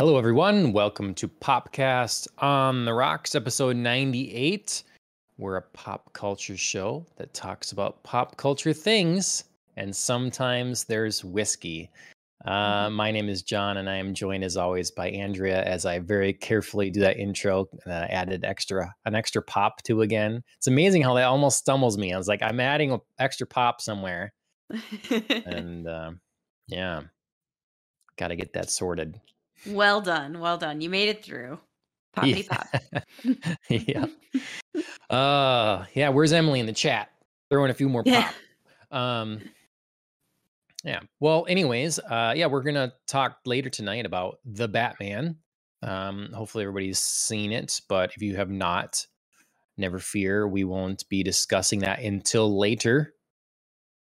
Hello, everyone. Welcome to Popcast on the Rocks, episode 98. We're a pop culture show that talks about pop culture things, and sometimes there's whiskey. Uh, my name is John, and I am joined as always by Andrea. As I very carefully do that intro, and I added extra an extra pop to again. It's amazing how that almost stumbles me. I was like, I'm adding an extra pop somewhere, and uh, yeah, got to get that sorted. Well done. Well done. You made it through. Poppity pop. yeah. Uh yeah, where's Emily in the chat? Throwing a few more Yeah. pop. Um yeah. Well, anyways, uh yeah, we're gonna talk later tonight about the Batman. Um, hopefully everybody's seen it, but if you have not, never fear, we won't be discussing that until later.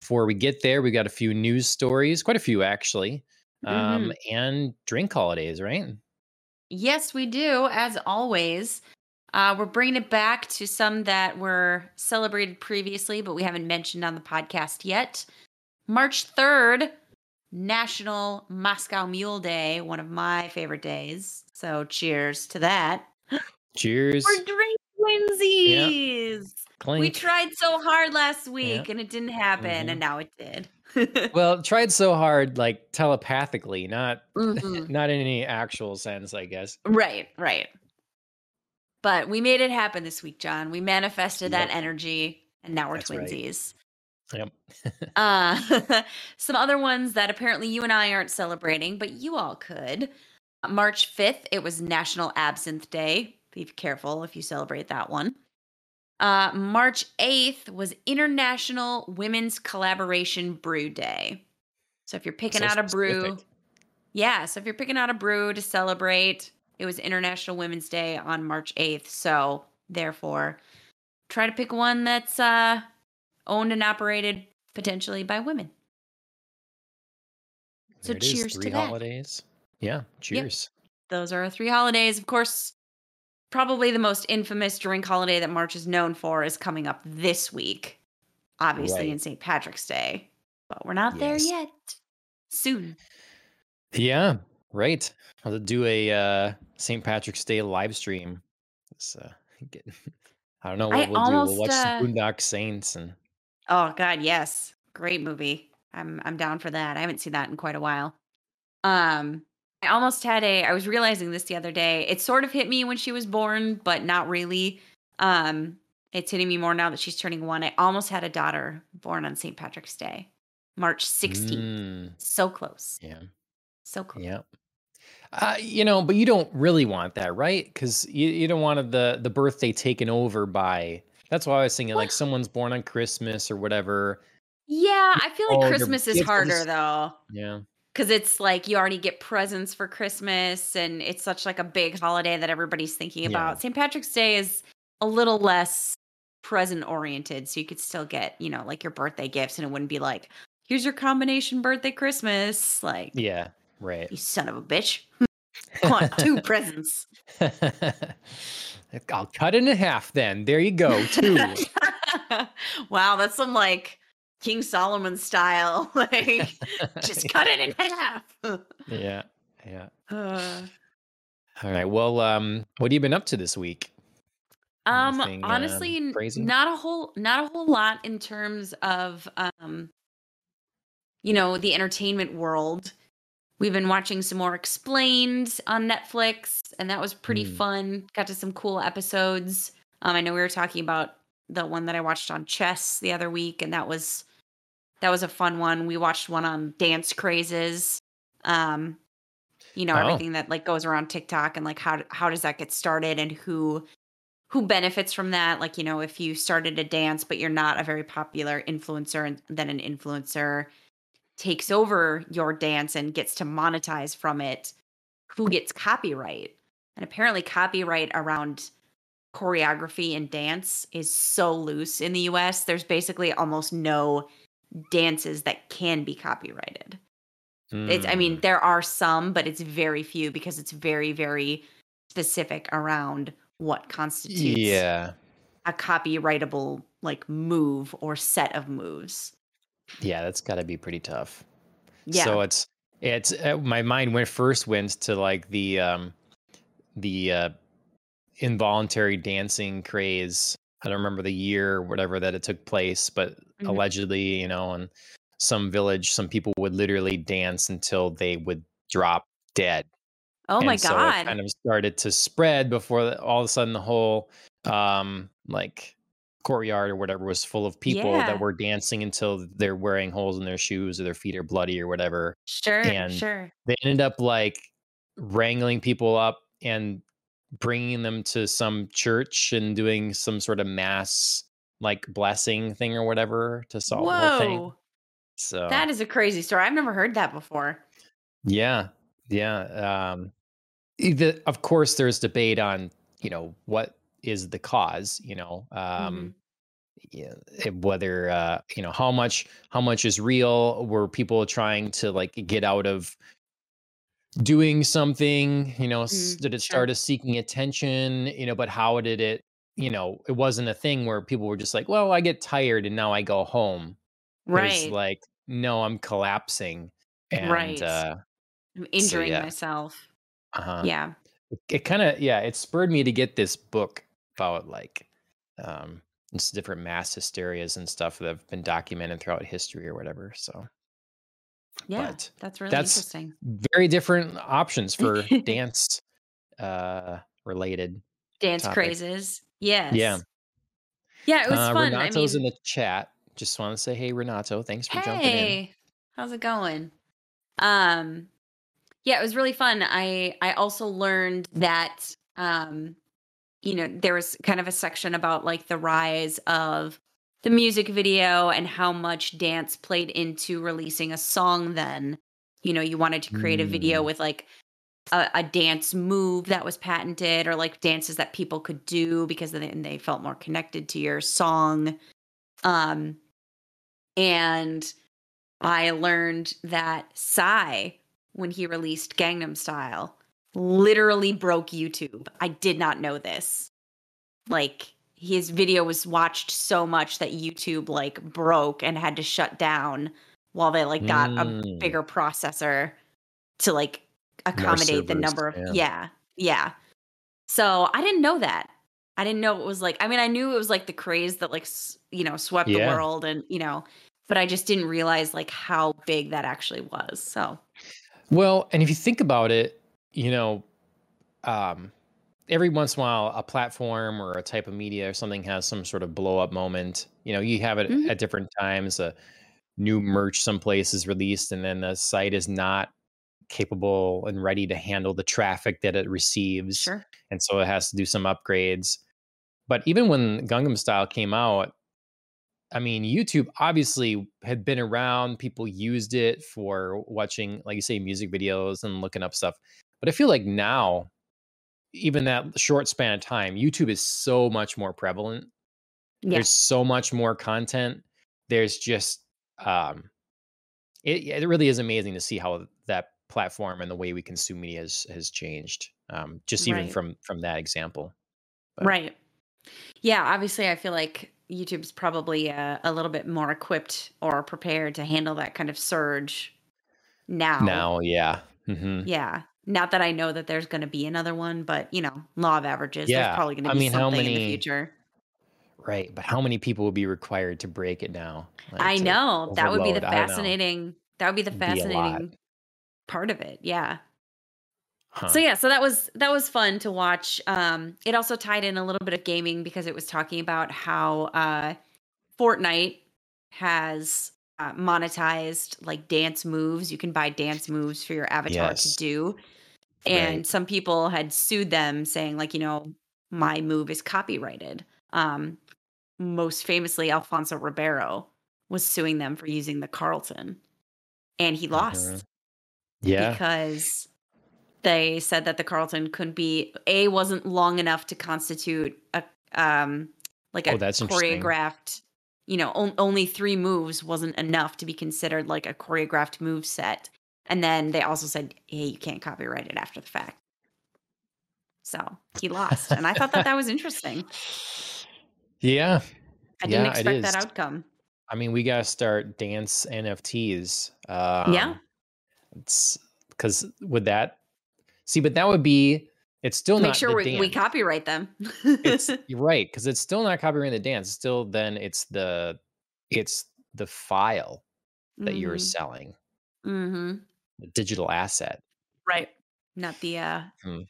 Before we get there, we got a few news stories, quite a few actually. Um, and drink holidays, right? Yes, we do. As always, uh, we're bringing it back to some that were celebrated previously, but we haven't mentioned on the podcast yet. March 3rd, National Moscow Mule Day, one of my favorite days. So cheers to that. Cheers. We're drink twinsies. Clink. We tried so hard last week and it didn't happen, Mhm. and now it did. well tried so hard like telepathically not Mhm. not in any actual sense i guess Right, right. But we made it happen this week, John. We manifested that energy, and now we're That's right. twinsies. yep Uh, some other ones that apparently you and I aren't celebrating, but you all could. March 5th, it was National Absinthe Day. Be careful if you celebrate that one. Uh, March 8th was International Women's Collaboration Brew Day. So if you're picking So out a brew, specific. yeah, so if you're picking out a brew to celebrate, it was International Women's Day on March 8th. So therefore, try to pick one that's uh, owned and operated potentially by women. So There is, cheers to three that. holidays yeah cheers Those are our three holidays. Of course, probably the most infamous drink holiday that March is known for is coming up this week, obviously Right. in St. Patrick's Day. But we're not there yet. Soon. yeah right i'll do a uh st patrick's day live stream uh, i don't know what I we'll do we'll watch uh, the boondock saints and Oh God, yes. Great movie. I'm I'm down for that. I haven't seen that in quite a while. Um I almost had a I was realizing this the other day. It sort of hit me when she was born, but not really. Um it's hitting me more now that she's turning 1. I almost had a daughter born on St. Patrick's Day, March 16th. Mm, So close. yeah So close. yeah uh, you know but you don't really want that right because you, you don't want the the birthday taken over by that's why i was thinking like someone's born on christmas or whatever Yeah, I feel Oh, like your Christmas is harder though. yeah Cause it's like you already get presents for Christmas and it's such like a big holiday that everybody's thinking Yeah. about. St. Patrick's Day is a little less present oriented. So you could still get, you know, like your birthday gifts and it wouldn't be like, here's your combination birthday Christmas. Like, yeah right you son of a bitch. Want two presents. i'll cut it in half then there you go two wow, that's some like King Solomon style. Like, just cut it in half. yeah yeah Uh, all right well um what have you been up to this week Um, Anything, um, honestly, crazy? not a whole, not a whole lot in terms of, um, you know, the entertainment world. We've been watching some more Explained on Netflix, and that was pretty Hmm. fun. Got to some cool episodes. Um, I know we were talking about the one that I watched on chess the other week, and that was that was a fun one. We watched one on dance crazes. Um, you know, Oh. everything that like goes around TikTok and like how how does that get started and who who benefits from that like you know if you started a dance but you're not a very popular influencer and then an influencer takes over your dance and gets to monetize from it who gets copyright and apparently copyright around choreography and dance is so loose in the US there's basically almost no dances that can be copyrighted. It's i mean Mm, there are some but it's very few because it's very very specific around what constitutes yeah. a copyrightable like move or set of moves. Yeah that's got to be pretty tough. Yeah. So it's It's uh, my mind went first went to like the um the uh involuntary dancing craze. I don't remember the year or whatever that it took place, but Mhm. allegedly, you know, in some village, some people would literally dance until they would drop dead. Oh my and so god. it kind of started to spread before the- all of a sudden the whole um like courtyard or whatever was full of people Yeah. that were dancing until they're wearing holes in their shoes or their feet are bloody or whatever Sure, and sure. they ended up like wrangling people up and bringing them to some church and doing some sort of mass like blessing thing or whatever to solve the whole thing so That is a crazy story. I've never heard that before. Yeah, yeah. Um, e- the, of course, there's debate on you know what is the cause. You know, um, yeah, eh, whether uh, you know how much how much is real. Were people trying to like get out of doing something? You know, Mm, did it sure. start as seeking attention? You know, but how did it? You know, it wasn't a thing where people were just like, "Well, I get tired and now I go home." Right. like, "No, I'm collapsing." And Right. uh, I'm injuring yeah. myself. uh-huh. Yeah. it, it kind of yeah it spurred me to get this book about like um just different mass hysterias and stuff that have been documented throughout history or whatever so Yeah. But that's really that's interesting. very different options for dance uh related Dance topic. crazes. Yes. Yeah. Yeah, it was uh, fun. I renato's mean, in the chat just want to say hey renato thanks for jumping in hey, how's it going? Um, yeah, it was really fun. I I also learned that um, you know, there was kind of a section about like the rise of the music video and how much dance played into releasing a song. Then, you know, you wanted to create a video Mm. with like a, a dance move that was patented or like dances that people could do because then they felt more connected to your song. Um, and I learned that Psy, when he released Gangnam Style, literally broke YouTube. I did not know this. Like his video was watched so much that YouTube like broke and had to shut down while they like got a Mm. bigger processor to like accommodate the number of yeah. yeah yeah so i didn't know that i didn't know it was like i mean i knew it was like the craze that like you know swept the world and you know but i just didn't realize like how big that actually was so Well, and if you think about it, you know, um, every once in a while, a platform or a type of media or something has some sort of blow up moment. You know, you have it Mhm. at different times. A new merch someplace is released, and then the site is not capable and ready to handle the traffic that it receives. sure And so it has to do some upgrades. But even when Gangnam Style came out, I mean, YouTube obviously had been around. People used it for watching, like you say, music videos and looking up stuff. But I feel like now, even that short span of time, YouTube is so much more prevalent. yeah There's so much more content. There's just, um, it, it really is amazing to see how that platform and the way we consume media has, has changed. Um, just even Right. from from that example. but- right yeah obviously i feel like youtube's probably uh, a little bit more equipped or prepared to handle that kind of surge now Now, yeah. hmm yeah not that i know that there's going to be another one but you know law of averages Yeah, there's probably going to I be mean, how something in the future Right, but how many people would be required to break it now? Like, I know that would be the overload? I don't know. fascinating. That would be the It'd be fascinating part of it. Yeah. Huh. So yeah, so that was that was fun to watch. Um, it also tied in a little bit of gaming because it was talking about how uh, Fortnite has uh, monetized like dance moves. You can buy dance moves for your avatar Yes. to do, and Right. some people had sued them, saying like, you know, my move is copyrighted. Um, most famously, Alfonso Ribeiro was suing them for using the Carlton, and he lost Mhm. Yeah. because they said that the Carlton couldn't be a wasn't long enough to constitute a um like a Oh, that's choreographed you know on, only three moves wasn't enough to be considered like a choreographed move set and then they also said hey you can't copyright it after the fact so he lost and i thought that that was interesting Yeah. i didn't Yeah, expect that outcome I mean, we got to start dance NFTs. Um, Yeah. that's because would that see? But that would be it's still not. Make sure we, we copyright them. It's you're right because it's still not copyrighting the dance. Still, then it's the it's the file that you're hmm selling, hmm the digital asset, Right. Not the uh Hmm.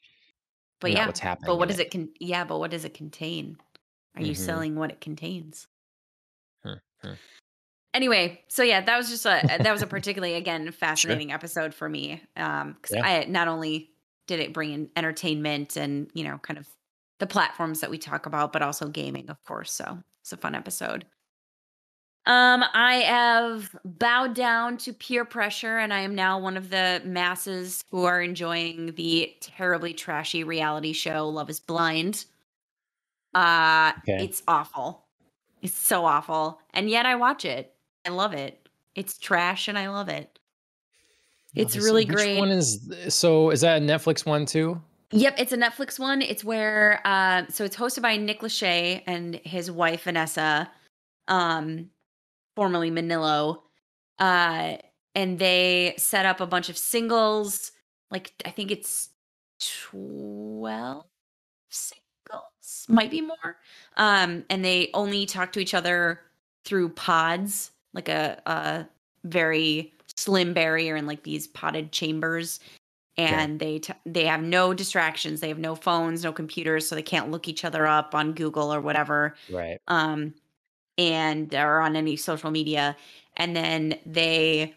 but not yeah. what's happening But what does it. it con yeah, but what does it contain? Are you hmm selling what it contains? Hmm. Anyway, so yeah, that was just a that was a particularly again Sure. fascinating episode for me. Um cuz Yeah. I not only did it bring in entertainment and, you know, kind of the platforms that we talk about, but also gaming, of course. So, it's a fun episode. Um, I have bowed down to peer pressure, and I am now one of the masses who are enjoying the terribly trashy reality show Love is Blind. Uh, Okay. it's awful. It's so awful. And yet I watch it. I love it. It's trash and I love it. It's is- really which great. one is so? Is that a Netflix one too? Yep, it's a Netflix one. It's where uh so it's hosted by Nick Lachey and his wife Vanessa, um, formerly Manilo. Uh and they set up a bunch of singles, like I think it's 12 singles, might be more. Um, and they only talk to each other through pods, like a, a very slim barrier in like these potted chambers and they t- they have no distractions they have no phones no computers so they can't look each other up on google or whatever Right. um and or on any social media and then they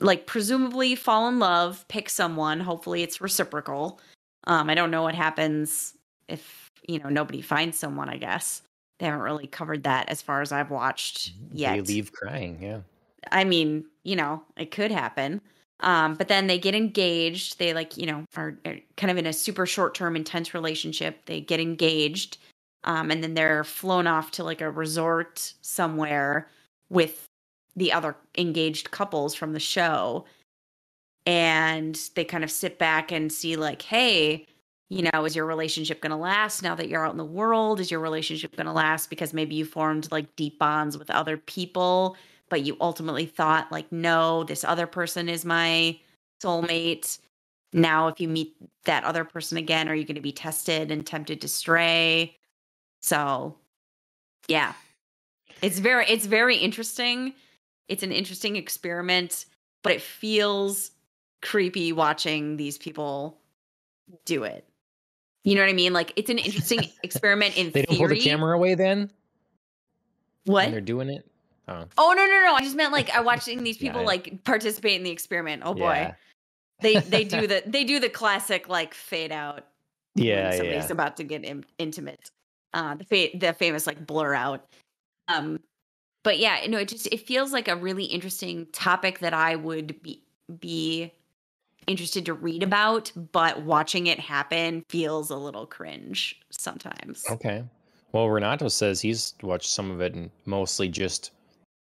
like presumably fall in love pick someone hopefully it's reciprocal um i don't know what happens if you know nobody finds someone i guess they haven't really covered that as far as i've watched yet They leave crying. Yeah. I mean, you know, it could happen. Um, but then they get engaged. They like, you know, are, are kind of in a super short term intense relationship. They get engaged. Um, and then they're flown off to like a resort somewhere with the other engaged couples from the show. And they kind of sit back and see, like, hey, you know, is your relationship going to last now that you're out in the world? Is your relationship going to last because maybe you formed like deep bonds with other people? but you ultimately thought like no this other person is my soulmate now if you meet that other person again are you going to be tested and tempted to stray so yeah it's very it's very interesting it's an interesting experiment but it feels creepy watching these people do it you know what i mean like it's an interesting experiment in They don't pull the camera away then what when they're doing it. Oh, Oh no no no! I just meant like I watching these people it. like participate in the experiment. Oh boy, yeah. they they do the they do the classic like fade out Yeah. when somebody's Yeah. about to get in, intimate. Uh, the fa- the famous like blur out. Um, but yeah, no, it just it feels like a really interesting topic that I would be be interested to read about, but watching it happen feels a little cringe sometimes. Okay. Well, Renato says he's watched some of it and mostly just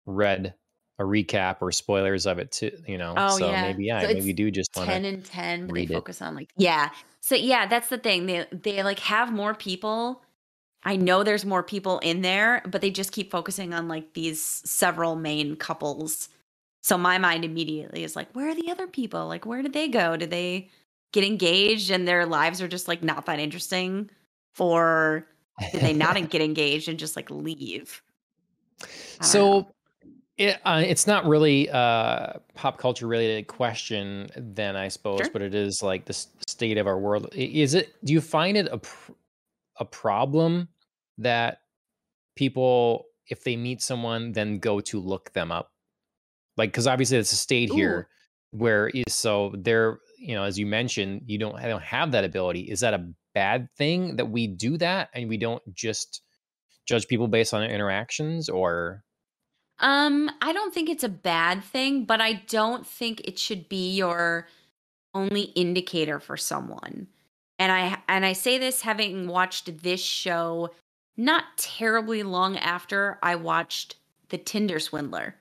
read a recap or spoilers of it too. You know. Oh, so yeah. maybe yeah, So maybe you do just want 10 and 10 but read they it. focus on like yeah so yeah that's the thing they they like have more people i know there's more people in there but they just keep focusing on like these several main couples so my mind immediately is like where are the other people like where did they go did they get engaged and their lives are just like not that interesting or did they not get engaged and just like leave know. So it, uh, it's not really a pop culture related question, then I suppose, Sure. but it is like the state of our world. Is it? Do you find it a pr- a problem that people, if they meet someone, then go to look them up? Like, because obviously it's a state Ooh. here where is so they're you know as you mentioned you don't I don't have that ability. Is that a bad thing that we do that and we don't just judge people based on their interactions or Um, I don't think it's a bad thing, but I don't think it should be your only indicator for someone. And I and I say this having watched this show not terribly long after I watched The Tinder Swindler,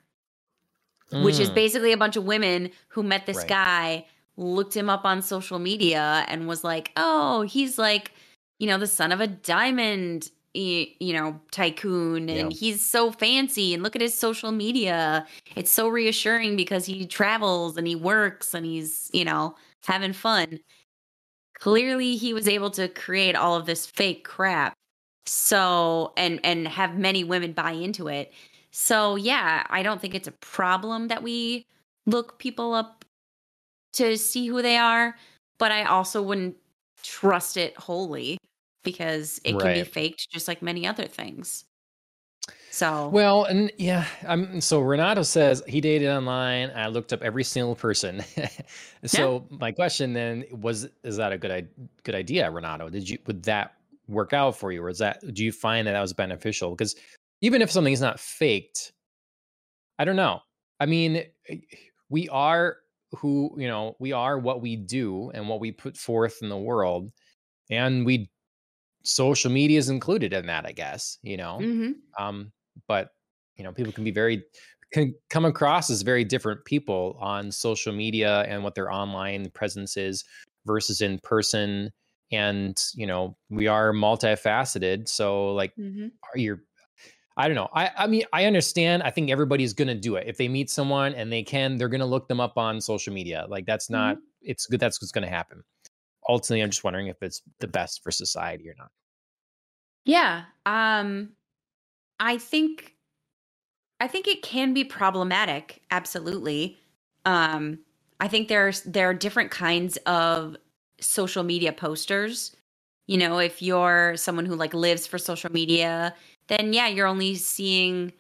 which is Mm. basically a bunch of women who met this Right. guy, looked him up on social media and was like, "Oh, he's like, you know, the son of a diamond you know tycoon and Yeah. he's so fancy and look at his social media it's so reassuring because he travels and he works and he's you know having fun clearly he was able to create all of this fake crap so and and have many women buy into it so yeah i don't think it's a problem that we look people up to see who they are but i also wouldn't trust it wholly because it can be faked just like many other things so Well, and yeah, I'm so Renato says he dated online. I looked up every single person. so my question then was is that a good good idea, Renato? Did you would that work out for you or is that do you find that that was beneficial? Because even if something is not faked, I don't know. I mean, eh, we are who, you know, we are what we do and what we put forth in the world and we social media is included in that, I guess, you know. hmm Um, but you know, people can be very can come across as very different people on social media and what their online presence is versus in person. And you know, we are multifaceted. So like hmm are you I don't know. I I mean I understand. I think everybody's gonna do it. If they meet someone and they can, they're gonna look them up on social media. Like that's not it's good that's what's gonna happen. Ultimately, I'm just wondering if it's the best for society or not. yeah um i think i think it can be problematic absolutely um i think there's there are different kinds of social media posters. You know if you're someone who like lives for social media then yeah you're only seeing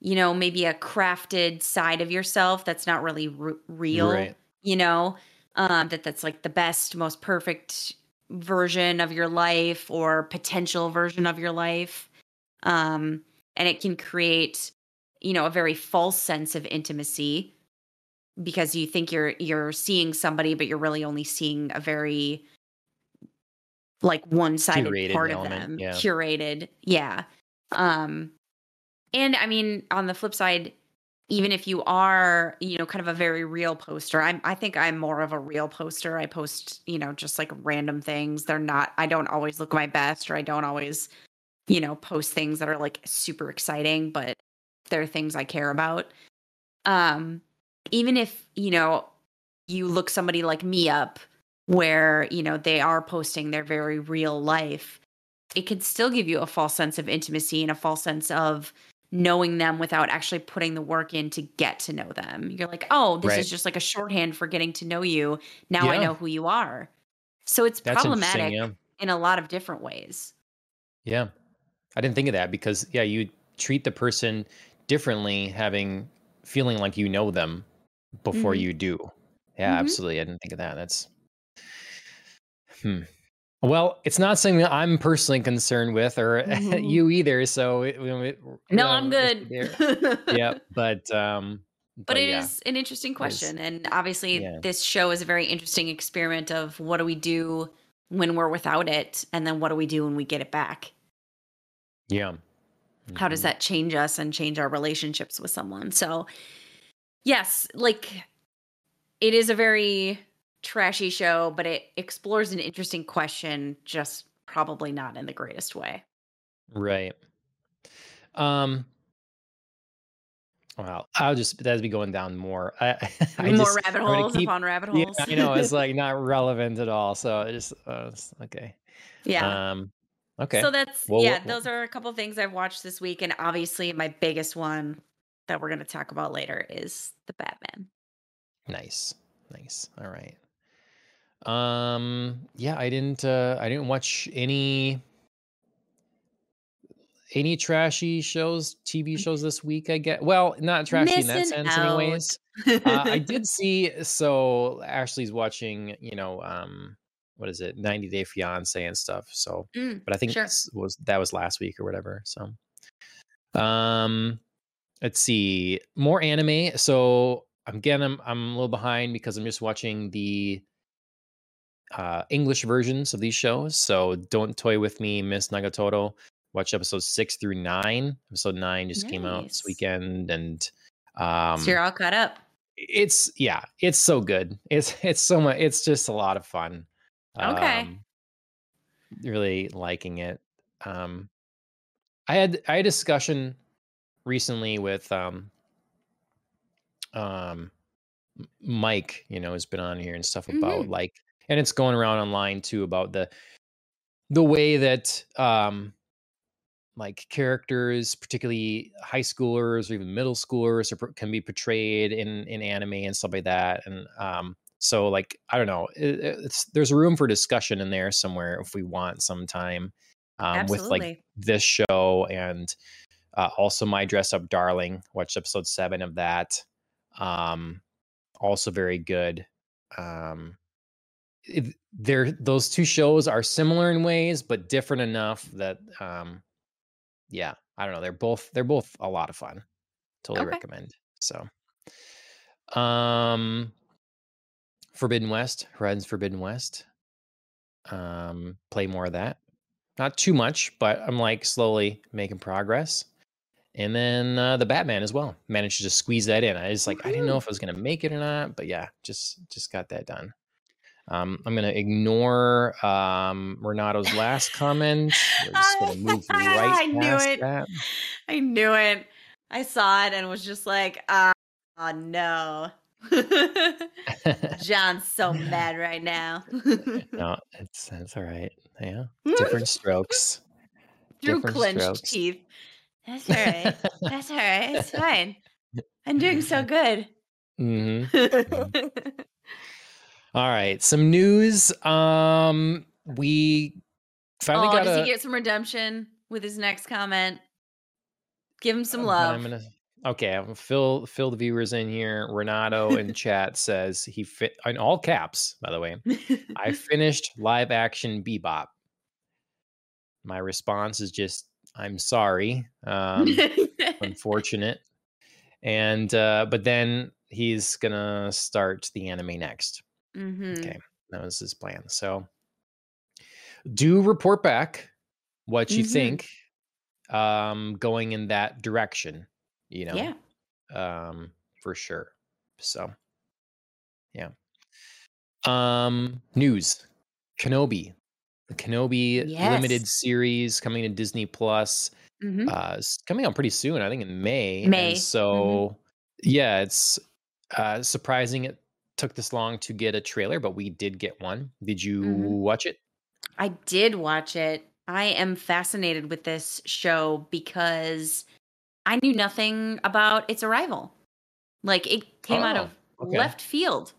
you know maybe a crafted side of yourself that's not really r- real Right. you know? Um that that's like the best most perfect version of your life or potential version of your life. Um and it can create you know a very false sense of intimacy because you think you're you're seeing somebody but you're really only seeing a very like one-sided Curated part of them yeah. curated yeah. Um and i mean on the flip side even if you are you know kind of a very real poster i'm i think i'm more of a real poster. I post you know just like random things. They're not i don't always look my best or i don't always you know post things that are like super exciting but they're things i care about. Um even if you know you look somebody like me up where you know they are posting their very real life it could still give you a false sense of intimacy and a false sense of knowing them without actually putting the work in to get to know them you're like oh this Right. is just like a shorthand for getting to know you now i know who you are so it's That's problematic. Yeah. in a lot of different ways Yeah. I didn't think of that because yeah, you treat the person differently having feeling like you know them before Mhm. you do. Yeah, Mhm. absolutely. I didn't think of that. That's hmm. Well, it's not something that I'm personally concerned with or Mhm. you either, so it, no i'm good yeah, but um but it is yeah. an interesting question and obviously Yeah. this show is a very interesting experiment of what do we do when we're without it and then what do we do when we get it back Yeah. how does Mhm. that change us and change our relationships with someone so yes like it is a very trashy show but it explores an interesting question just probably not in the greatest way Right. Um well, I'll just that'd be going down more. I I more just rabbit holes keep upon rabbit holes. Yeah, I know it's like not relevant at all. So I just uh, it's- okay. yeah Um okay. So that's Well, yeah, those are a couple things I've watched this week and obviously my biggest one that we're going to talk about later is the Batman. nice. Nice. All right. Um yeah, I didn't uh I didn't watch any any trashy shows, TV shows this week, I get. Well, not trashy in that sense out. anyways. Uh, I did see so Ashley's watching, you know, um what is it? 90 Day Fiance and stuff. So Mm, but I think sure. was that was last week or whatever. So um let's see. More anime. So again I'm I'm a little behind because I'm just watching the uh English versions of these shows. So Don't Toy With Me, Miss Nagatoro. Watch episodes six through nine. Episode nine just came out this weekend and um so you're all caught up. it's yeah, it's so good. It's it's so much it's just a lot of fun. Okay. Um really liking it. Um I had I had a discussion recently with um um Mike, you know, has been on here and stuff about Mhm. like and it's going around online too about the the way that um like characters, particularly high schoolers or even middle schoolers, are, can be portrayed in in anime and stuff like that. And um, so, like, I don't know, it, it's there's room for discussion in there somewhere if we want some time um, with like this show and uh, also my dress up darling. Watched episode seven of that. Um, also very good. Um, it, they're those two shows are similar in ways, but different enough that um, yeah, I don't know. They're both they're both a lot of fun. Totally Okay. recommend. So, um, Forbidden West, Horizons Forbidden West. Um, play more of that. Not too much, but I'm like slowly making progress. And then uh, the Batman as well. Managed to just squeeze that in. I was like, I didn't know if I was gonna make it or not, but yeah, just just got that done. Um, I'm gonna ignore um, Renato's last comment. We're just gonna move right I knew it. that. I knew it. I saw it and was just like, uh, oh no. John's so mad right now. no, it's that's all right. Yeah, different strokes. Through different clenched strokes. teeth. That's all right. That's all right. It's fine. I'm doing so good. hmm oh, All right, some news. Um, we finally got Oh, does a. he get some redemption with his next comment? Give him some uh, love. I'm gonna. Okay, I'm gonna fill fill the viewers in here. Renato in chat says he fit in all caps. By the way, I finished live action Bebop. My response is just, "I'm sorry." Um, unfortunate. And uh, but then he's gonna start the anime next. Mhm. Okay, that was his plan. So do report back what you Mhm. think um going in that direction, you know. Yeah. Um for sure. So yeah. Um news. Kenobi. The Kenobi limited series coming to Disney Plus. Mhm. uh coming out pretty soon i think in may May. and Mhm. so yeah it's uh surprising it took this long to get a trailer but we did get one did you Mhm. watch it I did watch it. I am fascinated with this show because I knew nothing about its arrival. Like it came out Oh, of okay. left field.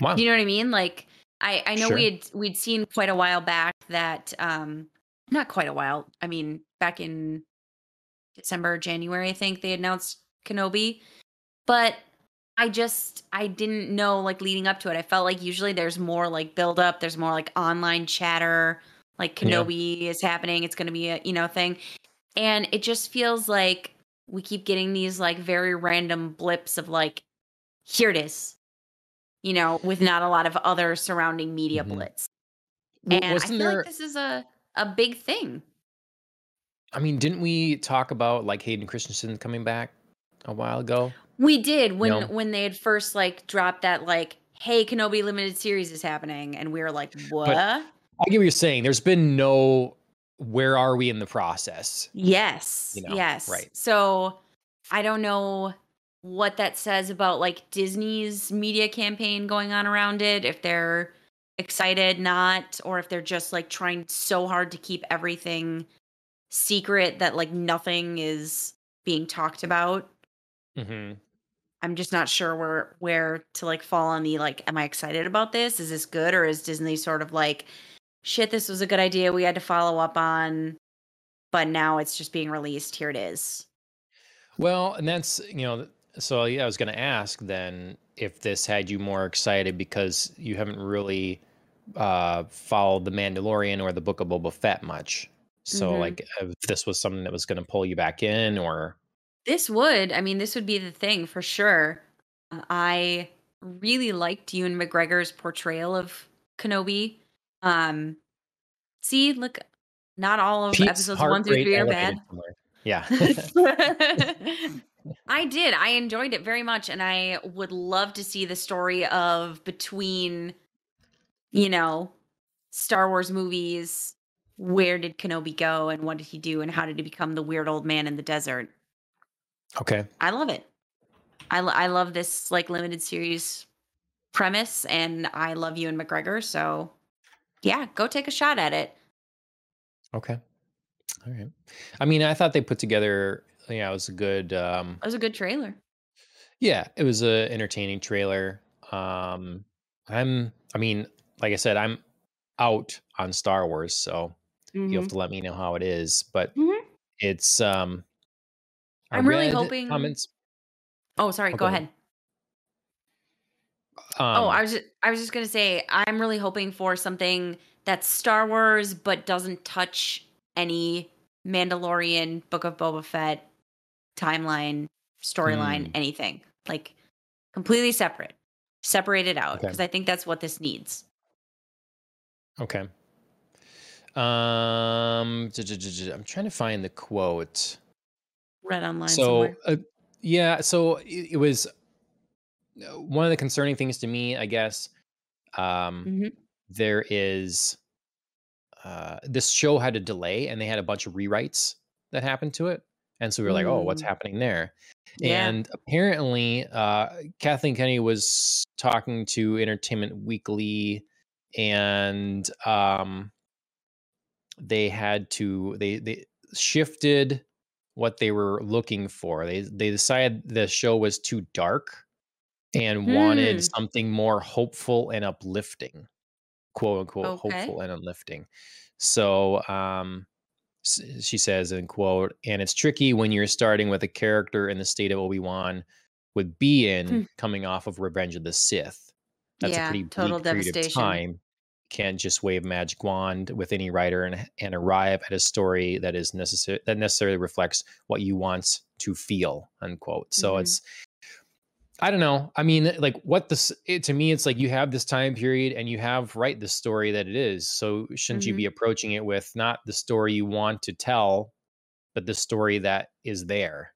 wow You know what I mean? Like I I know Sure. we had we'd seen quite a while back that um not quite a while. I mean, back in December, January, I think they announced Kenobi. But I just I didn't know like leading up to it. I felt like usually there's more like build up, there's more like online chatter, like Yeah. Kenobi is happening, it's going to be a, you know, thing. And it just feels like we keep getting these like very random blips of like here it is. You know, with not a lot of other surrounding media Mhm. blitz. And I wasn't feel there like this is a a big thing. i mean didn't we talk about like hayden christensen coming back a while ago We did when when they had first like dropped that like hey Kenobi limited series is happening and we were like what? i get what you're saying there's been no where are we in the process yes. You know, yes. right. So I don't know what that says about like Disney's media campaign going on around it if they're excited not or if they're just like trying so hard to keep everything secret that like nothing is being talked about. hmm I'm just not sure where where to like fall on the like, am I excited about this? Is this good? Or is Disney sort of like, shit, this was a good idea we had to follow up on, but now it's just being released. Here it is. Well, and that's you know, so yeah, I was going to ask then if this had you more excited because you haven't really uh, followed the Mandalorian or the Book of Boba Fett much. So Mhm. like, if this was something that was going to pull you back in, or This would, I mean, this would be the thing for sure. Um, I really liked Ewan McGregor's portrayal of Kenobi. Um, see, look, not all of Pete's episodes one through three are bad. somewhere. Yeah. I did. I enjoyed it very much, and I would love to see the story of between, you know, Star Wars movies where did Kenobi go and what did he do and how did he become the weird old man in the desert. Okay. I love it. I, lo- I love this like limited series premise and I love Ewan McGregor. So yeah, go take a shot at it. Okay. All right. I mean, I thought they put together, yeah, it was a good, um, It was a good trailer. yeah, it was a entertaining trailer. Um, I'm, I mean, like I said, I'm out on Star Wars, so you'll have Mhm. to let me know how it is. But Mhm. it's, um, I I'm really hoping- comments. Oh, sorry. Oh, go go ahead. ahead. oh, um, I was just, I was just gonna say I'm really hoping for something that's Star Wars but doesn't touch any Mandalorian, Book of Boba Fett timeline, storyline, Hmm. anything like completely separate, separate it out Okay. because I think that's what this needs. Okay. Um, I'm trying to find the quote. Read online so somewhere. uh, yeah so it, it was uh, one of the concerning things to me i guess um Mhm. there is uh this show had a delay and they had a bunch of rewrites that happened to it and so we were like oh what's Mm. happening there Yeah. and apparently uh kathleen kennedy was talking to entertainment weekly and um they had to they they shifted what they were looking for they they decided the show was too dark and Hmm. wanted something more hopeful and uplifting quote unquote Okay. hopeful and uplifting so um she says in quote and it's tricky when you're starting with a character in the state of obi-wan would be in Hmm. coming off of revenge of the sith that's Yeah, a pretty total bleak period of devastation. time can't just wave magic wand with any writer and and arrive at a story that is necessary that necessarily reflects what you want to feel unquote so Mhm. it's i don't know i mean like what this it, to me it's like you have this time period and you have right the story that it is so shouldn't you be Mm-hmm. approaching it with not the story you want to tell but the story that is there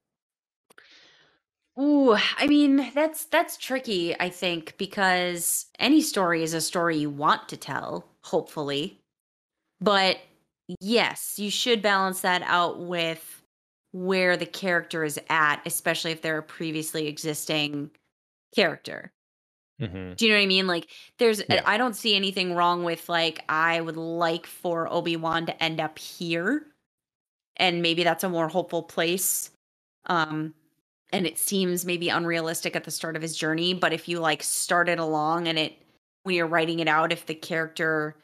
Ooh, I mean, that's that's tricky, I think, because any story is a story you want to tell, hopefully. But yes, you should balance that out with where the character is at, especially if they're a previously existing character. hmm Do you know what I mean? Like there's Yeah. I don't see anything wrong with like I would like for Obi-Wan to end up here and maybe that's a more hopeful place. Um and it seems maybe unrealistic at the start of his journey, but if you like start it along and it when you're writing it out if the character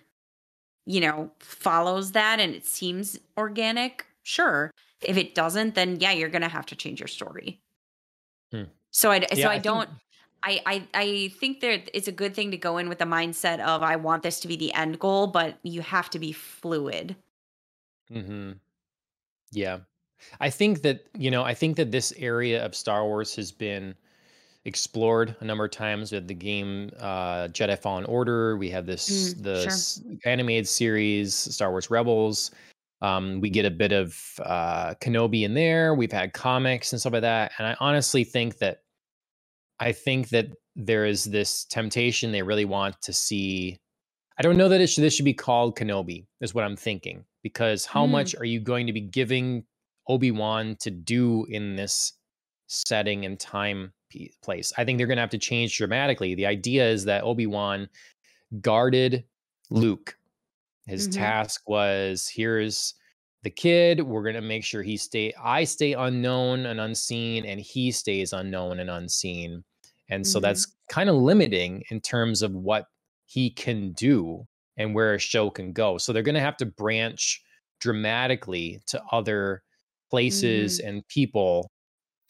you know follows that and it seems organic, sure. If it doesn't, then yeah, you're going to have to change your story. Hmm. So I so I, I don't I, I I think that it's a good thing to go in with the mindset of I want this to be the end goal, but you have to be fluid. hmm Yeah. I think that, you know, I think that this area of Star Wars has been explored a number of times with the game uh Jedi Fallen Order. We have this Mm, the sure. animated series Star Wars Rebels. Um we get a bit of uh Kenobi in there. We've had comics and stuff like that. And I honestly think that I think that there is this temptation they really want to see I don't know that it should this should be called Kenobi, is what I'm thinking. Because how Mm. much are you going to be giving Obi-Wan to do in this setting and time place? I think they're going to have to change dramatically. The idea is that Obi-Wan guarded Luke. His Mhm. task was here's the kid, we're going to make sure he stay I stay unknown and unseen and he stays unknown and unseen. And so Mhm. that's kind of limiting in terms of what he can do and where a show can go. So they're going to have to branch dramatically to other places and people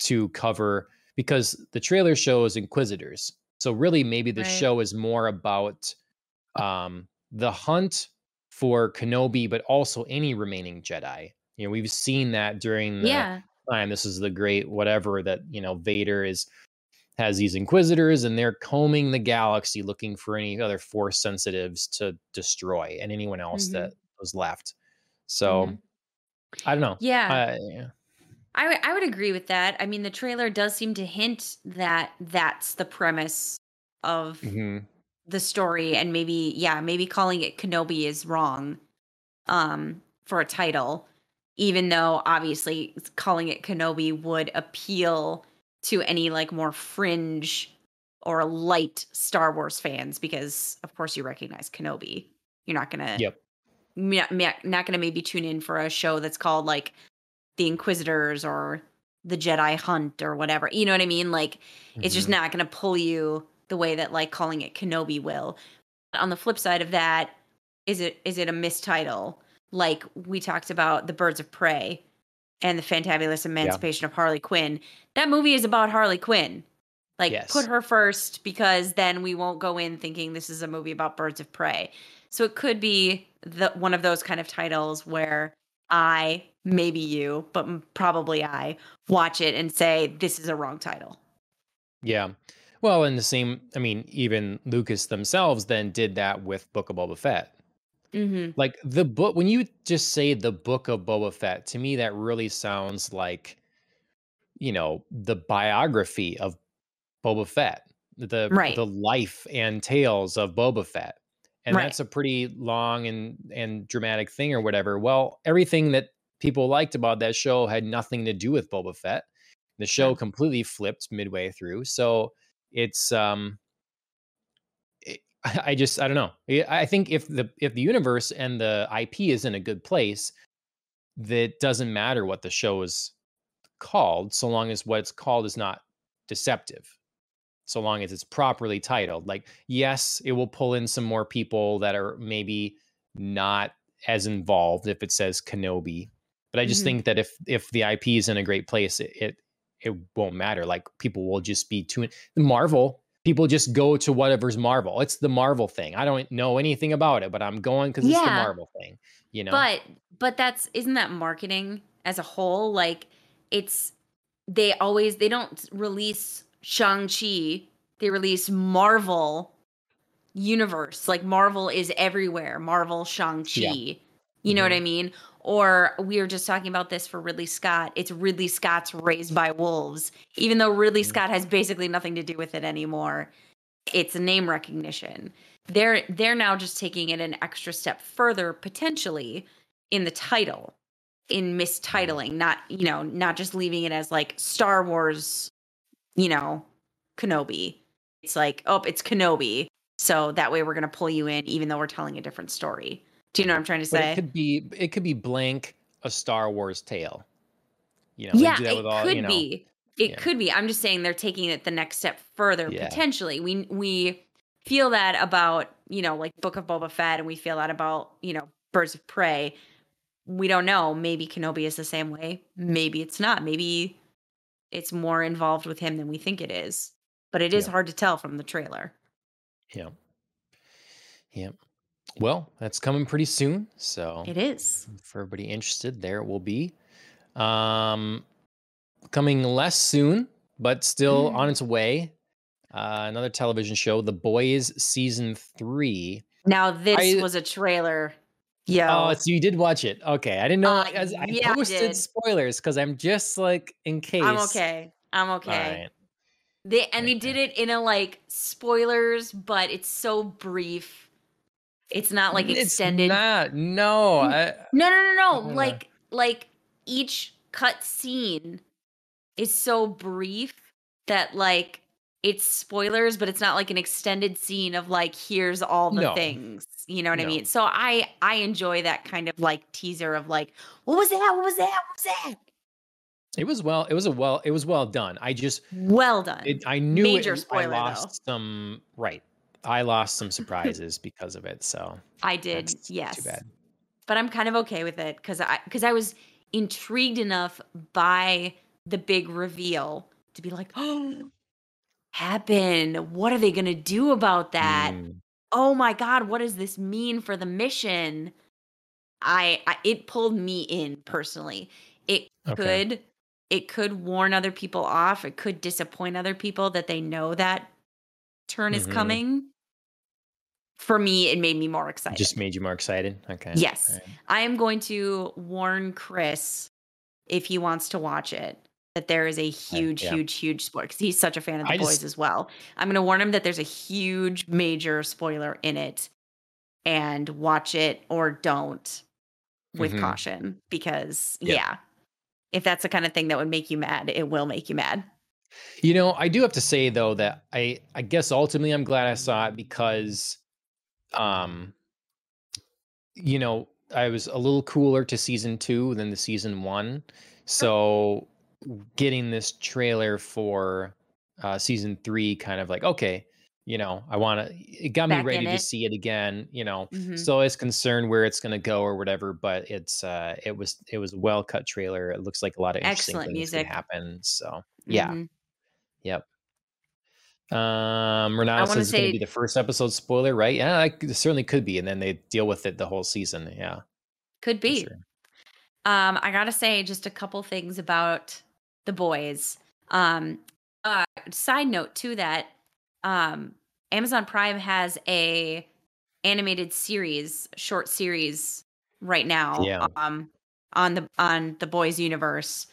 to cover because the trailer shows Inquisitors. So really maybe the Right. show is more about um the hunt for Kenobi but also any remaining Jedi. You know, we've seen that during the Yeah. time. This is the great whatever that you know Vader is has these Inquisitors and they're combing the galaxy looking for any other Force sensitives to destroy and anyone else Mhm. that was left. So Mhm. I don't know. Yeah. I- yeah. I w- I would agree with that. I mean, the trailer does seem to hint that that's the premise of Mhm. The story, and maybe, yeah, maybe calling it Kenobi is wrong. um, for a title, even though obviously calling it Kenobi would appeal to any like more fringe or light Star Wars fans because of course you recognize Kenobi. You're not gonna Yep. not, not gonna maybe tune in for a show that's called like The Inquisitors or The Jedi Hunt or whatever. You know what I mean? Like it's just Mhm. not gonna pull you the way that like calling it Kenobi will. On the flip side of that, is it is it a mistitle? Like we talked about the Birds of Prey and the Fantabulous Emancipation of Harley Quinn. That movie is about Harley Quinn. Like Yes. put her first because then we won't go in thinking this is a movie about birds of prey. So it could be the one of those kind of titles where I, maybe you, but probably I watch it and say this is a wrong title. Yeah. Well, and the same, I mean, even Lucas themselves then did that with Book of Boba Fett. Mhm. Like the book, when you just say the Book of Boba Fett, to me, that really sounds like, you know, the biography of Boba Fett, the Right. the life and tales of Boba Fett. And Right. that's a pretty long and and dramatic thing or whatever. Well, everything that people liked about that show had nothing to do with Boba Fett. The show completely flipped midway through. So it's um it, I just I don't know. I I think if the if the universe and the IP is in a good place, that doesn't matter what the show is called, so long as what it's called is not deceptive. So long as it's properly titled. Like, yes, it will pull in some more people that are maybe not as involved if it says Kenobi. But I just Mhm. think that if if the IP is in a great place, it it, it won't matter. Like people will just be tuned. Marvel people just go to whatever's Marvel. It's the Marvel thing. I don't know anything about it, but I'm going because it's the Marvel thing. You know, But but that's isn't that marketing as a whole? Like it's they always they don't release Shang-Chi, they release Marvel universe. Like Marvel is everywhere. Marvel Shang-Chi. You know what mm-hmm. I mean? Or we were just talking about this for Ridley Scott. It's Ridley Scott's Raised by Wolves. Even though Ridley. Scott has basically nothing to do with it anymore. It's a name recognition. They're they're now just taking it an extra step further potentially in the title, in mistitling, not, you know, not just leaving it as like Star Wars, you know, Kenobi. It's like, oh, it's Kenobi. So that way we're going to pull you in even though we're telling a different story. Do you know what I'm trying to but say? it could be it could be blank a Star Wars tale. You know, yeah, it with all, could you know, be. It yeah. could be. I'm just saying they're taking it the next step further Yeah. potentially. We we feel that about, you know, like Book of Boba Fett and we feel that about, you know, Birds of Prey. We don't know. Maybe Kenobi is the same way. Maybe it's not. Maybe it's more involved with him than we think it is. But it is Yeah. hard to tell from the trailer. Yeah. Yeah. Well, that's coming pretty soon. So It is. for everybody interested, there it will be. Um coming less soon, but still on Mm. its way. Uh, another television show, The Boys season three. Now this I- was a trailer. Yo. Oh, so you did watch it. Okay. I didn't know Uh, as I yeah, I posted did. spoilers because I'm just like in case. I'm okay. I'm All okay. right. They and they did Okay. it in a like spoilers, but it's so brief. It's not like It's extended. not. No. I, no, no, no, no. Like like each cut scene is so brief that like it's spoilers, but it's not like an extended scene of like here's all the No. things. You know what I mean? So I I enjoy that kind of like teaser of like what was that? What was that? What was that? it was well. It was a well. It was well done. I just Well done. It, I knew Major it, spoiler, I though. some right. I lost some surprises because of it. So I did. yes. too bad. but I'm kind of okay with it because I because I was intrigued enough by the big reveal to be like, oh, happen. What are they gonna do about that? Mm, Oh my god, what does this mean for the mission? I, I it pulled me in personally. It Okay. could it could warn other people off. It could disappoint other people that they know that turn is Mhm. coming. For me, it made me more excited. just made you more excited. Okay. Yes. Right. I am going to warn Chris if he wants to watch it that there is a huge, yeah. huge, huge spoiler because he's such a fan of the I boys just- as well. I'm going to warn him that there's a huge, major spoiler in it, and watch it or don't. with Mhm. caution because Yep. yeah, if that's the kind of thing that would make you mad, it will make you mad. You know, I do have to say though that I I guess ultimately I'm glad I saw it because um you know, I was a little cooler to season 2 than the season 1. So getting this trailer for uh season 3 kind of like okay, you know, I want to it got me Back ready to it. see it again, you know. Mhm. Still is concerned where it's going to go or whatever, but it's uh it was it was a well cut trailer. It looks like a lot of interesting Excellent things music. happen. So, yeah. Mhm. Yep. Um, Renata says it's going to be the first episode spoiler, right? Yeah, it certainly could be, and then they deal with it the whole season. Yeah, Could be. sure. Um, I gotta say just a couple things about the boys. Um, uh, side note to that, um, Amazon Prime has a animated series, short series right now. Yeah. Um, on the on the boys universe,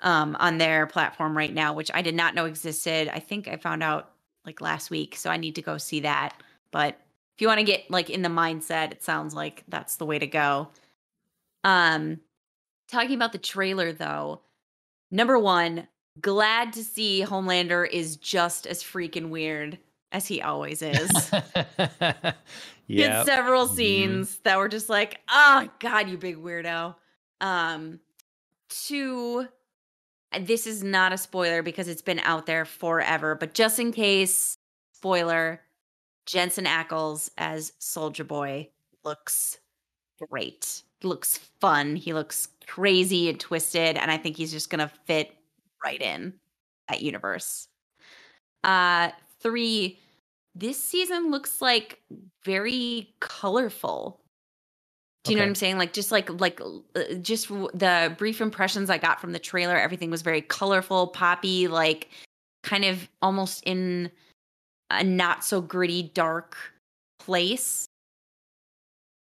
um, on their platform right now, which I did not know existed. I think I found out like last week, so I need to go see that. But if you want to get like in the mindset, it sounds like that's the way to go. Um, talking about the trailer though, number one, glad to see Homelander is just as freaking weird as he always is. He had yeah, several Mhm. scenes that were just like, oh god, you big weirdo. Um, two, this is not a spoiler because it's been out there forever, but just in case, spoiler, Jensen Ackles as Soldier Boy looks great. Looks fun. He looks crazy and twisted, and I think he's just gonna fit right in that universe. Uh three, this season looks like very colorful. Do you know what I'm saying? Like just like like uh, just w- the brief impressions I got from the trailer, everything was very colorful, poppy, like kind of almost in a not so gritty, dark place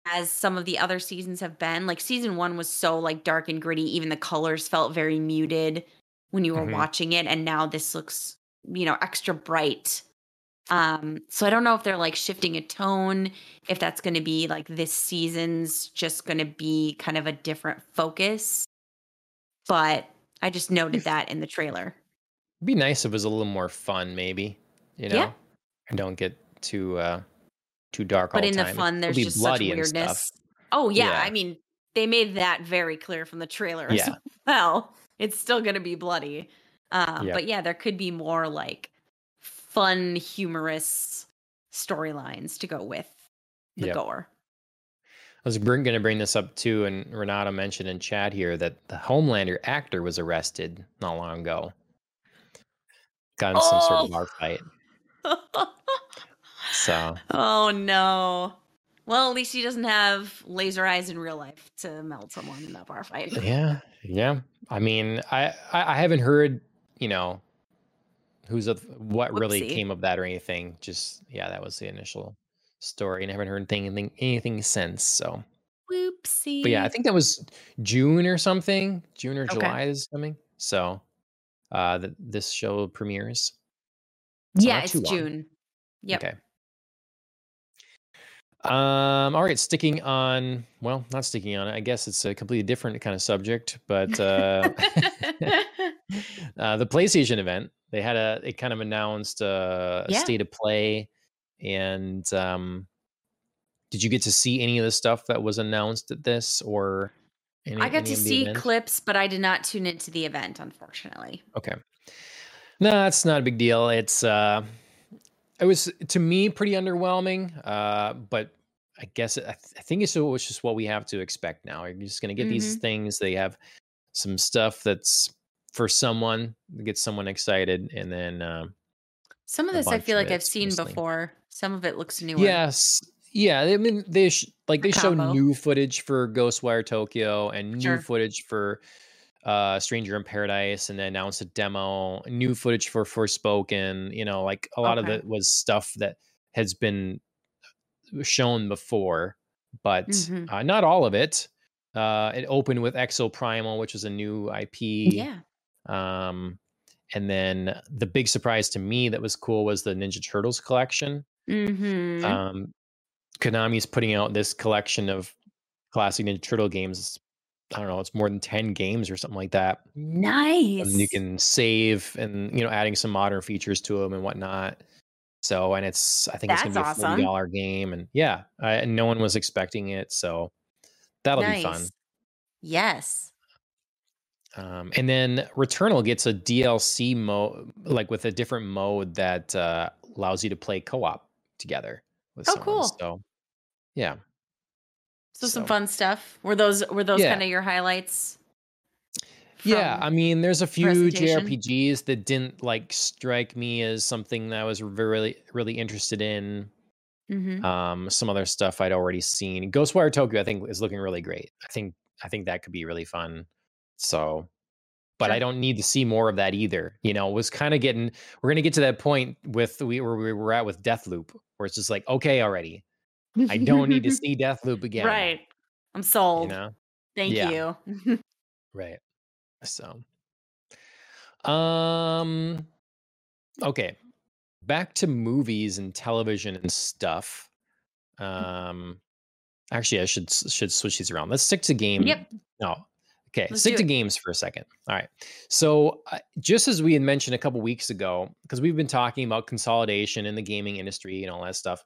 as some of the other seasons have been. Like season one was so like dark and gritty, even the colors felt very muted when you were Mhm. watching it. And now this looks, you know, extra bright. Um, so I don't know if they're like shifting a tone, if that's gonna be like this season's just gonna be kind of a different focus. But I just noted that in the trailer. It'd be nice if it was a little more fun, maybe. You know, Yeah. and don't get too uh too dark all But the in time. the It'll fun, there's be just such weirdness. stuff. Oh yeah, Yeah. I mean they made that very clear from the trailer as well. It's still gonna be bloody. Um, Yeah. But yeah, there could be more like fun, humorous storylines to go with the Yep. gore. I was going to bring this up too, and Renata mentioned in chat here that the Homelander actor was arrested not long ago. Got in some sort of Oh. bar fight. So oh no. Well, at least he doesn't have laser eyes in real life to melt someone in that bar fight. yeah, yeah. I mean, I I, I haven't heard you know who's a, what really came of that or anything. Just yeah, that was the initial story, and I haven't heard anything anything since. So, Whoopsie. but yeah, I think that was June or something. June or Okay. July is coming. So, uh, th- this show premieres. So yeah, it's long. June. Yep. Okay. Um, all right, sticking on, well, not sticking on it. I guess it's a completely different kind of subject, but uh, uh the PlayStation event, they had a it kind of announced uh, a Yeah. state of play and um did you get to see any of the stuff that was announced at this or any, I got to see event? clips, but I did not tune into the event, unfortunately. Okay. No, that's not a big deal. It's uh it was to me pretty underwhelming. Uh but I guess it, I, th- I think it's, it's just what we have to expect now. You're just going to get these things. They have some stuff that's for someone get someone excited, and then um, Some of this I feel like I've seen mostly- before. Some of it looks new. yes, yeah. I mean, they sh- like they show new footage for Ghostwire Tokyo and new Sure. footage for uh Stranger in Paradise, and then announced a demo, new footage for Forspoken. You know, like a lot Okay. of it was stuff that has been shown before, but Mhm. uh, not all of it. Uh, it opened with Exoprimal, which is a new IP. Yeah. Um, and then the big surprise to me that was cool was the Ninja Turtles collection. Mm-hmm. Um, Konami's putting out this collection of classic Ninja Turtle games. I don't know, it's more than 10 games or something like that. Nice. And you can save and you know, adding some modern features to them and whatnot. So, and it's I think it's gonna be a awesome. forty dollar game, and yeah, I, and no one was expecting it, so that'll be fun. Yes. Um, and then Returnal gets a DLC mode, like with a different mode that uh, allows you to play co op together with Oh, someone. cool. So, yeah, So some fun stuff. Were those were those Yeah. kind of your highlights? yeah. I mean, there's a few? JRPGs that didn't like strike me as something that I was really, really interested in. Mhm. Um, some other stuff I'd already seen. Ghostwire Tokyo, I think, is looking really great. I think, I think that could be really fun. So, but I don't need to see more of that either. You know, it was kind of getting. We're gonna get to that point with we where we were at with Deathloop, where it's just like, okay, already. I don't need to see Deathloop again. Right. I'm You sold. know. Thank Yeah. you. Right. So, um, okay, back to movies and television and stuff. Um, actually, I should should switch these around. Let's stick to game. Yep. No. Okay, Let's stick to games for a second. All right. So, uh, just as we had mentioned a couple weeks ago, because we've been talking about consolidation in the gaming industry and all that stuff,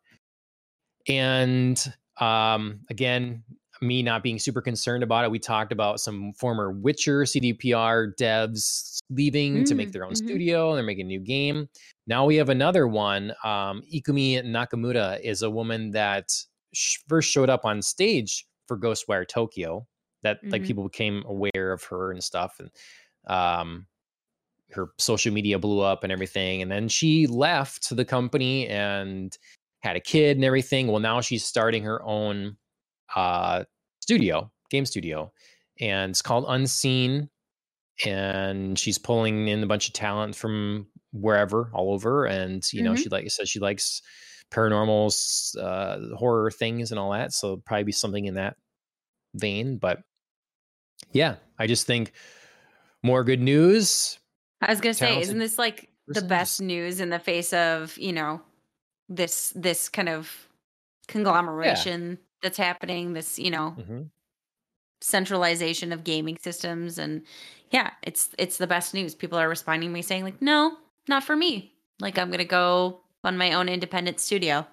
and um, again, me not being super concerned about it, we talked about some former Witcher CDPR devs leaving to make Mm, their own mhm. studio and they're making a new game. Now we have another one. Um, Ikumi Nakamura is a woman that sh- first showed up on stage for Ghostwire Tokyo. That like Mhm. people became aware of her and stuff, and um, her social media blew up and everything. And then she left the company and had a kid and everything. Well, now she's starting her own uh, studio, game studio, and it's called Unseen. And she's pulling in a bunch of talent from wherever, all over. And you know, Mhm. she like says she likes paranormals, uh, horror things, and all that. So probably be something in that vein. But yeah, I just think more good news. I was gonna say, isn't this like the best news in the face of you know this this kind of conglomeration that's happening? This you know Mhm. centralization of gaming systems, and yeah, it's it's the best news. People are responding to me saying like, no, not for me. Like I'm gonna go on my own independent studio.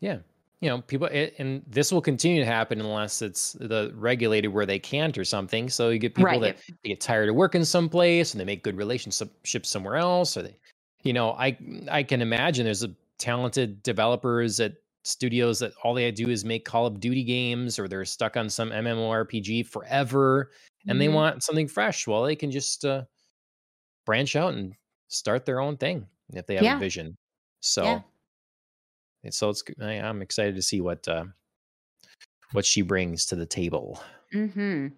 Yeah. You know, people, it, and this will continue to happen unless it's the regulated where they can't or something. So you get people Right. that they get tired of working someplace and they make good relationships somewhere else, or they, you know, I I can imagine there's a talented developers at studios that all they do is make Call of Duty games, or they're stuck on some MMORPG forever, and they Mhm. want something fresh. Well, they can just uh, branch out and start their own thing if they have Yeah. a vision. So. Yeah. And so it's I, I'm excited to see what uh, what she brings to the table. Mm-hmm.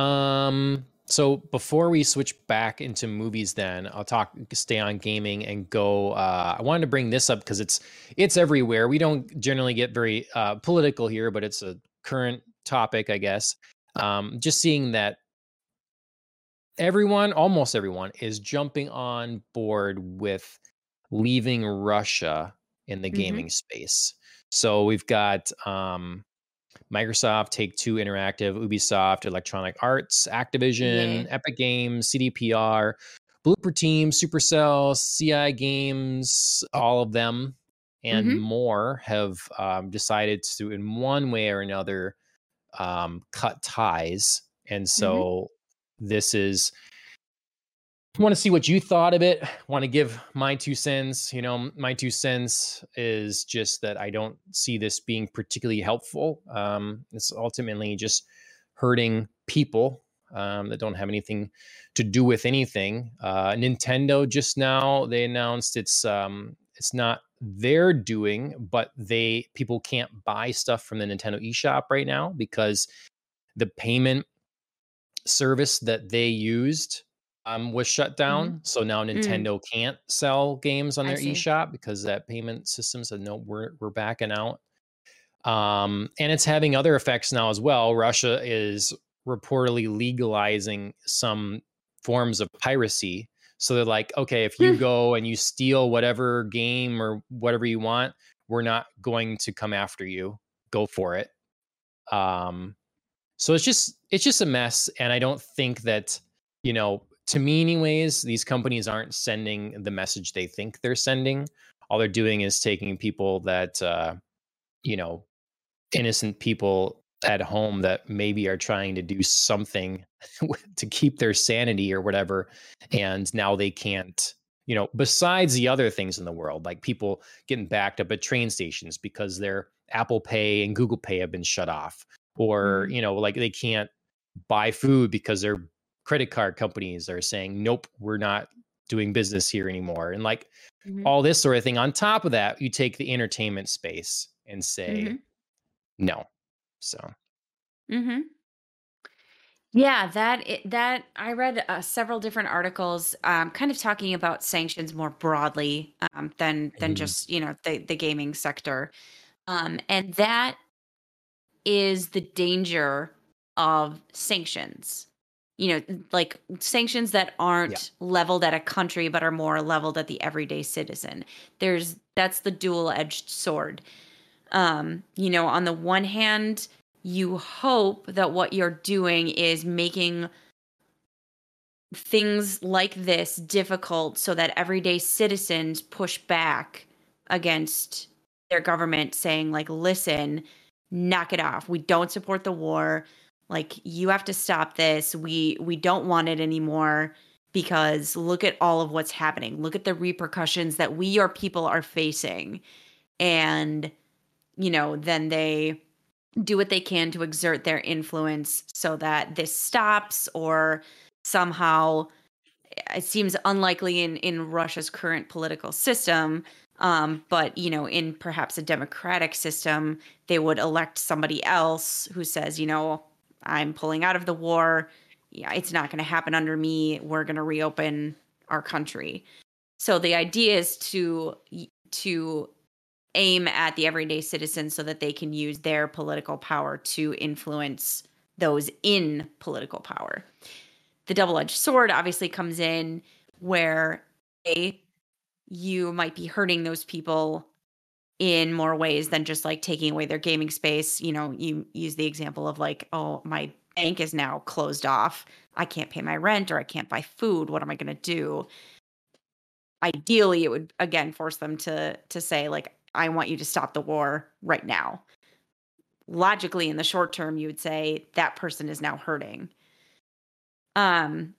Um so before we switch back into movies then I'll talk stay on gaming and go uh I wanted to bring this up because it's it's everywhere. We don't generally get very uh political here, but it's a current topic, I guess. Um just seeing that everyone, almost everyone is jumping on board with leaving Russia in the Mhm. gaming space. So we've got um Microsoft, Take Two Interactive, Ubisoft, Electronic Arts, Activision, Yeah. Epic Games, CDPR, Bloober Team, Supercell, CI Games, all of them and Mhm. more have um, decided to, in one way or another, um, cut ties. And so this is want to see what you thought of it want to give my two cents you know my two cents is just that i don't see this being particularly helpful. Um, it's ultimately just hurting people um, that don't have anything to do with anything. Uh, nintendo just now they announced it's um, it's not their doing but they people can't buy stuff from the nintendo eShop right now because the payment service that they used um, was shut down. So now Nintendo can't sell games on Mm. Their eShop because that payment system said no, we're we're backing out. Um, and it's having other effects now as well. Russia is reportedly legalizing some forms of piracy. So they're like, okay, if you go and you steal whatever game or whatever you want, we're not going to come after you. Go for it. Um, so it's just it's just a mess, and I don't think that you know to me anyways these companies aren't sending the message they think they're sending all they're doing is taking people that uh, you know innocent people at home that maybe are trying to do something to keep their sanity or whatever and now they can't you know besides the other things in the world like people getting backed up at train stations because their apple pay and google pay have been shut off or mm-hmm. you know like they can't buy food because their credit card companies are saying nope we're not doing business here anymore and like mm-hmm. all this sort of thing on top of that you take the entertainment space and say mm-hmm. no so mhm yeah that that i read uh, several different articles um, kind of talking about sanctions more broadly um, than than mm-hmm. just you know the the gaming sector um, and that is the danger of sanctions you know, like sanctions that aren't yeah. leveled at a country but are more leveled at the everyday citizen. There's that's the dual-edged sword. Um, you know, on the one hand, you hope that what you're doing is making things like this difficult so that everyday citizens push back against their government saying like listen knock it off we don't support the war like you have to stop this. We we don't want it anymore because look at all of what's happening. Look at the repercussions that we your people are facing. And you know then they do what they can to exert their influence so that this stops or somehow it seems unlikely in in Russia's current political system. Um, but you know in perhaps a democratic system they would elect somebody else who says you know I'm pulling out of the war. Yeah, it's not going to happen under me. We're going to reopen our country. So the idea is to to aim at the everyday citizen so that they can use their political power to influence those in political power. The double-edged sword obviously comes in where a you might be hurting those people in more ways than just like taking away their gaming space. You know, you use the example of like, oh, my bank is now closed off. I can't pay my rent or I can't buy food. What am I going to do? Ideally, it would again force them to to say like, I want you to stop the war right now. Logically, in the short term, you would say that person is now hurting. Um,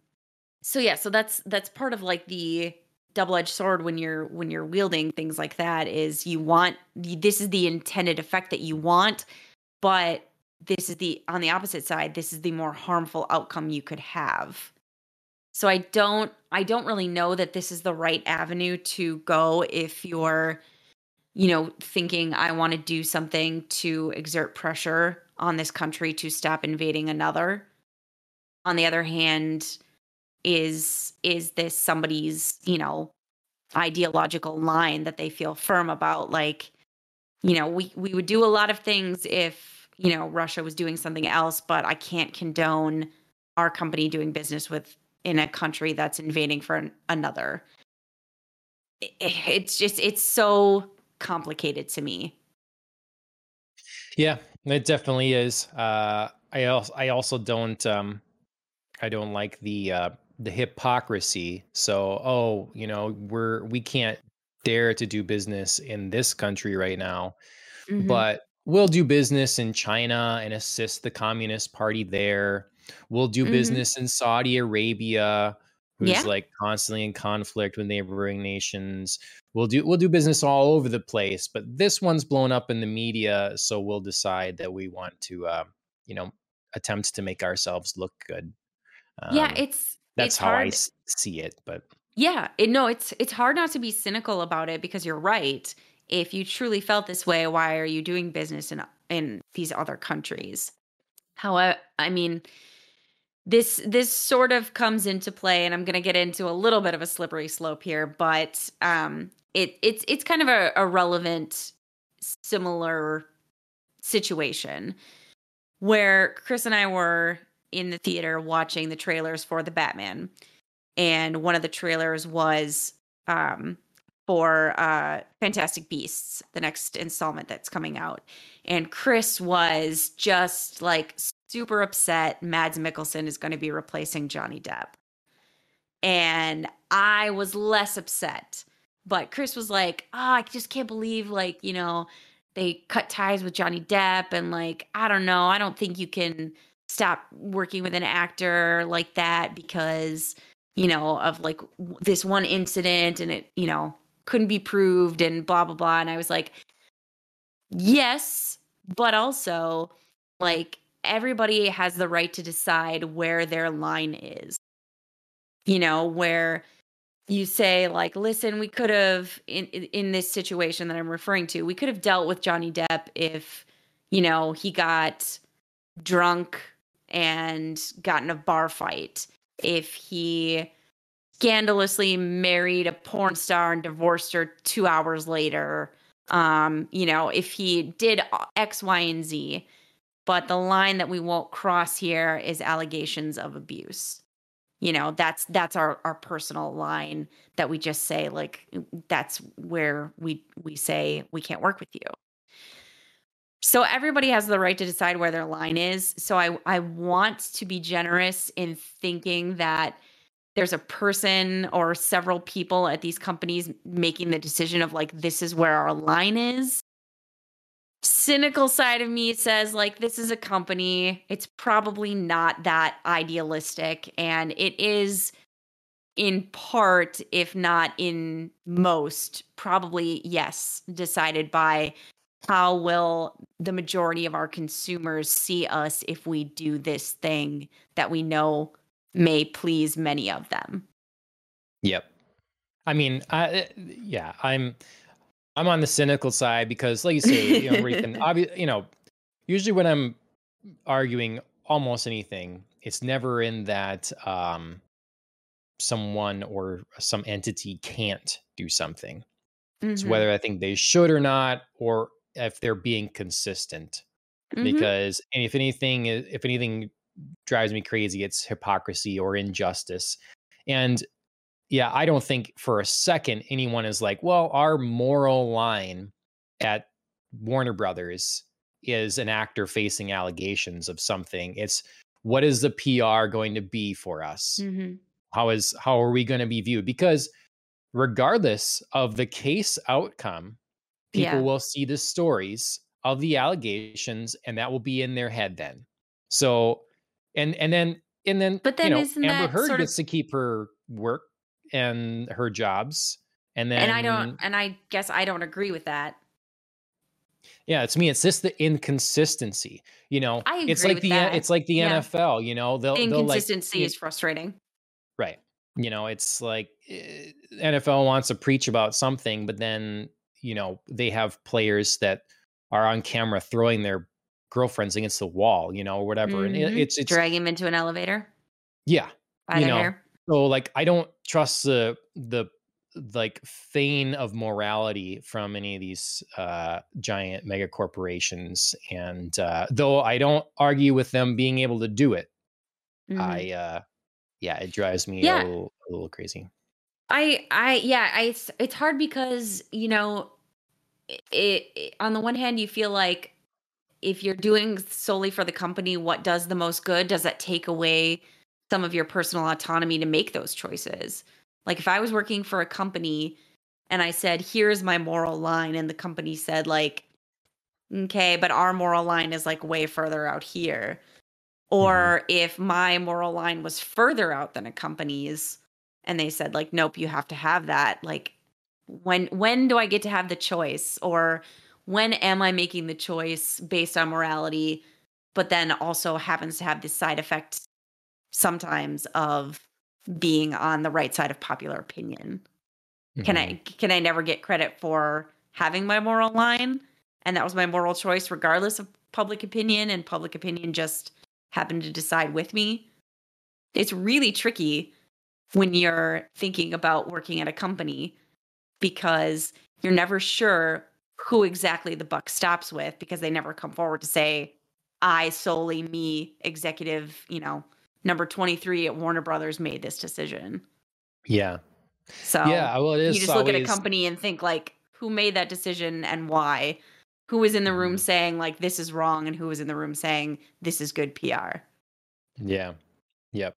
so yeah, so that's that's part of like the double-edged sword when you're when you're wielding things like that is you want this is the intended effect that you want but this is the on the opposite side this is the more harmful outcome you could have. So i don't i don't really know that this is the right avenue to go if you're you know thinking i want to do something to exert pressure on this country to stop invading another. On the other hand is is this somebody's you know ideological line that they feel firm about? Like you know we we would do a lot of things if you know Russia was doing something else but I can't condone our company doing business with in a country that's invading for an, another. It, it's just it's so complicated to me. Yeah it definitely is. Uh i also i also don't um i don't like the uh the hypocrisy. So, oh, you know, we're we can't dare to do business in this country right now, mm-hmm. but we'll do business in China and assist the Communist Party there. We'll do mm-hmm. business in Saudi Arabia, who's yeah. like constantly in conflict with neighboring nations. We'll do we'll do business all over the place, but this one's blown up in the media, so we'll decide that we want to, uh, you know, attempt to make ourselves look good. Um, yeah, it's that's how hard. I see it. But yeah, it, no, it's it's hard not to be cynical about it because you're right. If you truly felt this way, why are you doing business in in these other countries? However, I mean, this this sort of comes into play, and I'm going to get into a little bit of a slippery slope here, but um, it it's it's kind of a, a relevant, similar situation where Chris and I were in the theater watching the trailers for the Batman. And one of the trailers was um, for uh Fantastic Beasts, the next installment that's coming out. And Chris was just like super upset Mads Mikkelsen is going to be replacing Johnny Depp. And I was less upset. But Chris was like, "Oh, I just can't believe like, you know, they cut ties with Johnny Depp and like, I don't know, I don't think you can stop working with an actor like that because you know of like this one incident and it you know couldn't be proved and blah blah blah. And i was like yes but also like everybody has the right to decide where their line is. You know where you say like listen we could have in in this situation that i'm referring to we could have dealt with johnny depp if you know he got drunk and got in a bar fight, if he scandalously married a porn star and divorced her two hours later, um, you know, if he did X, Y, and Z. But the line that we won't cross here is allegations of abuse. You know, that's that's our our personal line that we just say like that's where we we say we can't work with you. So everybody has the right to decide where their line is. So I I want to be generous in thinking that there's a person or several people at these companies making the decision of like this is where our line is. Cynical side of me says like this is a company. It's probably not that idealistic and it is in part if not in most probably yes decided by how will the majority of our consumers see us if we do this thing that we know may please many of them? Yep. I mean I, yeah i'm i'm on the cynical side because like you say you know Ethan, obvi- you know usually when i'm arguing almost anything it's never in that um someone or some entity can't do something. Mm-hmm. it's whether i think they should or not or if they're being consistent mm-hmm. because if anything if anything drives me crazy it's hypocrisy or injustice and yeah i don't think for a second anyone is like well our moral line at warner brothers is an actor facing allegations of something it's what is the pr going to be for us mm-hmm. how is how are we going to be viewed because regardless of the case outcome people yeah. will see the stories of the allegations and that will be in their head then so and and then and then but then you know, isn't amber heard sort gets of... to keep her work and her jobs and then and i don't and i guess i don't agree with that yeah it's me it's just the inconsistency you know I it's like the that. it's like the yeah. nfl you know they'll the inconsistency they'll like, is frustrating right you know it's like eh, nfl wants to preach about something but then you know they have players that are on camera throwing their girlfriends against the wall, you know, or whatever, mm-hmm. and it, it's it's drag him into an elevator. Yeah, you know. Hair. So like, I don't trust the the like feign of morality from any of these uh, giant mega corporations, and uh, though I don't argue with them being able to do it, mm-hmm. I uh, yeah, it drives me yeah. a, little, a little crazy. I I yeah, I it's, it's hard because, you know, it, it on the one hand you feel like if you're doing solely for the company what does the most good, does that take away some of your personal autonomy to make those choices? Like if I was working for a company and I said, "Here's my moral line," and the company said like, "Okay, but our moral line is like way further out here." Mm-hmm. Or mm-hmm. if my moral line was further out than a company's, and they said like nope you have to have that like when when do i get to have the choice or when am i making the choice based on morality but then also happens to have this side effect sometimes of being on the right side of popular opinion mm-hmm. can i mm-hmm. can i never get credit for having my moral line and that was my moral choice regardless of public opinion and public opinion just happened to decide with me it's really tricky when you're thinking about working at a company because you're never sure who exactly the buck stops with because they never come forward to say I solely me executive, you know, number 23 at Warner Brothers made this decision. Yeah. So Yeah, well, it you is just look at a company and think like, who made that decision and why? Who was in the room Mhm. saying like this is wrong, and who was in the room saying this is good PR? Yeah. Yep.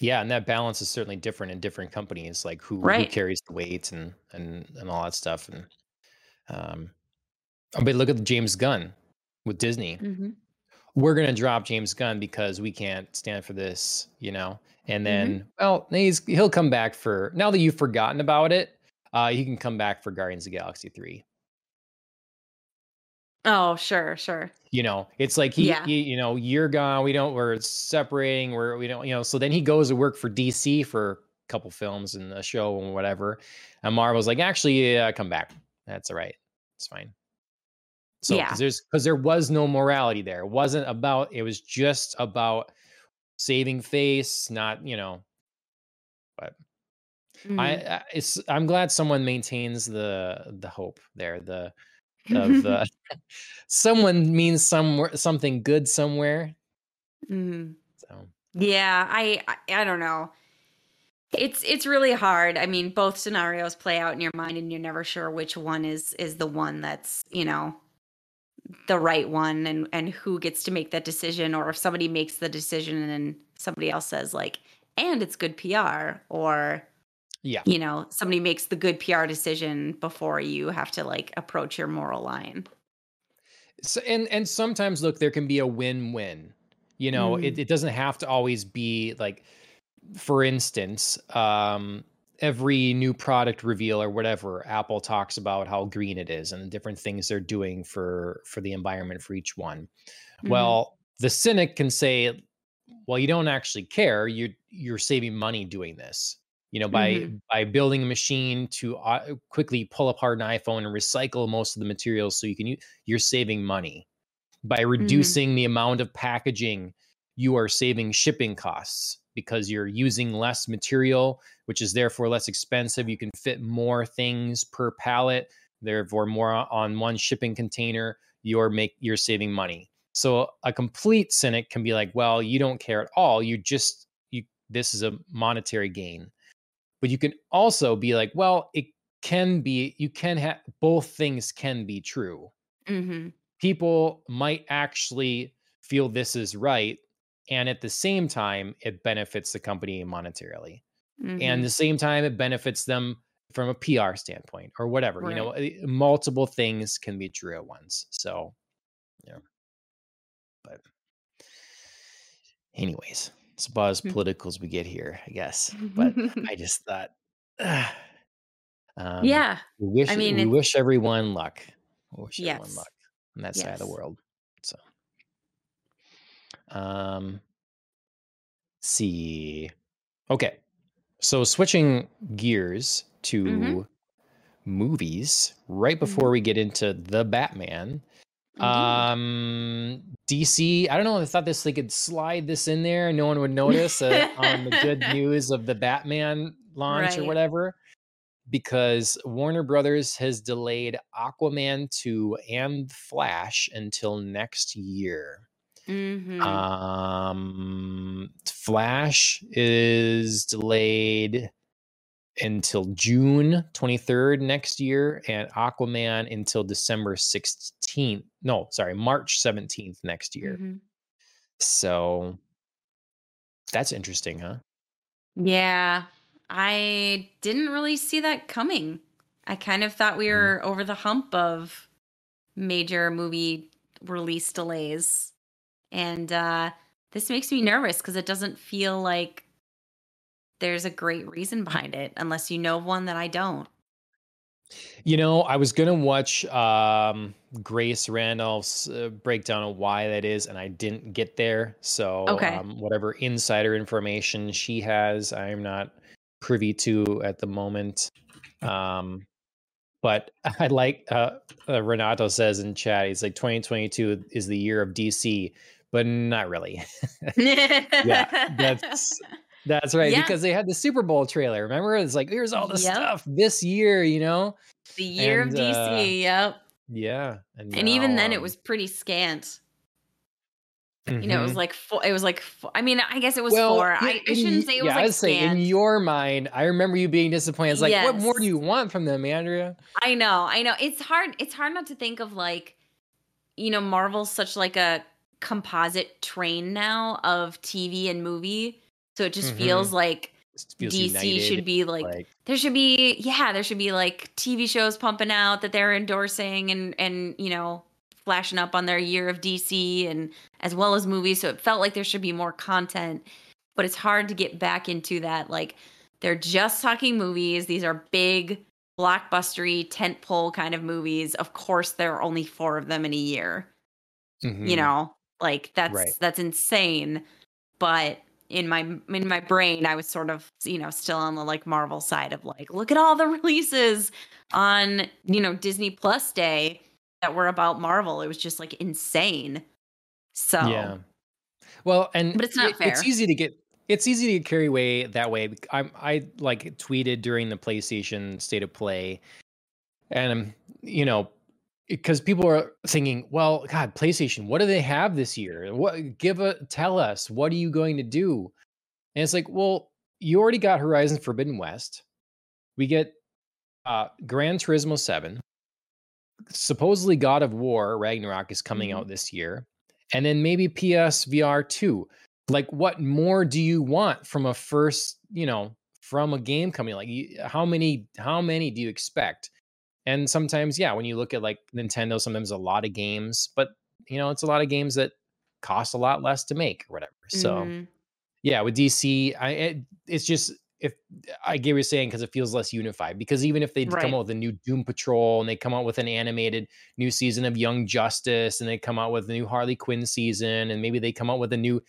Yeah, and that balance is certainly different in different companies, like who who Right. carries the weight and and and all that stuff. And um, mean, look at James Gunn with Disney. Mm-hmm. We're gonna drop James Gunn because we can't stand for this, you know. And Mm-hmm. then, well, he's he'll come back for now that you've forgotten about it. Uh, he can come back for Guardians of the Galaxy three. Oh, sure, sure. you know it's like he, Yeah. he you know you're gone we don't we're separating we're we don't you know so then he goes to work for dc for a couple films and a show and whatever and marvel's like actually yeah come back that's all right it's fine so Yeah. because there's because there was no morality there it wasn't about it was just about saving face not you know but Mhm. I, I it's i'm glad someone maintains the the hope there the of uh, someone means somewhere something good somewhere Mhm. so Yeah, I, I I don't know. It's it's really hard. I mean, both scenarios play out in your mind and you're never sure which one is is the one that's, you know, the right one and and who gets to make that decision or if somebody makes the decision and then somebody else says like and it's good PR or yeah you know, somebody makes the good PR decision before you have to like approach your moral line. so, and and sometimes look there can be a win-win you know it, Mm. it doesn't have to always be like for instance um every new product reveal or whatever apple talks about how green it is and the different things they're doing for for the environment for each one Mhm. well the cynic can say well you don't actually care you're you're saving money doing this you know by Mhm. by building a machine to uh, quickly pull apart an iphone and recycle most of the materials so you can use you're saving money. By reducing the amount of packaging you are saving shipping costs because you're using less material which is therefore less expensive. You can fit more things per pallet therefore more on one shipping container you're make you're saving money. So a complete cynic can be like well you don't care at all. You just you this is a monetary gain but you can also be like well it can be you can have both things can be true. Mhm. people might actually feel this is right and at the same time it benefits the company monetarily. And at Mhm. the same time it benefits them from a pr standpoint or whatever you know eh, multiple things can be true at once so yeah. But anyways it's about as Hmm. political as we get here i guess but i just thought um yeah. we wish I mean, we wish everyone luck we wish everyone luck on that side of the world so um see okay so switching gears to Mhm. movies right before Mhm. we get into the batman. Um dc i don't know i thought this they could slide this in there no one would notice uh, on the good news of the batman launch or whatever because warner brothers has delayed aquaman 2 and flash until next year. Mhm. um, Flash is delayed until June 23rd next year, and Aquaman until December 16th. No, sorry, March 17th next year. Mhm. So that's interesting, huh? Yeah. I didn't really see that coming. I kind of thought we Mhm. were over the hump of major movie release delays. And uh this makes me nervous because it doesn't feel like there's a great reason behind it unless you know one that I don't. You know, I was gonna watch um, Grace Randolph's uh, breakdown of why that is, and I didn't get there. So, Okay. um, whatever insider information she has, I'm not privy to at the moment. Um, but I like uh, uh, Renato says in chat, he's like, 2022 is the year of DC, but not really. yeah, that's that's right Yeah. because they had the Super Bowl trailer. Remember, it's like here's all the Yep. stuff this year, you know. the year And, of DC. uh, yep. Yeah, and, And even now, then, it um, was pretty scant. You know, it was Mhm. like four. It was like four, I mean, I guess it was Well, four. i- I, I shouldn't say it was yeah, like I'd say in your mind, I remember you being disappointed. It's like, what more do you want from them, Andrea? I know, I know. It's hard. It's hard not to think of like, you know, Marvel's such like a composite train now of TV and movie. So it just Mhm. feels like feels DC united, should be like, like there should be yeah, there should be like TV shows pumping out that they're endorsing and and you know flashing up on their year of DC and as well as movies. So it felt like there should be more content, but it's hard to get back into that. Like they're just talking movies. These are big blockbustery tentpole kind of movies. Of course, there are only four of them in a year. You mhm. know, like that's Right. that's insane. But in my in my brain, I was sort of you know still on the like Marvel side of like, look at all the releases on you know Disney Plus Day that were about Marvel. It was just like insane. So Yeah. Well, and But it's not it- It's easy to get. It's easy to get carried away that way. I I like tweeted during the PlayStation State of Play, and you know, because people are thinking, well, God, PlayStation, what do they have this year? What give a tell us? What are you going to do? And it's like, well, you already got Horizon Forbidden West. We get uh Gran Turismo Seven. Supposedly, God of War Ragnarok is coming Mhm. out this year, and then maybe PSVR two. Like, what more do you want from a first, you know, from a game coming Like, how many, how many do you expect? And sometimes, yeah, when you look at like Nintendo, sometimes a lot of games, but you know, it's a lot of games that cost a lot less to make or whatever. So mhm. yeah, with DC, I it, it's just if I get what you're saying because it feels less unified. Because even if they come Right. out with a new Doom Patrol and they come out with an animated new season of Young Justice and they come out with a new Harley Quinn season and maybe they come out with a new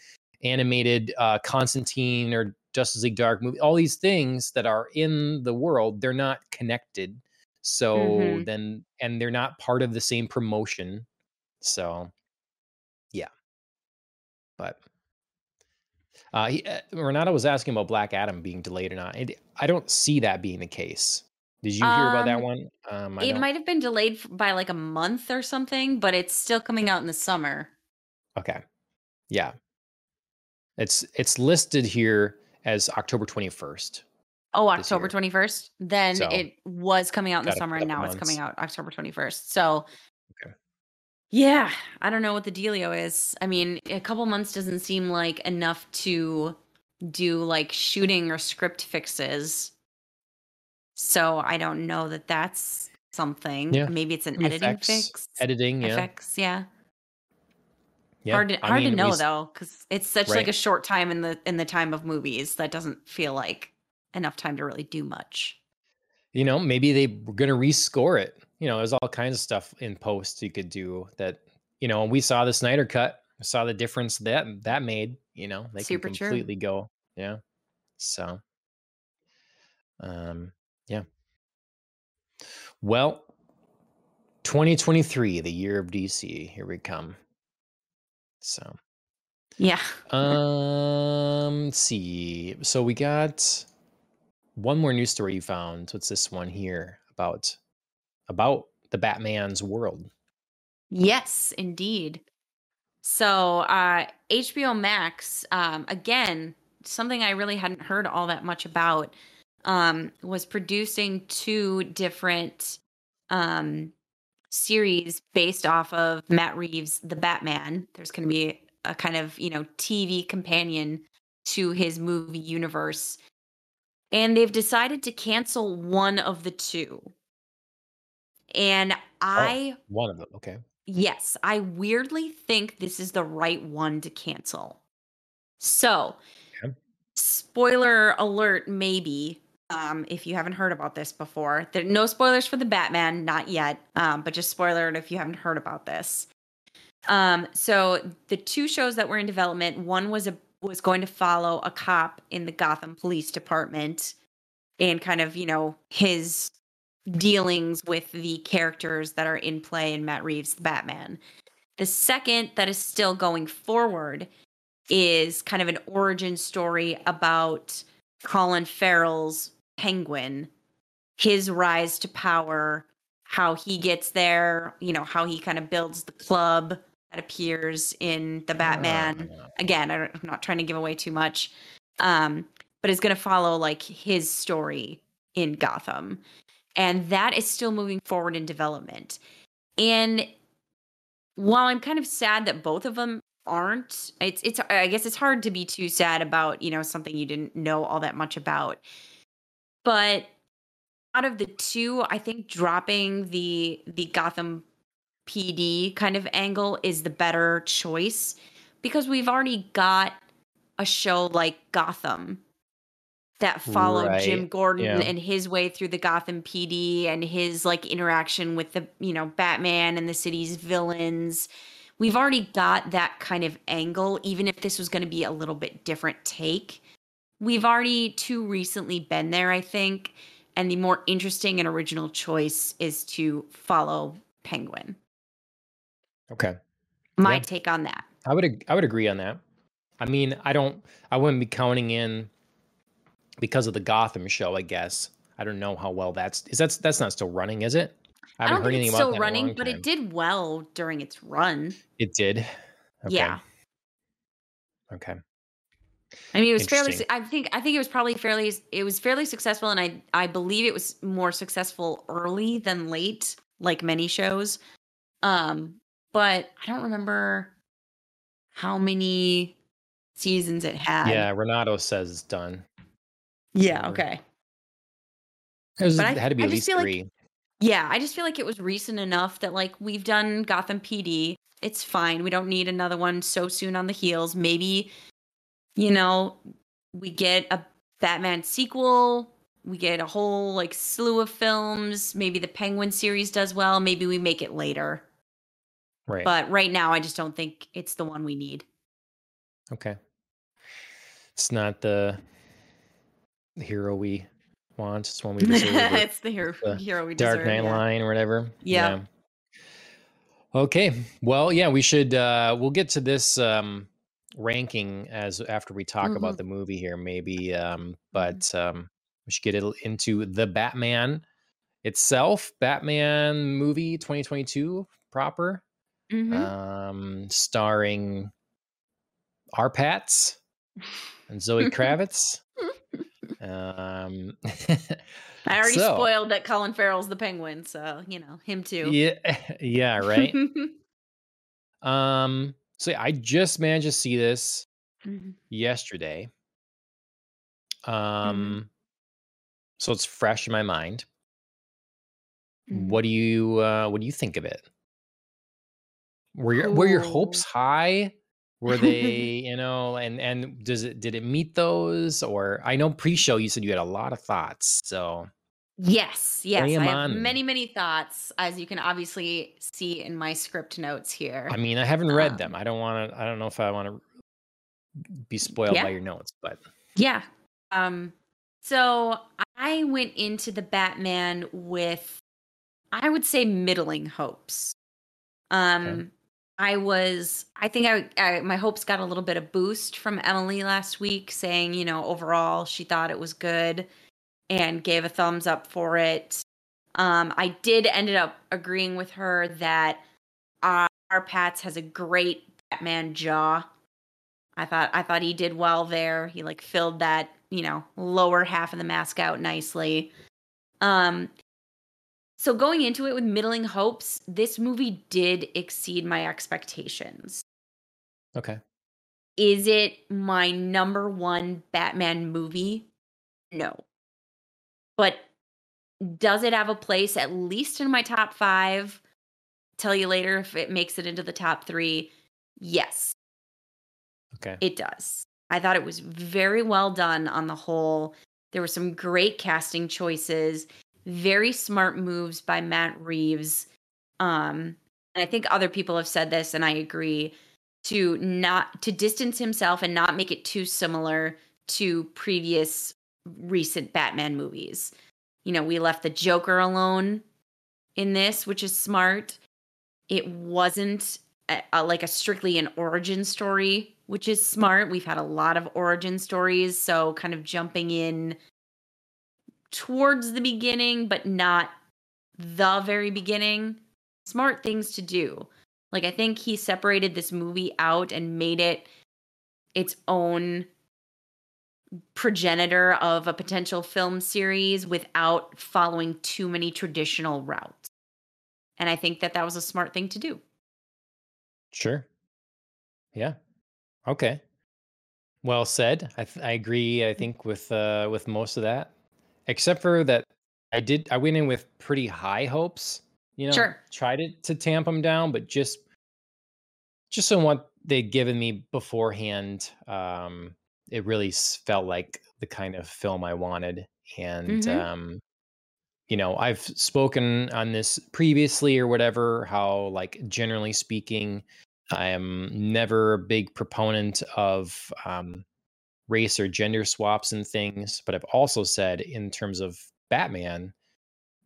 animated uh, Constantine or Justice League Dark movie, all these things that are in the world, they're not connected. So Mhm. then, and they're not part of the same promotion. So yeah, but uh, he, uh, Renato was asking about Black Adam being delayed or not. And I don't see that being the case. Did you hear about that Um, one? Um, It might have been delayed by like a month or something, but it's still coming out in the summer. Okay, yeah, it's it's listed here as October twenty first. Oh, October 21st. Then So, it was coming out in the summer and now it's coming out October 21st. So, Okay. yeah, I don't know what the dealio is. I mean, a couple months doesn't seem like enough to do like shooting or script fixes. So, I don't know that that's something. Yeah, Maybe it's an editing fix. editing. Yeah, Effects, yeah. yeah. Hard to hard to mean, we know s- though cuz it's such like a short time in the in the time of movies that doesn't feel like enough time to really do much. You know, maybe they were gonna rescore it. You know, there's all kinds of stuff in post you could do that. You know, we saw the Snyder cut, saw the difference that that made. You know, they can Super true. completely go. Yeah. So, um, yeah. Well, 2023, the year of DC. Here we come. So, Yeah. um, let's see. So we got one more news story you found. What's this one here about? About the Batman's world. Yes, indeed. So, uh, HBO Max, um, again, something I really hadn't heard all that much about, um, was producing two different um, series based off of Matt Reeves' The Batman. There's going to be a kind of, you know, TV companion to his movie universe. And they've decided to cancel one of the two. And Oh, I one of them. Okay. Yes, I weirdly think this is the right one to cancel. So, Okay. spoiler alert, maybe. Um, if you haven't heard about this before, there no spoilers for the Batman, not yet. Um, but just spoiler alert if you haven't heard about this. Um, so the two shows that were in development, one was a was going to follow a cop in the Gotham Police Department and kind of, you know, his dealings with the characters that are in play in Matt Reeves' Batman. The second that is still going forward is kind of an origin story about Colin Farrell's Penguin, his rise to power, how he gets there, you know, how he kind of builds the club that appears in the Batman. Uh, Again, I am not trying to give away too much, um, but it's going to follow like his story in Gotham, and that is still moving forward in development. And while I'm kind of sad that both of them aren't, it's it's I guess it's hard to be too sad about you know something you didn't know all that much about, but out of the two, I think dropping the the Gotham PD kind of angle is the better choice because we've already got a show like Gotham that followed right. Jim Gordon yeah. and his way through the Gotham PD and his like interaction with the, you know, Batman and the city's villains. We've already got that kind of angle even if this was going to be a little bit different take. We've already too recently been there, I think, and the more interesting and original choice is to follow Penguin. Okay. My yeah. take on that. I would I would agree on that. I mean, I don't I wouldn't be counting in because of the Gotham show, I guess. I don't know how well that's is that's that's not still running, is it? I, haven't I don't heard think it's still running, but it did well during its run. It did. Okay. Yeah. Okay. I mean, it was fairly. I think. I think it was probably fairly. It was fairly successful, and I. I believe it was more successful early than late, like many shows. Um, but I don't remember how many seasons it had. Yeah, Renato says it's done. Yeah. Okay. It, was, it had to be I at least three. Like, yeah, I just feel like it was recent enough that like we've done Gotham PD. It's fine. We don't need another one so soon on the heels. Maybe, you know, we get a Batman sequel. We get a whole like slew of films. Maybe the Penguin series does well. Maybe we make it later. Right. But right now, I just don't think it's the one we need. Okay. It's not the, the hero we want. It's one we deserve. it's the hero, the hero we Dark deserve. Dark Knight yeah. line or whatever. Yeah. yeah. Okay. Well, yeah, we should. uh We'll get to this um ranking as after we talk mm-hmm. about the movie here, maybe. Um, but mm-hmm. um, we should get it into the Batman itself. Batman movie 2022 proper mm-hmm. um, starring our Pats and Zoe Kravitz. um, I already so, spoiled that Colin Farrell's the Penguin, so you know him too. Yeah, yeah, right. um, so yeah, I just managed to see this mm-hmm. yesterday. Um, mm-hmm. so it's fresh in my mind. Mm-hmm. What do you uh, what do you think of it? Were your were your hopes high? Were they, you know, and and does it did it meet those? Or I know pre-show you said you had a lot of thoughts. So Yes, yes. I have on. many, many thoughts, as you can obviously see in my script notes here. I mean, I haven't read um, them. I don't want to. I don't know if I want to be spoiled yeah. by your notes, but yeah. Um. So I went into the Batman with, I would say, middling hopes. Um. Okay. I was, I think I, I, my hopes got a little bit of boost from Emily last week saying, you know, overall she thought it was good and gave a thumbs up for it. Um, I did ended up agreeing with her that our, Pats has a great Batman jaw. I thought I thought he did well there. He like filled that, you know, lower half of the mask out nicely. Um so going into it with middling hopes, this movie did exceed my expectations. Okay. Is it my number 1 Batman movie? No. But does it have a place at least in my top 5? Tell you later if it makes it into the top 3. Yes. Okay. It does. I thought it was very well done on the whole. There were some great casting choices very smart moves by Matt Reeves. Um, and I think other people have said this, and I agree to not to distance himself and not make it too similar to previous recent Batman movies. You know, we left the Joker alone in this, which is smart. It wasn't a, a, like a strictly an origin story, which is smart. We've had a lot of origin stories, so kind of jumping in towards the beginning, but not the very beginning. Smart things to do. Like I think he separated this movie out and made it its own progenitor of a potential film series without following too many traditional routes. And I think that that was a smart thing to do. Sure. Yeah. Okay. Well said. I th- I agree. I think with uh with most of that, except for that, I did I went in with pretty high hopes. You know, Sure. tried to to tamp them down, but just just on what they'd given me beforehand, um, it really felt like the kind of film I wanted. And Mhm. um, you know, I've spoken on this previously or whatever, how like generally speaking, I am never a big proponent of um, race or gender swaps and things. But I've also said, in terms of Batman,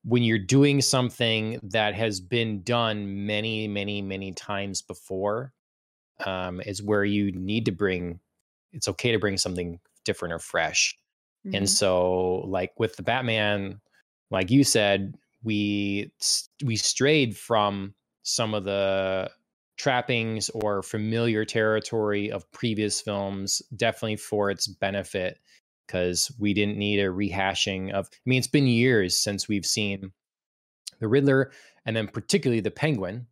when you're doing something that has been done many, many, many times before, um, is where you need to bring. It's okay to bring something different or fresh. And Mhm. so, like with the Batman, like you said, we we strayed from some of the trappings or familiar territory of previous films, definitely for its benefit, because we didn't need a rehashing of. I mean, it's been years since we've seen the Riddler, and then particularly the Penguin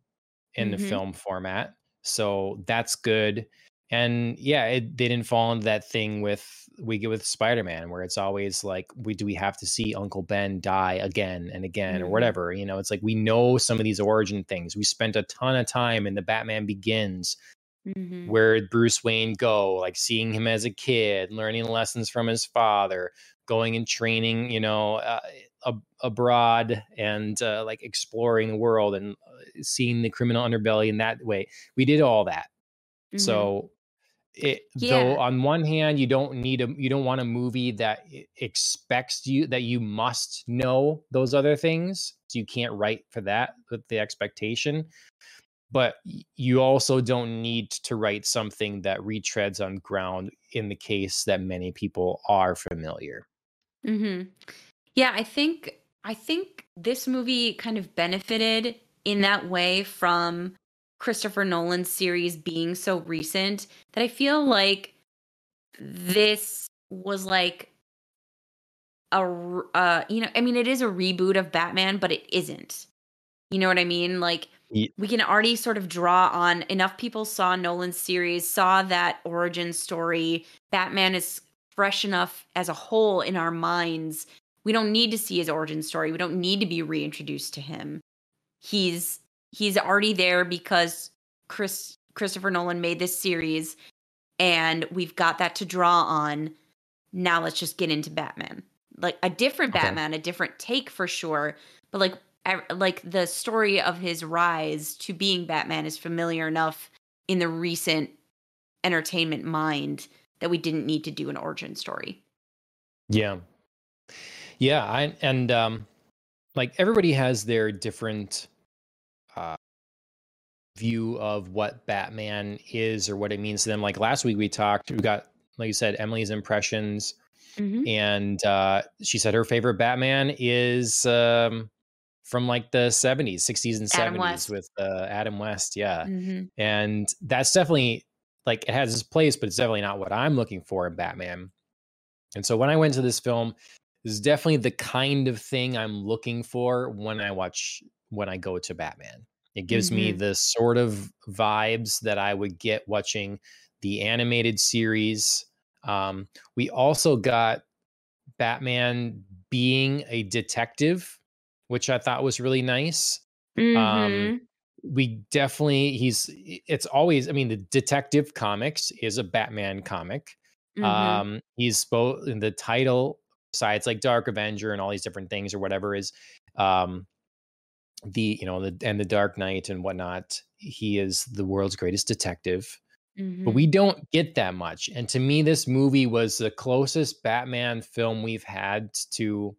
in the Mhm. film format. So that's good. And yeah, it, they didn't fall into that thing with we get with Spider-Man where it's always like we do we have to see Uncle Ben die again and again or Mhm. whatever. You know, it's like we know some of these origin things. We spent a ton of time in the Batman Begins Mhm. where did Bruce Wayne go? Like seeing him as a kid, learning lessons from his father, going and training, you know, uh, ab- abroad and uh, like exploring the world and uh, seeing the criminal underbelly in that way. We did all that. Mhm. So it though on one hand you don't need a you don't want a movie that expects you that you must know those other things so you can't write for that with the expectation but you also don't need to write something that retreads on ground in the case that many people are familiar Mhm. Yeah, I think I think this movie kind of benefited in that way from Christopher Nolan's series being so recent that I feel like this was like a uh you know, I mean it is a reboot of Batman, but it isn't. You know what I mean? Like Ye- we can already sort of draw on enough people saw Nolan's series, saw that origin story. Batman is fresh enough as a whole in our minds. We don't need to see his origin story. We don't need to be reintroduced to him. He's he's already there because Chris Christopher Nolan made this series and we've got that to draw on. Now let's just get into Batman. Like a different Okay. Batman, a different take for sure, but like like the story of his rise to being Batman is familiar enough in the recent entertainment mind that we didn't need to do an origin story. Yeah. Yeah, I and um like everybody has their different uh view of what Batman is or what it means to them. Like last week we talked, we got like you said Emily's impressions Mm-hmm. and uh she said her favorite Batman is um from like the 70s, 60s and 70s West. with uh Adam West, yeah. Mm-hmm. And that's definitely like it has its place, but it's definitely not what I'm looking for in Batman. And so when I went to this film, this is definitely the kind of thing I'm looking for when I watch when I go to Batman. It gives me Mhm. the sort of vibes that I would get watching the animated series. Um, we also got Batman being a detective, which I thought was really nice Mm-hmm. um we definitely he's it's always i mean the detective comics is a batman comic Mm-hmm. um he's both in the title besides like dark avenger and all these different things or whatever is um the you know the and the dark knight and whatnot he is the world's greatest detective Mm-hmm. but we don't get that much and to me this movie was the closest batman film we've had to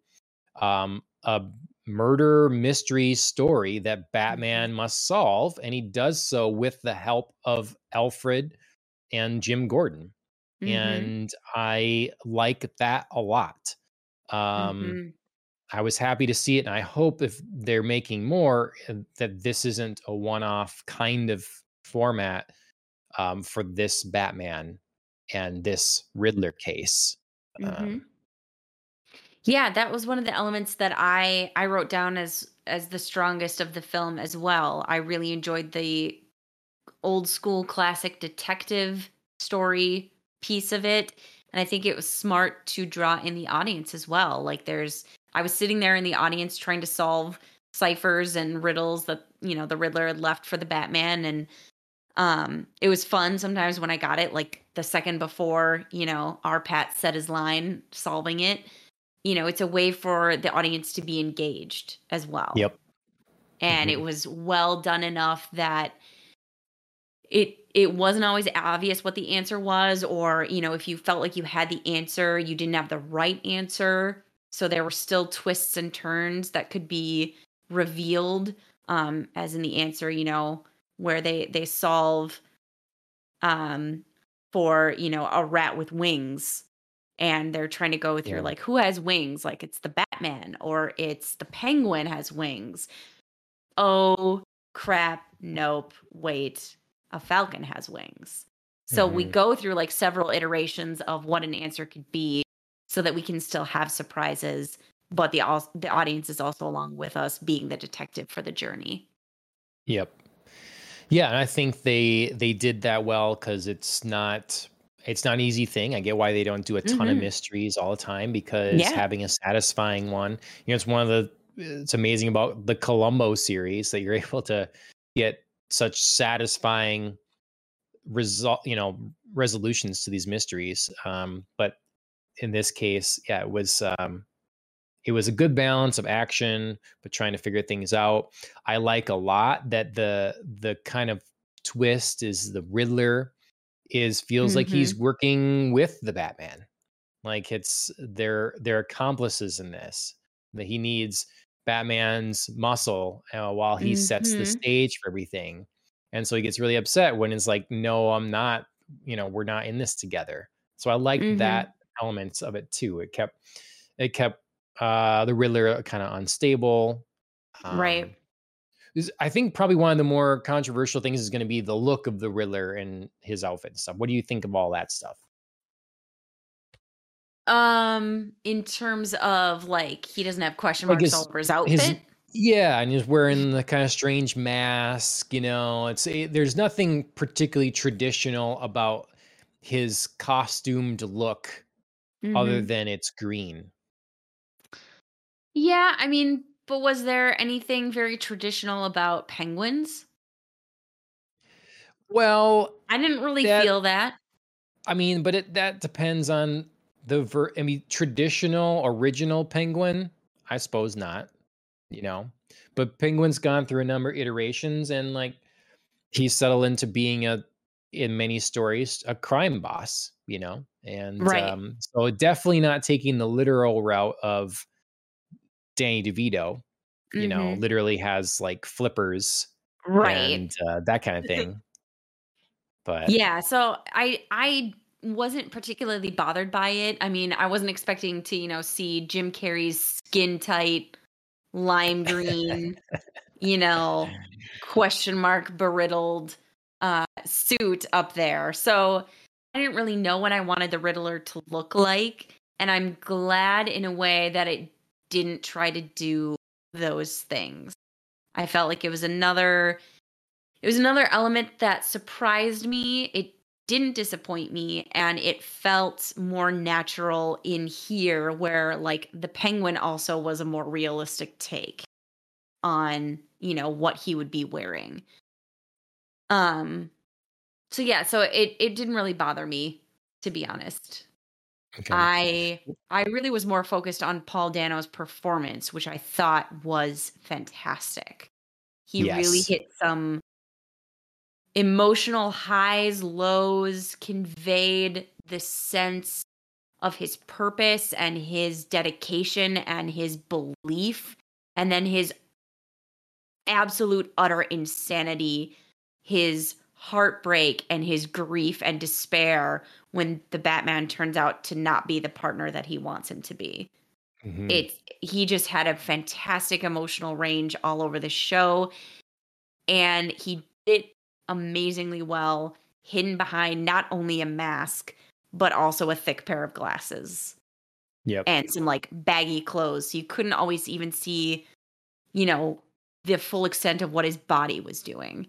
um a murder mystery story that batman must solve and he does so with the help of alfred and jim gordon Mm-hmm. and i like that a lot um Mhm. I was happy to see it, and I hope if they're making more that this isn't a one-off kind of format um, for this Batman and this Riddler case. Mm-hmm. Um, yeah, that was one of the elements that I I wrote down as as the strongest of the film as well. I really enjoyed the old school classic detective story piece of it, and I think it was smart to draw in the audience as well. Like there's I was sitting there in the audience trying to solve ciphers and riddles that you know the Riddler had left for the Batman and um it was fun sometimes when I got it like the second before, you know, our Pat said his line solving it you know, it's a way for the audience to be engaged as well. Yep. And mm-hmm. it was well done enough that it it wasn't always obvious what the answer was or you know if you felt like you had the answer you didn't have the right answer so there were still twists and turns that could be revealed um as in the answer you know where they they solve um for you know a rat with wings. And they're trying to go through yeah. like who has wings? Like it's the batman or it's the penguin has wings. Oh crap. Nope. Wait. A falcon has wings. So mm-hmm. we go through like several iterations of what an answer could be so that we can still have surprises but the the audience is also along with us being the detective for the journey yep yeah and i think they they did that well because it's not it's not an easy thing. I get why they don't do a ton mm-hmm. of mysteries all the time because yeah. having a satisfying one, you know, it's one of the it's amazing about the Columbo series that you're able to get such satisfying result, you know, resolutions to these mysteries. Um, but in this case, yeah, it was um, it was a good balance of action, but trying to figure things out. I like a lot that the the kind of twist is the Riddler is feels mm-hmm. like he's mm-hmm. working with the Batman. Like it's they're they're accomplices in this. That he needs Batman's muscle uh, while he mm-hmm. sets the mm-hmm. stage for everything. And so he gets really upset when it's like, no, I'm not, you know, we're not in this together. So I like mm-hmm. that elements of it too. It kept it kept uh the Riddler kind of unstable. Um, right. I think probably one of the more controversial things is going to be the look of the Riddler and his outfit and stuff. What do you think of all that stuff? Um, in terms of like he doesn't have question marks like his, all over his outfit. His, yeah, and he's wearing the kind of strange mask. You know, it's it, there's nothing particularly traditional about his costumed look, mm-hmm. other than it's green. Yeah, I mean, but was there anything very traditional about penguins? Well, I didn't really that, feel that. I mean, but it that depends on the ver. I mean, traditional original penguin. I suppose not. You know, but penguin's gone through a number of iterations, and like he's settled into being a in many stories a crime boss. You know, and right. um, so definitely not taking the literal route of Danny DeVito, you mm-hmm. know, literally has like flippers, right, and uh, that kind of thing. But yeah, so I I wasn't particularly bothered by it. I mean, I wasn't expecting to you know see Jim Carrey's skin tight lime green, you know, question mark beriddled uh, suit up there. So I didn't really know what I wanted the Riddler to look like. And I'm glad in a way that it didn't try to do those things. I felt like it was another it was another element that surprised me. It didn't disappoint me and it felt more natural in here where like the penguin also was a more realistic take on, you know, what he would be wearing. Um so yeah, so it it didn't really bother me to be honest. Okay. I I really was more focused on Paul Dano's performance, which I thought was fantastic. He yes. really hit some emotional highs, lows, conveyed the sense of his purpose and his dedication and his belief, and then his absolute utter insanity, his heartbreak and his grief and despair when the Batman turns out to not be the partner that he wants him to be. Mm-hmm. It's he just had a fantastic emotional range all over the show, and he did amazingly well, hidden behind not only a mask but also a thick pair of glasses. Yep. And some like baggy clothes. So you couldn't always even see, you know, the full extent of what his body was doing.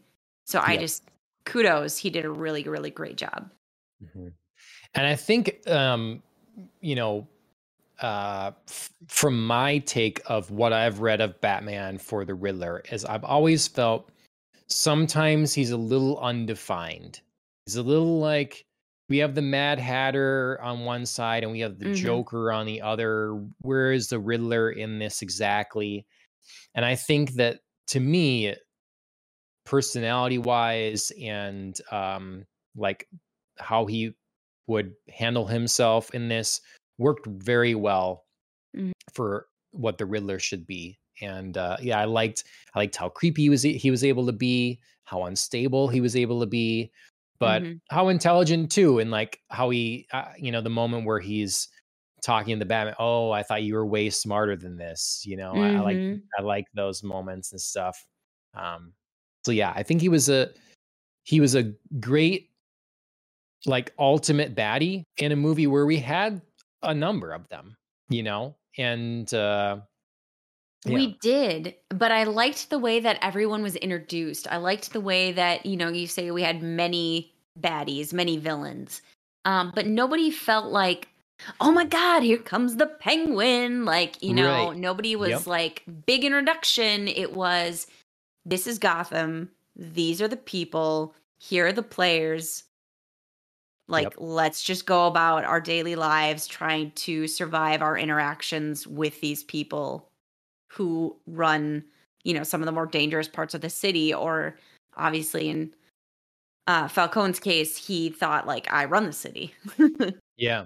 So I yep. just kudos. He did a really, really great job. Mm-hmm. And I think, um, you know, uh, f- from my take of what I've read of Batman for the Riddler, is I've always felt sometimes he's a little undefined. He's a little like we have the Mad Hatter on one side and we have the mm-hmm. Joker on the other. Where is the Riddler in this exactly? And I think that to me, personality wise and um, like how he would handle himself in this worked very well mm-hmm. for what the Riddler should be. And uh, yeah, I liked I liked how creepy he was he was able to be, how unstable he was able to be but mm-hmm. how intelligent too and like how he uh, you know the moment where he's talking to the batman oh i thought you were way smarter than this you know mm-hmm. I, I, like mm-hmm. i like those moments and stuff um so yeah i think he was a he was a great like ultimate baddie in a movie where we had a number of them you know and uh yeah. We did, but I liked the way that everyone was introduced. I liked the way that, you know, you say we had many baddies, many villains. Um, but nobody felt like, oh my God, here comes the penguin. Like, you know, right. nobody was yep. like, big introduction. It was, this is Gotham. These are the people. Here are the players. Like, yep. let's just go about our daily lives trying to survive our interactions with these people who run, you know, some of the more dangerous parts of the city, or obviously in uh, Falcone's case, he thought like I run the city. yeah,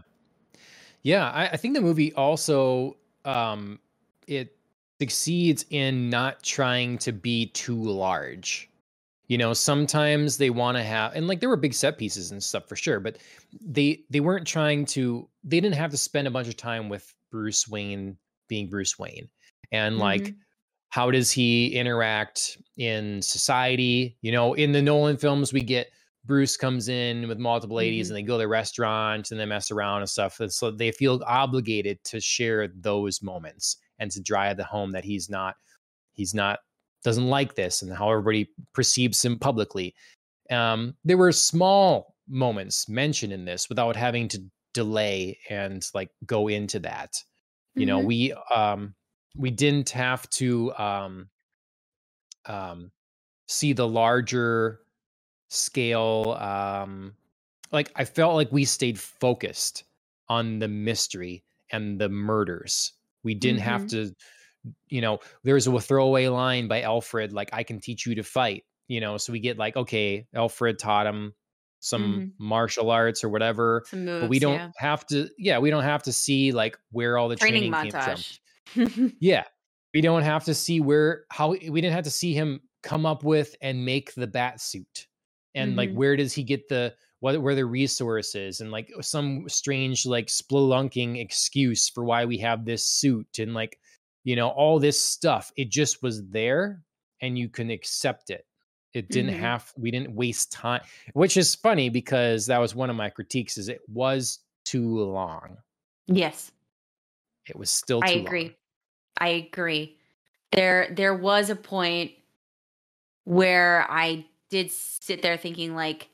yeah. I, I, think the movie also um, it succeeds in not trying to be too large. You know, sometimes they want to have, and like there were big set pieces and stuff for sure, but they they weren't trying to. They didn't have to spend a bunch of time with Bruce Wayne being Bruce Wayne and mm-hmm. like how does he interact in society you know in the nolan films we get bruce comes in with multiple ladies mm-hmm. and they go to the restaurant and they mess around and stuff and so they feel obligated to share those moments and to drive the home that he's not he's not doesn't like this and how everybody perceives him publicly um, there were small moments mentioned in this without having to delay and like go into that you mm-hmm. know we um we didn't have to um, um, see the larger scale. Um, like I felt like we stayed focused on the mystery and the murders. We didn't mm-hmm. have to, you know, there's a throwaway line by Alfred, like, I can teach you to fight, you know, so we get like, okay, Alfred taught him some mm-hmm. martial arts or whatever, moves, but we don't yeah. have to, yeah, we don't have to see like where all the training, training came from. yeah. We don't have to see where how we didn't have to see him come up with and make the bat suit. And mm-hmm. like where does he get the what were the resources and like some strange like spelunking excuse for why we have this suit and like you know all this stuff it just was there and you can accept it it didn't mm-hmm. have we didn't waste time which is funny because that was one of my critiques is it was too long yes it was still i agree long. I agree. There there was a point where I did sit there thinking like,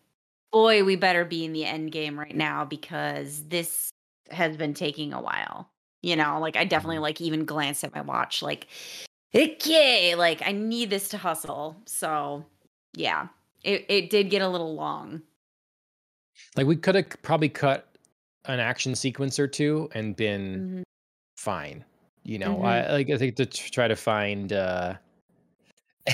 boy, we better be in the end game right now because this has been taking a while. You know, like I definitely mm-hmm. like even glanced at my watch like okay, like I need this to hustle. So, yeah. It it did get a little long. Like we could have probably cut an action sequence or two and been mm-hmm. fine. You know, mm-hmm. I like I think to try to find uh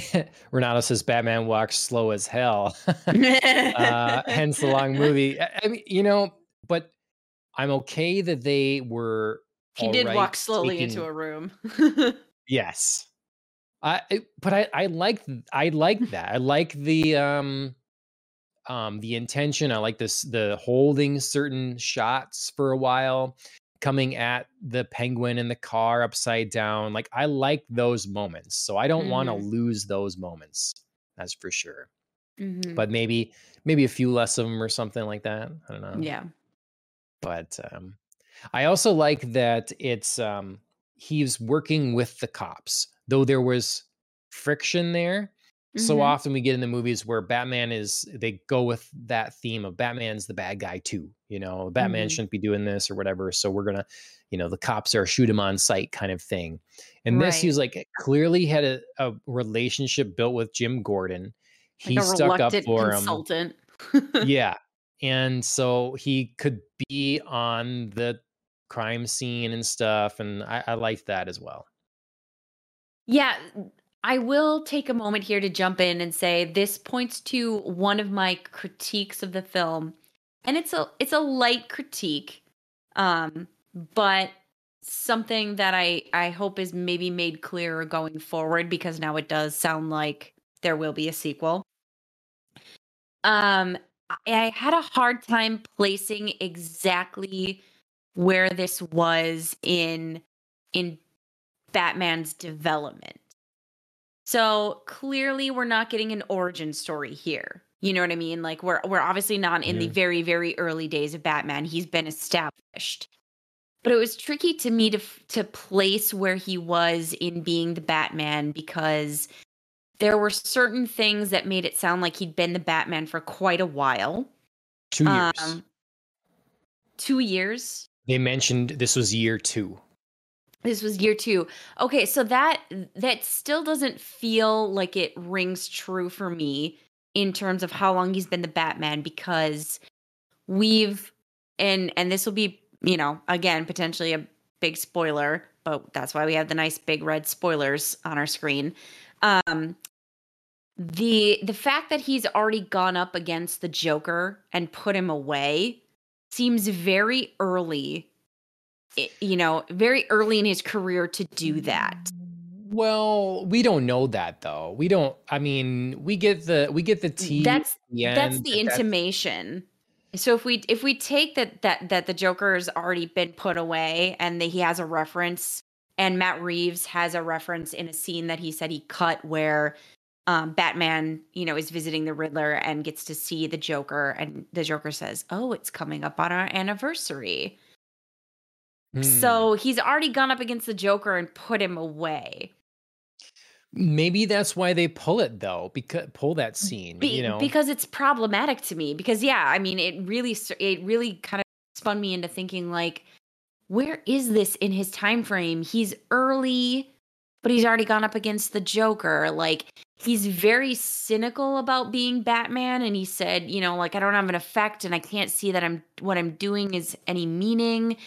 Renato says Batman walks slow as hell. uh, hence the long movie. I, mean, you know, but I'm okay that they were. He did right walk slowly taking... into a room. yes, I. But I, I like, I like that. I like the, um, um, the intention. I like this, the holding certain shots for a while coming at the penguin in the car upside down. Like I like those moments. So I don't want to lose those moments. That's for sure. Mhm. But maybe maybe a few less of them or something like that. I don't know. Yeah. But um I also like that it's um he's working with the cops. Though there was friction there, so Mhm. often we get in the movies where Batman is they go with that theme of Batman's the bad guy too. You know, Batman Mhm. shouldn't be doing this or whatever. So we're gonna, you know, the cops are shoot him on sight kind of thing. And this he was like clearly had a, a relationship built with Jim Gordon. He a stuck up for him. consultant. Yeah. And so he could be on the crime scene and stuff. And I, I liked that as well. Yeah, I will take a moment here to jump in and say this points to one of my critiques of the film. And it's a it's a light critique. Um, but something that I I hope is maybe made clearer going forward because now it does sound like there will be a sequel. Um, I had a hard time placing exactly where this was in in Batman's development. So clearly we're not getting an origin story here. You know what I mean? Like we're we're obviously not in the Mhm. very very early days of Batman. He's been established. But it was tricky to me to to place where he was in being the Batman because there were certain things that made it sound like he'd been the Batman for quite a while. Two years. Um 2 years. they mentioned this was year two. This was year 2. Okay, so that that still doesn't feel like it rings true for me in terms of how long he's been the Batman because we've and and this will be, you know, again, potentially a big spoiler, but that's why we have the nice big red spoilers on our screen. Um the the fact that he's already gone up against the Joker and put him away seems very early you know, very early in his career to do that. Well, we don't know that though. We don't. I mean, we get the we get the tea. That's at the that's the but that's- intimation. So if we if we take that that that the Joker has already been put away and that he has a reference and Matt Reeves has a reference in a scene that he said he cut where um, Batman, you know, is visiting the Riddler and gets to see the Joker and the Joker says, "Oh, it's coming up on our anniversary." Hmm. So he's already gone up against the Joker and put him away. maybe that's why they pull it though. Because pull that scene. Be- you know. because it's problematic to me because yeah i mean it really it really kind of spun me into thinking like where is this in his time frame he's early but he's already gone up against the joker like he's very cynical about being batman and he said you know like i don't have an effect and i can't see that i'm what i'm doing is any meaning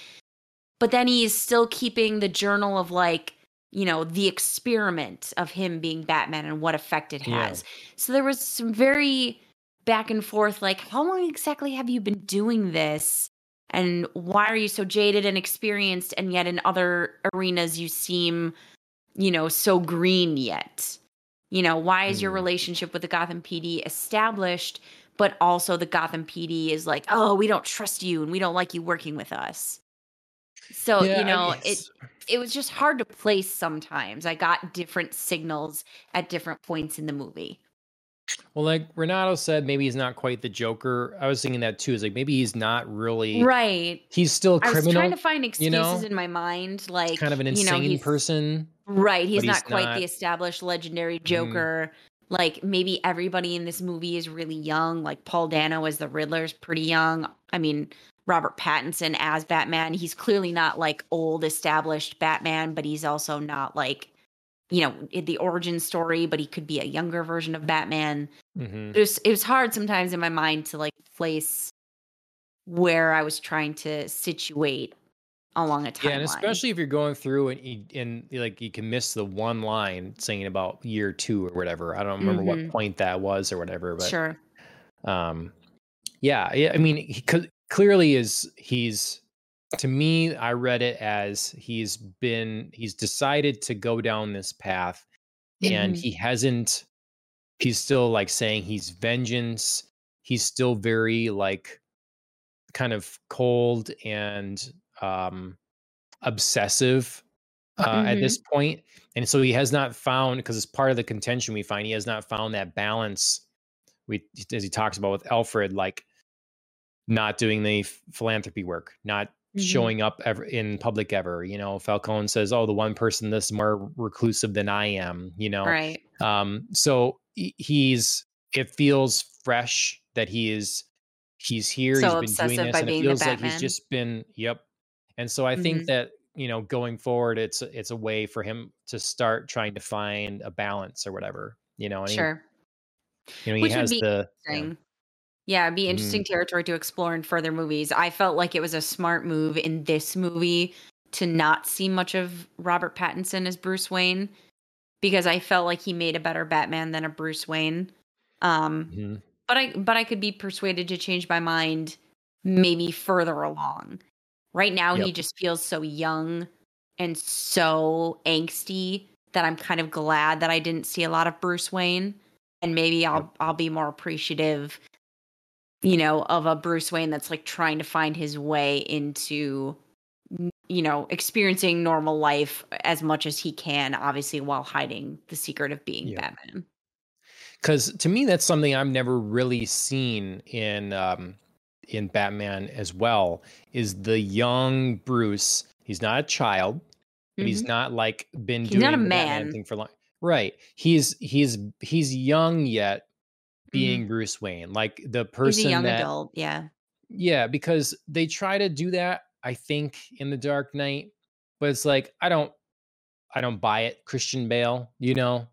but then he is still keeping the journal of like you know the experiment of him being batman and what effect it Yeah. has so there was some very back and forth like how long exactly have you been doing this and why are you so jaded and experienced and yet in other arenas you seem you know so green yet you know why is your Hmm. relationship with the gotham pd established but also the gotham pd is like oh we don't trust you and we don't like you working with us so Yeah, you know it it was just hard to place sometimes i got different signals at different points in the movie Well, like Renato said, maybe he's not quite the Joker. I was thinking that too. Is like maybe he's not really. right He's still I was trying to find excuses know? in my mind, like kind of an you insane know, he's, person. Right, he's not he's quite not- Mm-hmm. the established legendary Joker. Like maybe everybody in this movie is really young. Like Paul Dano as the Riddler's pretty young. I mean, Robert Pattinson as Batman, he's clearly not like old established Batman, but he's also not like you know the origin story. But he could be a younger version of Batman. hmm It was it was hard sometimes in my mind to like place where I was trying to situate along a timeline. Yeah, and especially if you're going through and you, and like you can miss the one line saying about year two or whatever. I don't remember Mhm. what point that was or whatever, but sure. um, yeah, yeah. I mean, he cl- clearly is he's to me. I read it as he's been he's decided to go down this path, and Mhm. he hasn't. He's still like saying he's vengeance. He's still very like kind of cold and um obsessive uh, Mm-hmm. at this point, and so he has not found because it's part of the contention we find he has not found that balance. We as he talks about with Alfred, like not doing the philanthropy work, not Mhm. showing up ever in public ever. You know, Falcone says, "Oh, the one person that's more reclusive than I am." You know, Right. um, so he's it feels fresh that he is he's here. So he's been doing this, and it feels like he's just been yep. And so I think Mhm. that you know going forward, it's it's a way for him to start trying to find a balance or whatever. You know, and Sure. he, you know, he Which would has the. Interesting. Yeah, it'd be Mhm. interesting territory to explore in further movies. I felt like it was a smart move in this movie to not see much of Robert Pattinson as Bruce Wayne because I felt like he made a better Batman than a Bruce Wayne. Um, Mhm. but I but I could be persuaded to change my mind maybe further along. Right now he just feels so young and so angsty that I'm kind of glad that I didn't see a lot of Bruce Wayne and maybe I'll Yep. I'll be more appreciative you know of a Bruce Wayne that's like trying to find his way into you know experiencing normal life as much as he can obviously while hiding the secret of being Yeah. Batman. because to me that's something I've never really seen in um, in Batman as well. Is the young Bruce? He's not a child, but he's not like been Mm-hmm. He's doing not a man. thing for long. Right? He's he's he's young yet being Bruce Wayne, like the Mm-hmm. He's person a young that adult, yeah. yeah, because they try to do that. I think in the Dark Knight, but it's like I don't I don't buy it. Christian Bale, you know,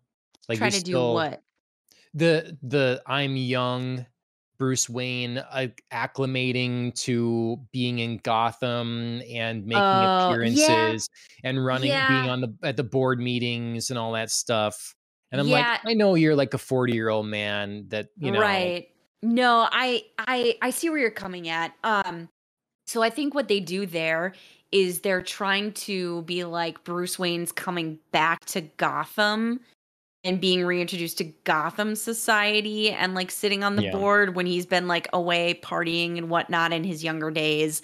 like Try to do what? the the I'm young Bruce Wayne uh, acclimating to being in Gotham and making yeah. appearances and running being on the at the board meetings and all that stuff. And I'm Yeah. like, I know you're like a 40 year old man that you know, Right. No, I I I see where you're coming at. Um so I think what they do there is they're trying to be like Bruce Wayne's coming back to Gotham and being reintroduced to Gotham society and like sitting on the Yeah. board when he's been like away partying and whatnot in his younger days.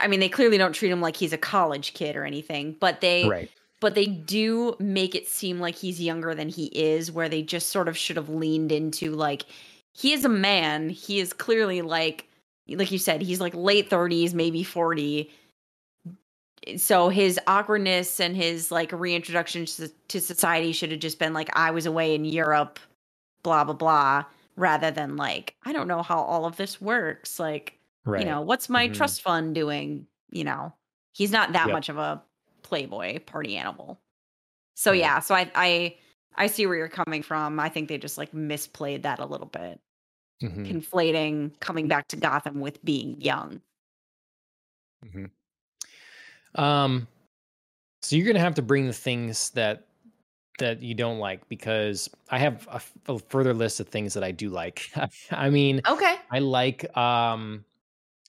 I mean, they clearly don't treat him like he's a college kid or anything, but they right? But they do make it seem like he's younger than he is where they just sort of should have leaned into like he is a man he is clearly like like you said he's like late 30s maybe 40 so his awkwardness and his like reintroduction to, to society should have just been like i was away in europe blah blah blah rather than like i don't know how all of this works like Right. you know what's my Mhm. trust fund doing you know he's not that Yep. much of a playboy party animal so Right. yeah so i i i see where you're coming from i think they just like misplayed that a little bit Mhm, conflating coming back to gotham with being young mhm. Um, so you're gonna have to bring the things that that you don't like because I have a, f- a further list of things that I do like. I mean, okay I like um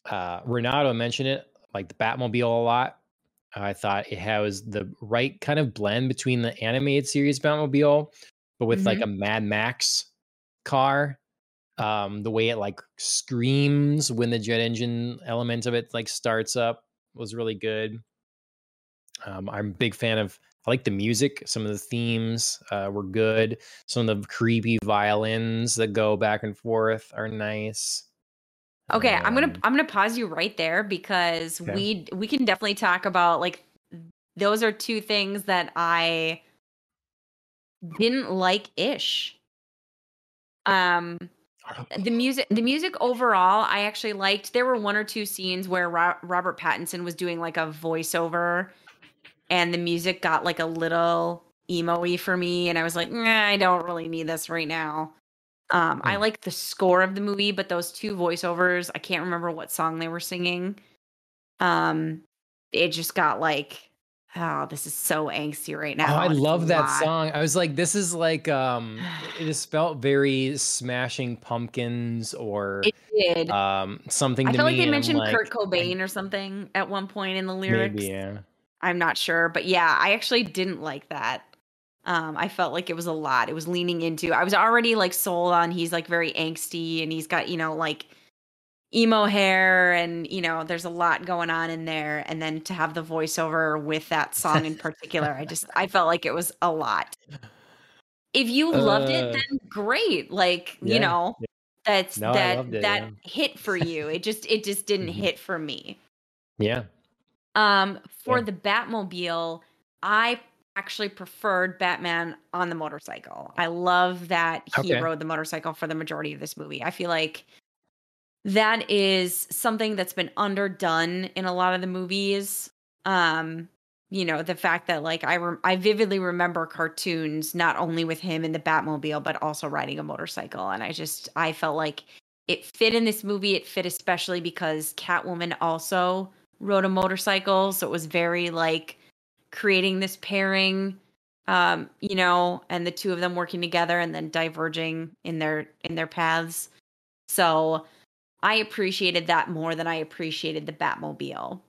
uh Renato mentioned it, like the Batmobile a lot. I thought it has the right kind of blend between the animated series Batmobile, but with like a Mad Max car. Um, the way it like screams when the jet engine element of it like starts up was really good. Um, I'm a big fan of I like the music. Some of the themes uh, were good. Some of the creepy violins that go back and forth are nice. Okay i'm gonna Um, i'm gonna pause you right there because Okay. we we can definitely talk about like those are two things that i didn't like ish um the music the music overall i actually liked. There were one or two scenes where Ro- robert pattinson was doing like a voiceover and the music got like a little emo-y for me and i was like nah, i don't really need this right now um i Hmm. like the score of the movie but those two voiceovers i can't remember what song they were singing um it just got like oh this is so angsty right now Oh, I love that lot. song. I was like, this is like um it just felt very smashing pumpkins or it did um something I felt like they mentioned like, Kurt Cobain or something at one point in the lyrics. Maybe, yeah. I'm not sure, but yeah, I actually didn't like that. Um, I felt like it was a lot. It was leaning into. I was already like sold on. He's like very angsty, and he's got you know like emo hair and you know there's a lot going on in there and then to have the voiceover with that song in particular i just i felt like it was a lot if you loved it Uh, then great like you know yeah. that's No, that it. that Yeah. hit for you it just it just didn't Mhm. hit for me Yeah. um for Yeah. the batmobile i actually preferred batman on the motorcycle. I love that he Okay. rode the motorcycle for the majority of this movie. I feel like that is something that's been underdone in a lot of the movies. Um you know the fact that like i rem- i vividly remember cartoons not only with him in the batmobile but also riding a motorcycle. And i just i felt like it fit in this movie. It fit especially because catwoman also rode a motorcycle. So it was very like creating this pairing um you know and the two of them working together and then diverging in their in their paths so I appreciated that more than I appreciated the Batmobile.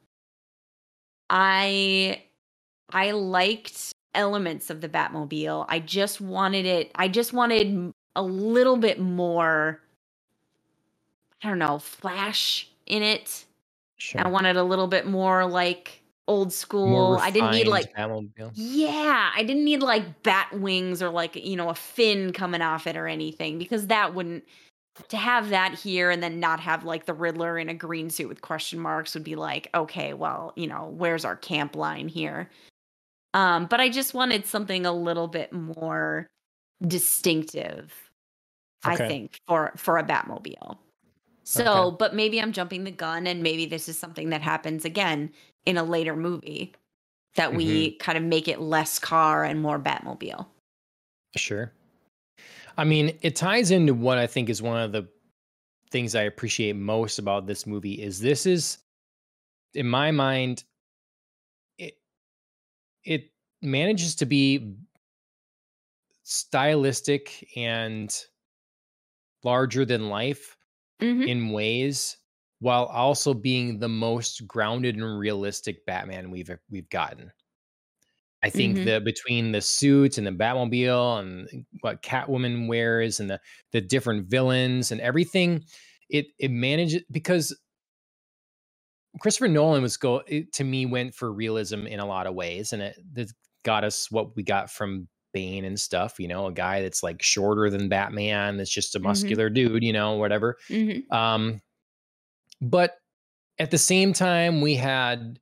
I I liked elements of the Batmobile. I just wanted it I just wanted a little bit more I don't know, flash in it. I wanted a little bit more like old school. I didn't need like Batmobile. yeah, I didn't need like bat wings or like, you know, a fin coming off it or anything because that wouldn't to have that here and then not have like the Riddler in a green suit with question marks would be like, okay, well, you know, where's our camp line here? Um, but I just wanted something a little bit more distinctive, I think, for for a Batmobile. So, but maybe I'm jumping the gun and maybe this is something that happens again in a later movie that we kind of make it less car and more Batmobile. Sure. I mean, it ties into what I think is one of the things I appreciate most about this movie is this is in my mind it it manages to be stylistic and larger than life Mhm. in ways while also being the most grounded and realistic Batman we've we've gotten. I think Mhm. that between the suits and the Batmobile and what Catwoman wears and the the different villains and everything, it it manages because Christopher Nolan was go it, to me went for realism in a lot of ways, and it that got us what we got from Bane and stuff. You know, a guy that's like shorter than Batman, that's just a Mhm. muscular dude. You know, whatever. Mhm. Um, but at the same time, we had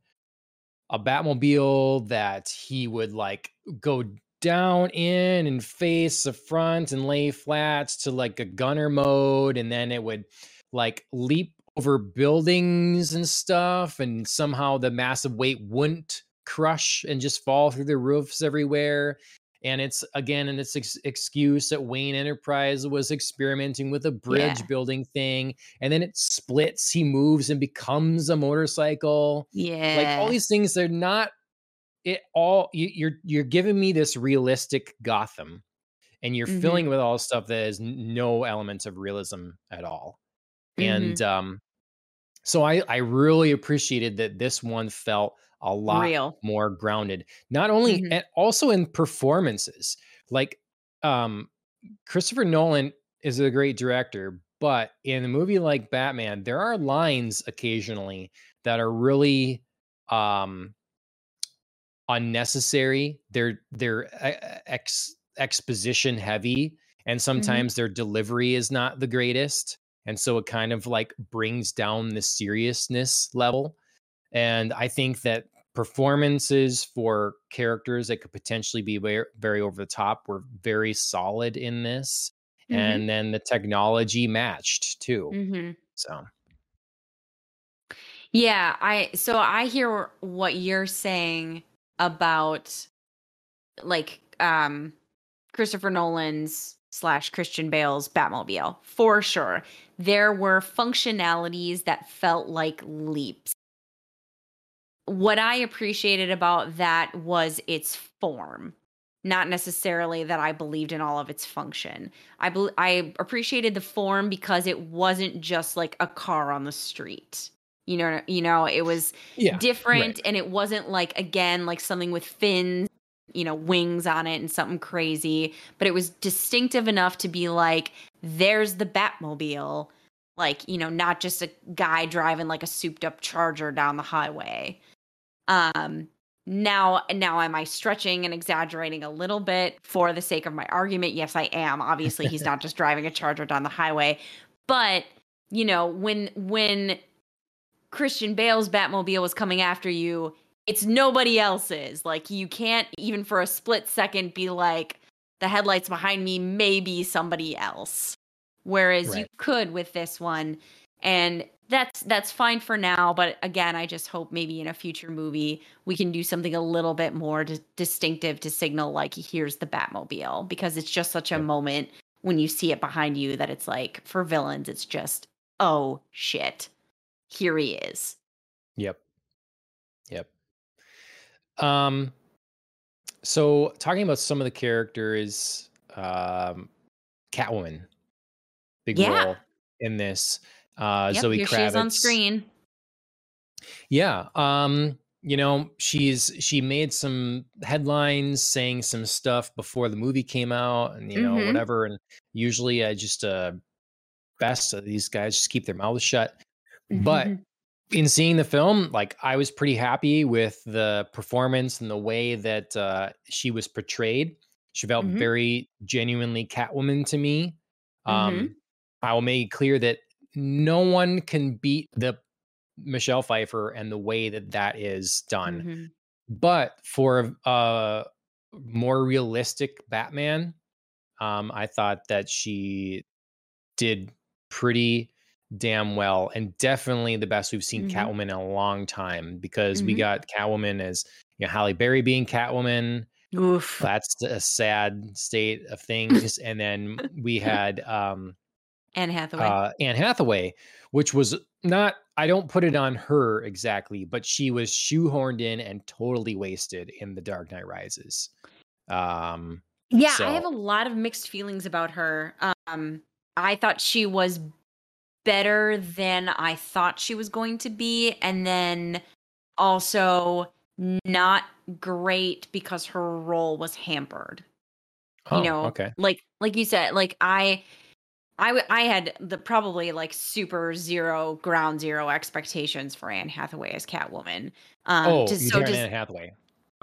a Batmobile that he would like go down in and face the front and lay flats to like a gunner mode, and then it would like leap over buildings and stuff, and somehow the massive weight wouldn't crush and just fall through the roofs everywhere. And it's again, and it's ex- excuse that Wayne Enterprise was experimenting with a bridge Yeah. building thing, and then it splits. He moves and becomes a motorcycle Yeah. like all these things they're not it all you, you're you're giving me this realistic gotham and you're Mhm. filling with all stuff that has no elements of realism at all Mhm. and um so i i really appreciated that this one felt a lot Real. more grounded not only Mhm. and also in performances like um christopher nolan is a great director but in a movie like batman there are lines occasionally that are really um unnecessary they're they're ex, exposition heavy and sometimes their delivery is not the greatest and so it kind of like brings down the seriousness level and i think that performances for characters that could potentially be very, very over the top were very solid in this Mhm. and then the technology matched too Mhm. so Yeah, I so I hear what you're saying about like um Christopher Nolan's slash Christian Bale's Batmobile for sure. There were functionalities that felt like leaps. What I appreciated about that was its form, not necessarily that I believed in all of its function. I bel I appreciated the form because it wasn't just like a car on the street. You know, you know, it was yeah different and it wasn't like again like something with fins you know wings on it and something crazy but it was distinctive enough to be like there's the batmobile Like, you know, not just a guy driving like a souped up charger down the highway. Um now now am I stretching and exaggerating a little bit for the sake of my argument? Yes, I am. Obviously, he's not just driving a charger down the highway, but you know, when when Christian Bale's Batmobile was coming after you, it's nobody else's. Like you can't even for a split second be like the headlights behind me may be somebody else. Whereas right. you could with this one. And that's that's fine for now, but again, I just hope maybe in a future movie we can do something a little bit more d- distinctive to signal like here's the Batmobile because it's just such a moment when you see it behind you that it's like for villains it's just oh shit. Here he is. Yep. Um, so talking about some of the characters, um, Catwoman, big yeah. role in this. Uh, yep, Zoe here Kravitz. On screen. Yeah. Um, you know, she's she made some headlines saying some stuff before the movie came out, and you know mm-hmm. whatever. And usually, I just uh, best of these guys just keep their mouths shut. Mm-hmm. But in seeing the film, like I was pretty happy with the performance and the way that uh, she was portrayed. She felt mm-hmm. very genuinely Catwoman to me. Um, mm-hmm. I will make clear that no one can beat the Michelle Pfeiffer and the way that that is done. Mm-hmm. But for a more realistic Batman, um, I thought that she did pretty damn well and definitely the best we've seen mm-hmm. Catwoman in a long time because mm-hmm. we got Catwoman as you know Halle Berry being Catwoman. Oof. That's a sad state of things. and then we had um Anne Hathaway. Uh, Anne Hathaway, which was not I don't put it on her exactly, but she was shoehorned in and totally wasted in The Dark Knight Rises. Um yeah, so. I have a lot of mixed feelings about her. Um I thought she was better than I thought she was going to be. And then also not great because her role was hampered. Oh, you know, okay. Like like you said, like I I I had the probably like super zero ground zero expectations for Anne Hathaway as Catwoman. Um oh, to, so just, Anne Hathaway.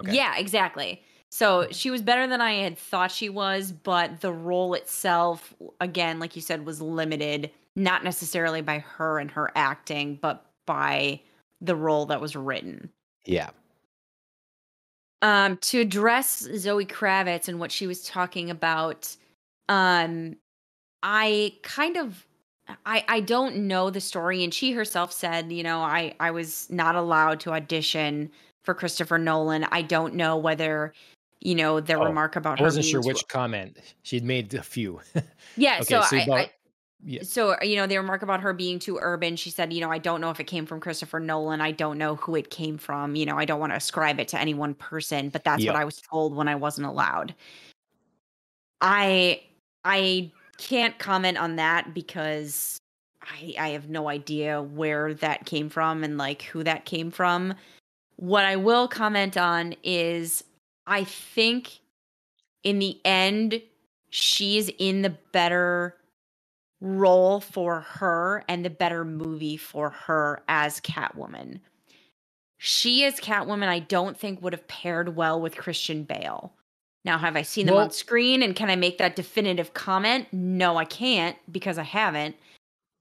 Okay. Yeah, exactly. So she was better than I had thought she was, but the role itself, again, like you said, was limited not necessarily by her and her acting, but by the role that was written. Yeah. Um, to address Zoe Kravitz and what she was talking about, um, I kind of I I don't know the story, and she herself said, you know, I I was not allowed to audition for Christopher Nolan. I don't know whether you know the oh, remark about her. I wasn't sure which comment she'd made a few. yeah, okay, so, so I, about, I, yeah. So, you know, the remark about her being too urban, she said, you know, I don't know if it came from Christopher Nolan. I don't know who it came from. You know, I don't want to ascribe it to any one person, but that's what I was told when I wasn't allowed. I I can't comment on that because I I have no idea where that came from and like who that came from. What I will comment on is I think in the end she's in the better role for her and the better movie for her as Catwoman. She as Catwoman, I don't think would have paired well with Christian Bale. Now, have I seen them well, on screen and can I make that definitive comment? No, I can't because I haven't.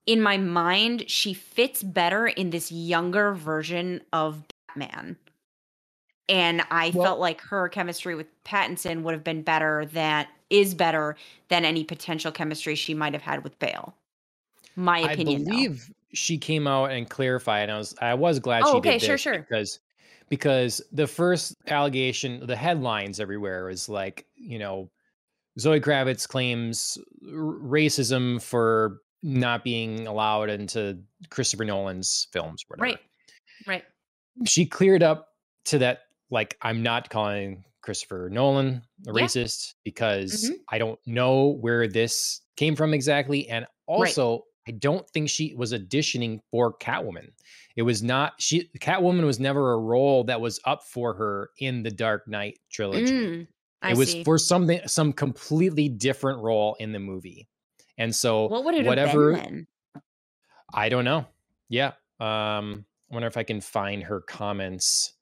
In my mind, she fits better in this younger version of Batman. And I well, felt like her chemistry with Pattinson would have been better than is better than any potential chemistry she might have had with Bale. My opinion. I believe though. she came out and clarified, and I was I was glad oh, she okay, did sure, sure. because because the first allegation, the headlines everywhere was like, you know, Zoe Kravitz claims racism for not being allowed into Christopher Nolan's films, whatever. Right. Right. She cleared up to that, like, I'm not calling Christopher Nolan a yeah. racist because mm-hmm. I don't know where this came from exactly. And also, right. I don't think she was auditioning for Catwoman. It was not she Catwoman was never a role that was up for her in the Dark Knight trilogy. Mm, it was see. for something some completely different role in the movie. And so what would it whatever I don't know. Yeah. Um, I wonder if I can find her comments.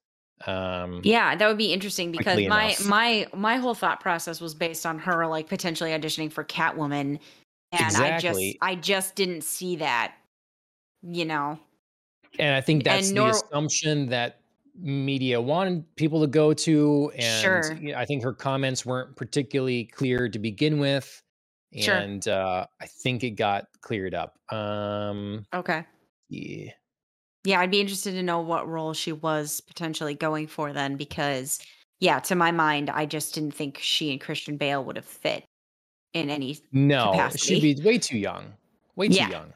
Um, Yeah, that would be interesting because my enough. my my whole thought process was based on her like potentially auditioning for Catwoman, and Exactly. I just I just didn't see that. You know. and I think that's And the assumption that media wanted people to go to. And Sure. I think her comments weren't particularly clear to begin with. Sure. And uh, I think it got cleared up. Um, Okay. yeah. Yeah, I'd be interested to know what role she was potentially going for then, because yeah, to my mind, I just didn't think she and Christian Bale would have fit in any. No, Capacity. she'd be way too young. Way too Yeah. young.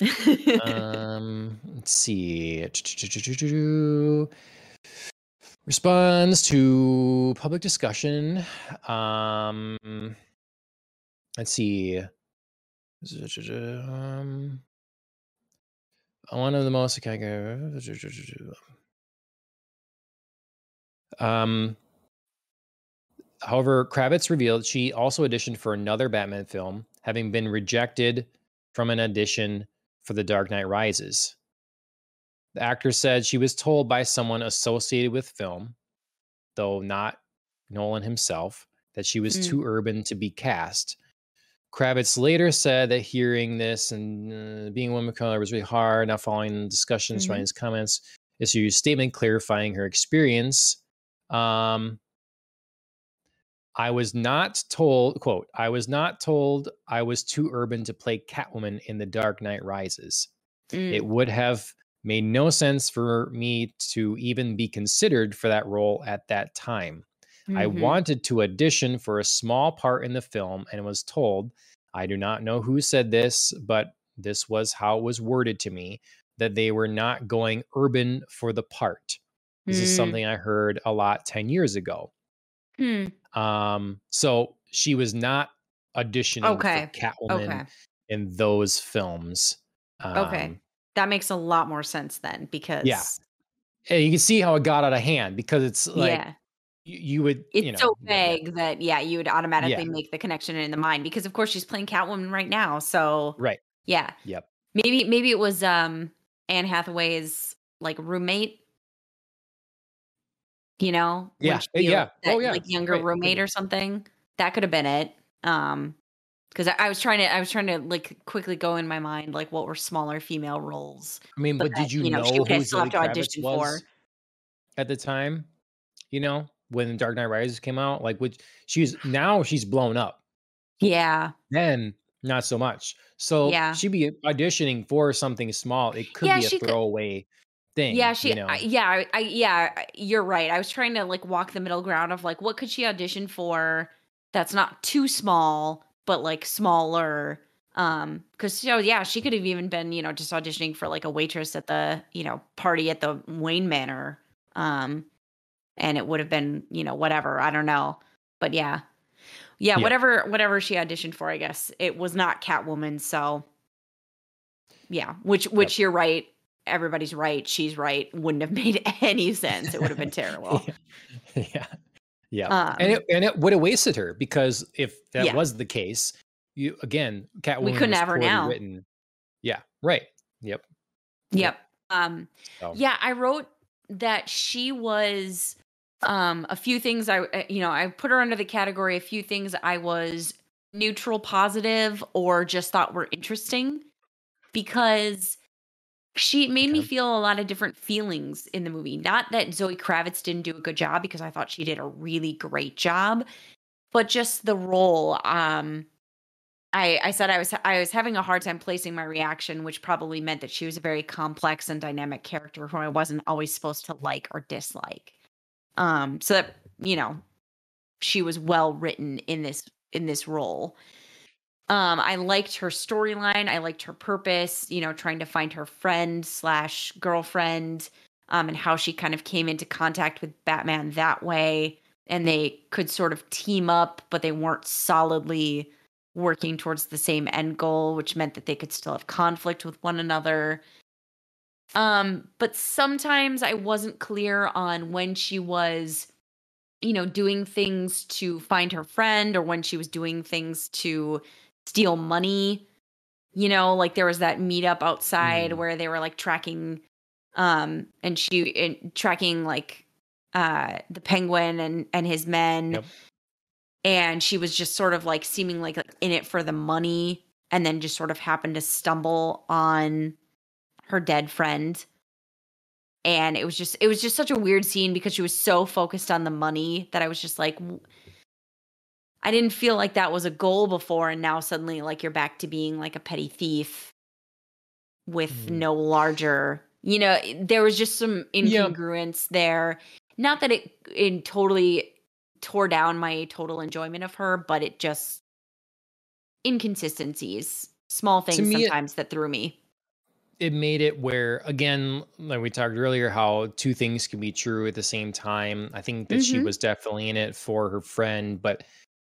um let's see responds to public discussion um let's see um one of the most um however kravitz revealed she also auditioned for another batman film having been rejected from an audition for The Dark Knight Rises. The actor said she was told by someone associated with film, though not Nolan himself, that she was Mm. too urban to be cast. Kravitz later said that hearing this and uh, being a woman of color was really hard, not following the discussions, Mhm. writing his comments, issued a statement clarifying her experience. Um, I was not told, quote, I was not told I was too urban to play Catwoman in The Dark Knight Rises. Mm, It would have made no sense for me to even be considered for that role at that time. I mhm. wanted to audition for a small part in the film and was told, I do not know who said this, but this was how it was worded to me, that they were not going urban for the part. This is Mm. something I heard a lot 10 years ago. Hmm. Um, so she was not auditioning Okay, for Catwoman Okay. in those films. Okay. Um, That makes a lot more sense then because Yeah. and you can see how it got out of hand because it's like yeah, you, would, it's you know, so vague that yeah, you would automatically Yeah. make the connection in the mind because of course she's playing Catwoman right now. So right? yeah, Yep. maybe maybe it was um Anne Hathaway's like roommate. You know, Yeah, uh, yeah. that, Oh, yeah. like younger Right, roommate or something. That could have been it. Um, because I, I was trying to, I was trying to like quickly go in my mind like what were smaller female roles. I mean, But but, did you, you know, know, she would still have to audition was for. at the time? You know, when Dark Knight Rises came out, like, which she's now she's blown up. Yeah, Then not so much. So Yeah. she'd be auditioning for something small. It could Yeah, be a she could- throwaway thing. yeah, she, you know, I, yeah, I, I, yeah. You're right. I was trying to like walk the middle ground of like what could she audition for that's not too small, but like smaller. Um, because so yeah, she could have even been you know just auditioning for like a waitress at the you know party at the Wayne Manor. Um, and it would have been you know whatever I don't know, but yeah, yeah, Yeah. whatever whatever she auditioned for, I guess it was not Catwoman. So yeah, which which you're right. Everybody's right. She's right. Wouldn't have made any sense. It would have been terrible. yeah, yeah, yeah. Um, and it and it would have wasted her because if that Yeah. was the case, you again, Catwoman we couldn't was have now. Written. Yeah, right. Yep. Yep. Um So, yeah, I wrote that she was um a few things I uh, you know, I put her under the category a few things I was neutral positive or just thought were interesting because she made me feel a lot of different feelings in the movie. Not that Zoe Kravitz didn't do a good job because I thought she did a really great job, but just the role um I, I said I was I was having a hard time placing my reaction, which probably meant that she was a very complex and dynamic character who I wasn't always supposed to like or dislike. Um, so that you know, she was well written in this in this role. Um, I liked her storyline. I liked her purpose. You know, trying to find her friend slash girlfriend, um, and how she kind of came into contact with Batman that way, and they could sort of team up, but they weren't solidly working towards the same end goal, which meant that they could still have conflict with one another. Um, but sometimes I wasn't clear on when she was, you know, doing things to find her friend or when she was doing things to steal money. You know, like there was that meetup outside Mm. where they were like tracking um and she and tracking like uh the penguin and and his men Yep. and she was just sort of like seeming like, like in it for the money and then just sort of happened to stumble on her dead friend and it was just it was just such a weird scene because she was so focused on the money that i was just like I didn't feel like that was a goal before and now suddenly like you're back to being like a petty thief with Mm. no larger you know there was just some Yeah. incongruence there not that it it totally tore down my total enjoyment of her but it just inconsistencies small things me, it- sometimes that threw me it made it where again like we talked earlier how two things can be true at the same time i think that she Mhm. was definitely in it for her friend but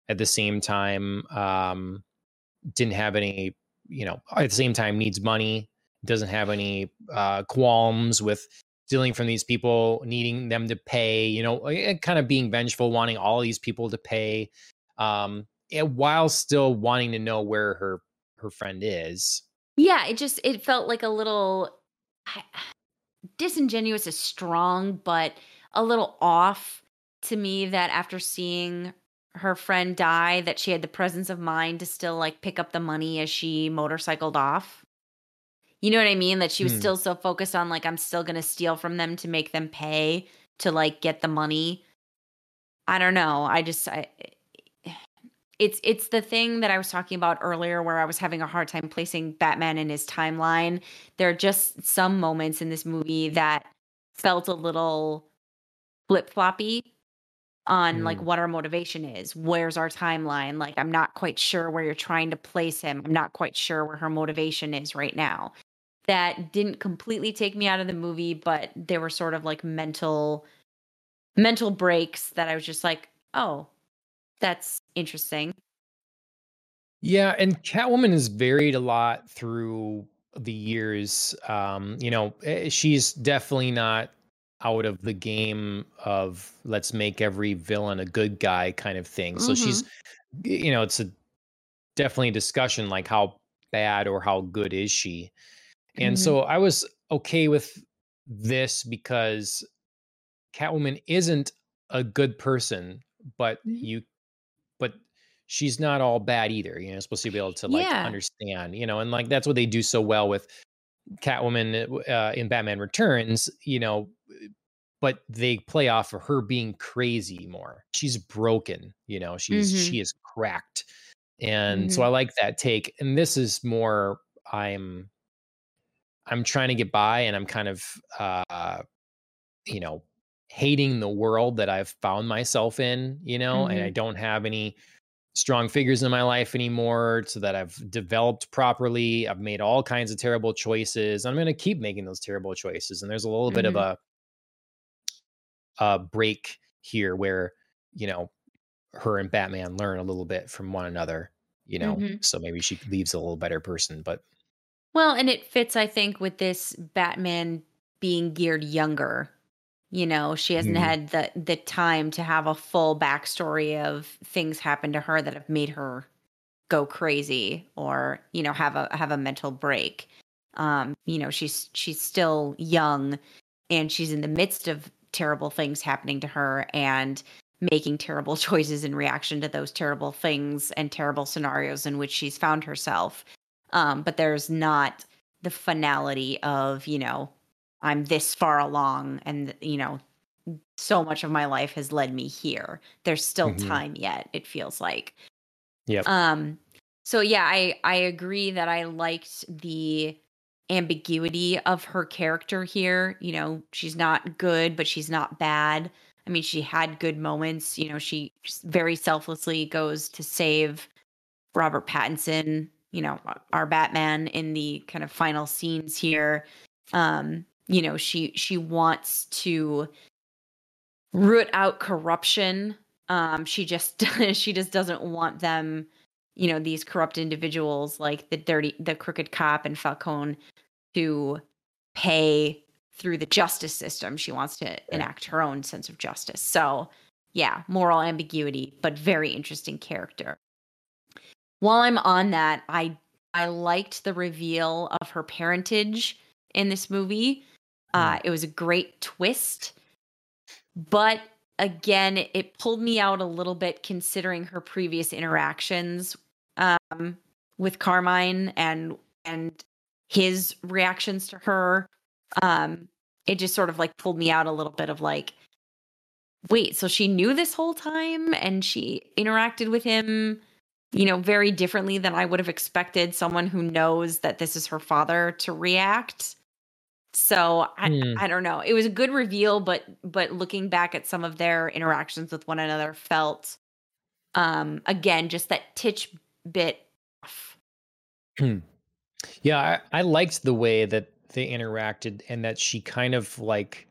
at the same time um didn't have any you know at the same time needs money doesn't have any uh qualms with stealing from these people needing them to pay you know kind of being vengeful wanting all these people to pay um and while still wanting to know where her her friend is Yeah, it just it felt like a little disingenuous is strong, but a little off to me that after seeing her friend die that she had the presence of mind to still like pick up the money as she motorcycled off. You know what I mean? That she was Hmm. still so focused on like I'm still going to steal from them to make them pay to like get the money. I don't know. I just I it's it's the thing that I was talking about earlier where I was having a hard time placing Batman in his timeline. There are just some moments in this movie that felt a little flip-floppy on like Mm. what our motivation is. Where's our timeline? Like I'm not quite sure where you're trying to place him. I'm not quite sure where her motivation is right now. That didn't completely take me out of the movie, but there were sort of like mental mental breaks that I was just like, "Oh, that's interesting." Yeah, and Catwoman has varied a lot through the years. Um, you know, eh, she's definitely not out of the game of let's make every villain a good guy kind of thing. So she's, you know, it's a definitely a discussion like how bad or how good is she. And Mhm. so I was okay with this because Catwoman isn't a good person, but Mhm. you but she's not all bad either. You know, supposed to be able to like Yeah. understand, you know, and like that's what they do so well with Catwoman uh, in Batman Returns, you know, but they play off of her being crazy more. She's broken, you know, she's Mhm. she is cracked. And so Mhm. I like that take. And this is more I'm I'm trying to get by and I'm kind of uh you know hating the world that I've found myself in, you know, and I Mhm. don't have any strong figures in my life anymore so that I've developed properly. I've made all kinds of terrible choices. I'm going to keep making those terrible choices and there's a little bit of Mhm. a a break here where, you know, her and Batman learn a little bit from one another, you know. Mhm. So maybe she leaves a little better person, but Well, and it fits, I think, with this Batman being geared younger. You know, she hasn't Mhm. had the the time to have a full backstory of things happen to her that have made her go crazy or you know have a have a mental break. Um, you know, she's she's still young, and she's in the midst of terrible things happening to her and making terrible choices in reaction to those terrible things and terrible scenarios in which she's found herself um, but there's not the finality of you know i'm this far along and you know so much of my life has led me here there's still Mhm. time yet it feels like Yep. um so yeah i i agree that i liked the ambiguity of her character here you know she's not good but she's not bad i mean she had good moments you know she very selflessly goes to save Robert Pattinson, you know, our Batman in the kind of final scenes here. Um, you know, she she wants to root out corruption. Um, she just she just doesn't want them, you know, these corrupt individuals like the dirty the crooked cop and Falcone to pay through the justice system. She wants to enact her own sense of justice. So, yeah, moral ambiguity, but very interesting character while I'm on that, I I liked the reveal of her parentage in this movie. Uh, Mm. it was a great twist, but again, it pulled me out a little bit considering her previous interactions um, with Carmine and and his reactions to her. Um, it just sort of like pulled me out a little bit of like, wait, so she knew this whole time and she interacted with him, you know, very differently than I would have expected someone who knows that this is her father to react. So I, Hmm. I don't know. It was a good reveal, but but looking back at some of their interactions with one another felt um again just that titch bit off. Yeah, I, I liked the way that they interacted and that she kind of like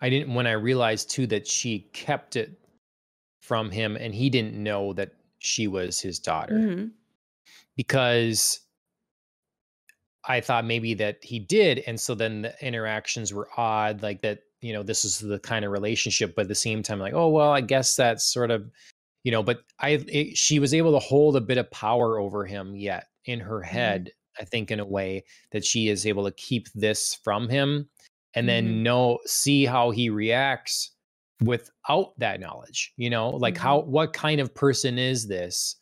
I didn't when I realized too that she kept it from him and he didn't know that she was his daughter Mhm. because I thought maybe that he did and so then the interactions were odd like that you know this is the kind of relationship but at the same time like oh well I guess that's sort of you know but I it, she was able to hold a bit of power over him yet in her head I think in a way that she is able to keep this from him and then Mhm. know see how he reacts without that knowledge you know like Mhm. how what kind of person is this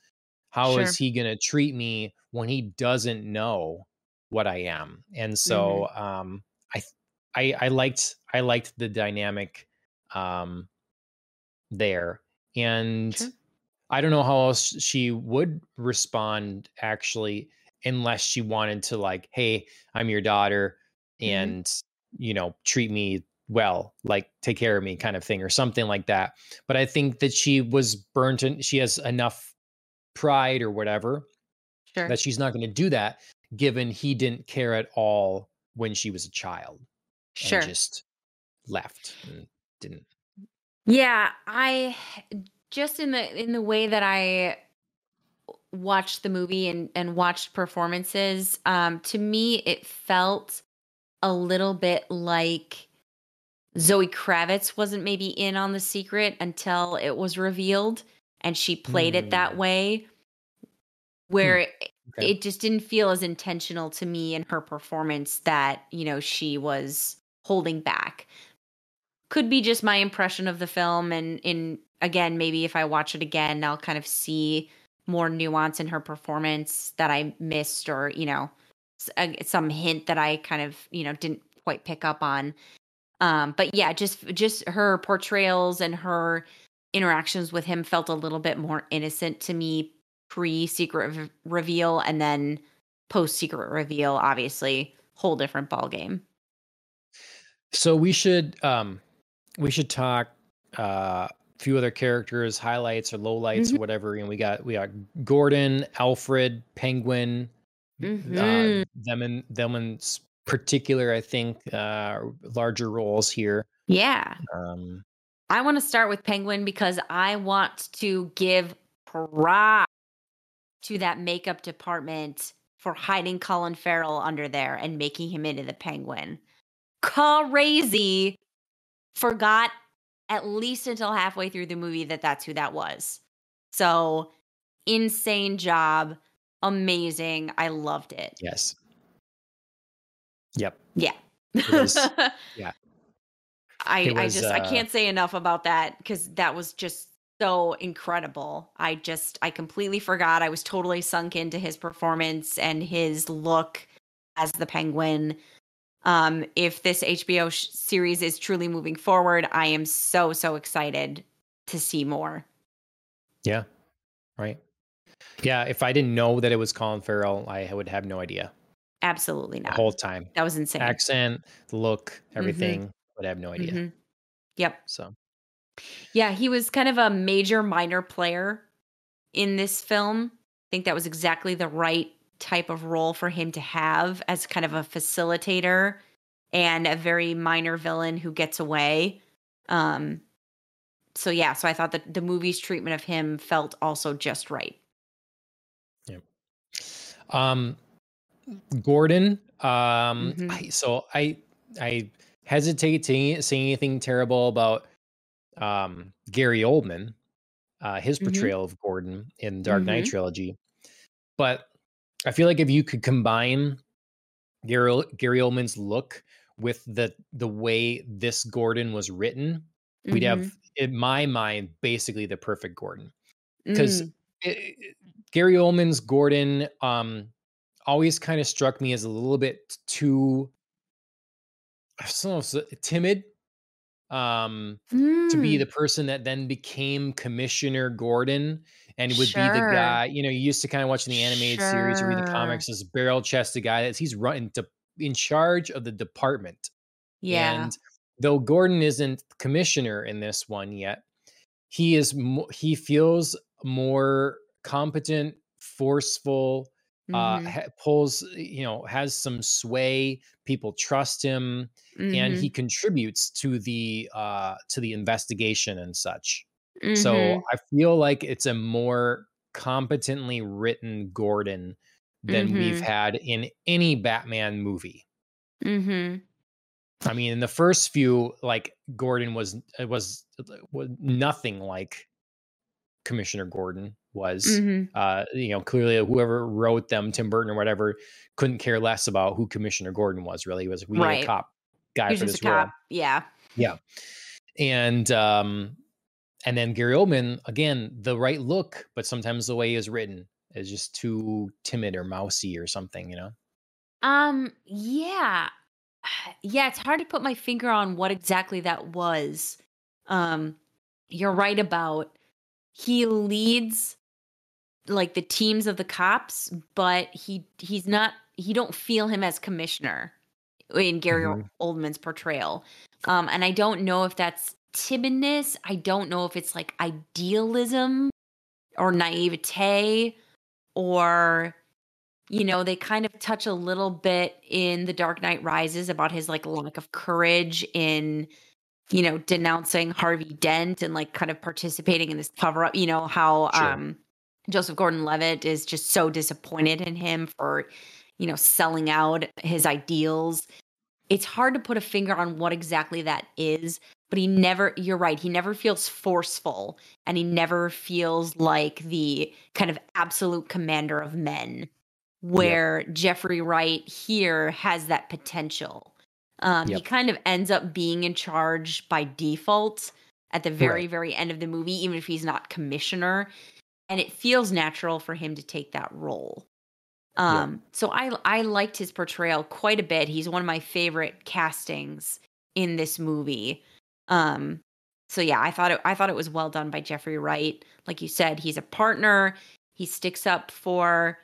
How is Sure. he going to treat me when he doesn't know what I am and so um I I I liked I liked the dynamic um there and Sure. I don't know how else she would respond actually unless she wanted to like hey I'm your daughter Mhm. and you know treat me well like take care of me kind of thing or something like that but I think that she was burnt and she has enough pride or whatever Sure. that she's not going to do that given he didn't care at all when she was a child Sure. just left and didn't Yeah, I just in the in the way that I watched the movie and and watched performances, um to me it felt a little bit like Zoe Kravitz wasn't maybe in on the secret until it was revealed and she played it that Hmm. way where it, Okay. it just didn't feel as intentional to me in her performance that, you know, she was holding back could be just my impression of the film and in again maybe if i watch it again i'll kind of see more nuance in her performance that i missed or you know uh, some hint that i kind of you know didn't quite pick up on um but yeah just just her portrayals and her interactions with him felt a little bit more innocent to me pre secret reveal and then post secret reveal obviously whole different ball game so we should um we should talk uh a few other characters highlights or lowlights Mhm. or whatever and we got we got gordon alfred penguin uh, Mhm. them in them in particular i think uh larger roles here yeah um I want to start with Penguin because I want to give props to that makeup department for hiding Colin Farrell under there and making him into the Penguin. Crazy. Forgot at least until halfway through the movie that that's who that was. So, insane job. Amazing. I loved it. yes yep Yeah. Was- yeah. I, It I was, just I uh, can't say enough about that because that was just so incredible. I just I completely forgot. I was totally sunk into his performance and his look as the penguin. Um, if this HBO sh- series is truly moving forward, I am so so excited to see more. Yeah. Right. Yeah. If I didn't know that it was Colin Farrell, I would have no idea Absolutely the not. whole time. that was insane. Accent, look, everything. Would have no idea. Mhm. Yep. So Yeah, he was kind of a major minor player in this film. I think that was exactly the right type of role for him to have as kind of a facilitator and a very minor villain who gets away. Um so yeah, so I thought that the movie's treatment of him felt also just right. Yeah. um Gordon, um Mhm. I, so I I hesitate to say anything terrible about um Gary Oldman, uh his Mhm. portrayal of Gordon in Dark Knight Mhm. trilogy. But I feel like if you could combine Gary, Gary Oldman's look with the the way this Gordon was written, we'd Mhm. have in my mind basically the perfect Gordon because Mm, Gary Oldman's Gordon um always kind of struck me as a little bit too I don't know, so timid um to be mm, the person that then became Commissioner Gordon and would be the guy, you know, you used to kind of watch the animated series or read the comics, this barrel chested guy that's he's running to in charge of the department. Yeah. And though Gordon isn't commissioner in this one yet, he is mo- he feels more competent, forceful, uh Mhm. ha- pulls, you know, has some sway, people trust him and he contributes to the uh to the investigation and such. So Mhm. I feel like it's a more competently written Gordon than we've Mhm. had in any Batman movie. Mhm. I mean, in the first few, like Gordon was it was was nothing like Commissioner Gordon was. Mhm. Uh, you know, clearly whoever wrote them, Tim Burton or whatever, couldn't care less about who Commissioner Gordon was. Really, he was we need a Right. cop guy He was for this role. cop. Yeah. Yeah, and um, and then Gary Oldman again, the right look, but sometimes the way he is written is just too timid or mousy or something. You know. Um, yeah. Yeah, it's hard to put my finger on what exactly that was. Um, you're right about he leads like the teams of the cops, but he he's not he don't feel him as commissioner in Gary Mhm. Oldman's portrayal. Um, and I don't know if that's timidness. I don't know if it's like idealism or naivete or you know, they kind of touch a little bit in The Dark Knight Rises about his like lack of courage in, you know, denouncing Harvey Dent and like kind of participating in this cover up, you know, how Sure. um Joseph Gordon-Levitt is just so disappointed in him for, you know, selling out his ideals. It's hard to put a finger on what exactly that is, but he never you're right, he never feels forceful and he never feels like the kind of absolute commander of men Yep. where Jeffrey Wright here has that potential. Um, he kind of ends up being in charge by default at the very, Right. very end of the movie, even if he's not commissioner. And it feels natural for him to take that role. Um, so I I liked his portrayal quite a bit. He's one of my favorite castings in this movie. Um, so yeah, I thought it I thought it was well done by Jeffrey Wright. Like you said, he's a partner. He sticks up for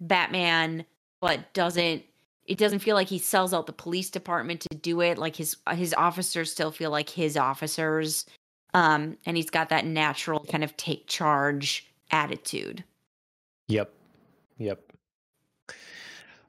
Batman, but doesn't it doesn't feel like he sells out the police department to do it. Like his his officers still feel like his officers. Um, and he's got that natural kind of take charge attitude. Yep. Yep.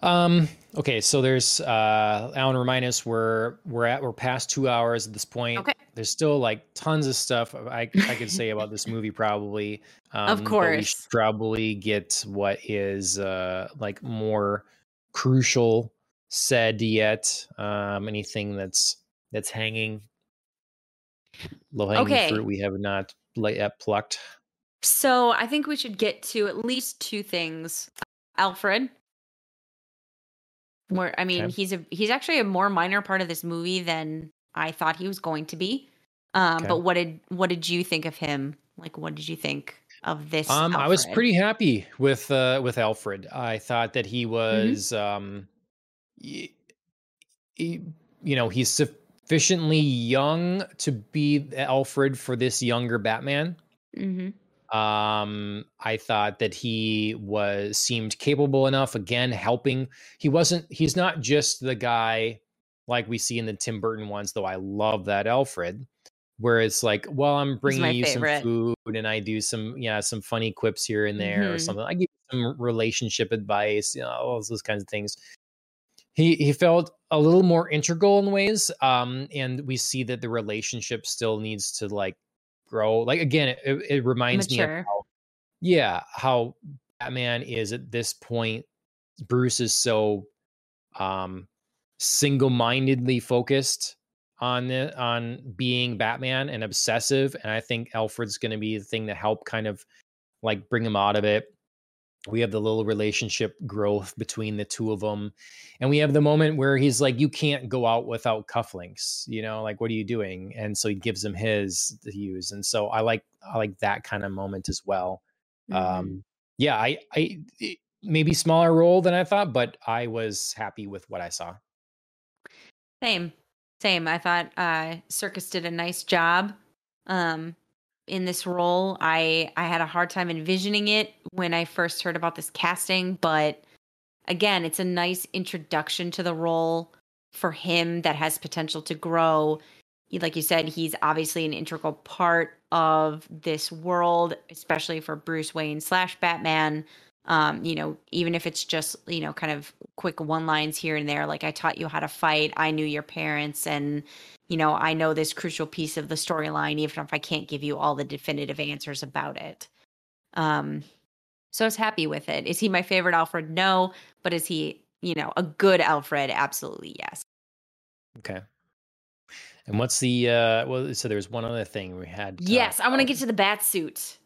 Um, okay, so there's uh Alan remind us we're we're at we're past two hours at this point. Okay. There's still like tons of stuff I I could say about this movie probably. Um Of but we should course. probably get what is uh like more crucial said yet. Um anything that's that's hanging low hanging Okay. fruit we have not yet plucked. So I think we should get to at least two things. Alfred, where I mean, Okay. he's a he's actually a more minor part of this movie than I thought he was going to be. Um, Okay. but what did what did you think of him? Like, what did you think of this? Um, I was pretty happy with uh with Alfred. I thought that he Mhm. was um y- he- you know, he's sufficiently young to be Alfred for this younger Batman. Mhm. Um, I thought that he was seemed capable enough again helping. He wasn't he's not just the guy like we see in the Tim Burton ones though I love that Alfred where it's like, well, I'm bringing you favorite. some food and I do some yeah, some funny quips here and there or Mhm. something. I give some relationship advice, you know, all those kinds of things. He he felt a little more integral in ways um and we see that the relationship still needs to like grow. Like again, it, it reminds me of how yeah, how Batman is at this point. Bruce is so um single-mindedly focused on the, on being Batman and obsessive, and I think Alfred's going to be the thing to help kind of like bring him out of it. We have the little relationship growth between the two of them and we have the moment where he's like you can't go out without cufflinks you know like what are you doing and so he gives him his to use and so i like i like that kind of moment as well Mhm. um yeah i i maybe smaller role than i thought but i was happy with what i saw Same. Same. I thought uh Serkis did a nice job um in this role. I I had a hard time envisioning it when I first heard about this casting, but again, it's a nice introduction to the role for him that has potential to grow. Like you said, he's obviously an integral part of this world, especially for Bruce Wayne slash Batman. Um, you know, even if it's just, you know, kind of quick one lines here and there, like I taught you how to fight, I knew your parents, and, you know, I know this crucial piece of the storyline, even if I can't give you all the definitive answers about it. Um, so I was happy with it. Is he my favorite Alfred? No. But is he, you know, a good Alfred? Absolutely yes. okay and what's the uh well so there's one other thing we had talked Yes, I want to get to the bat suit.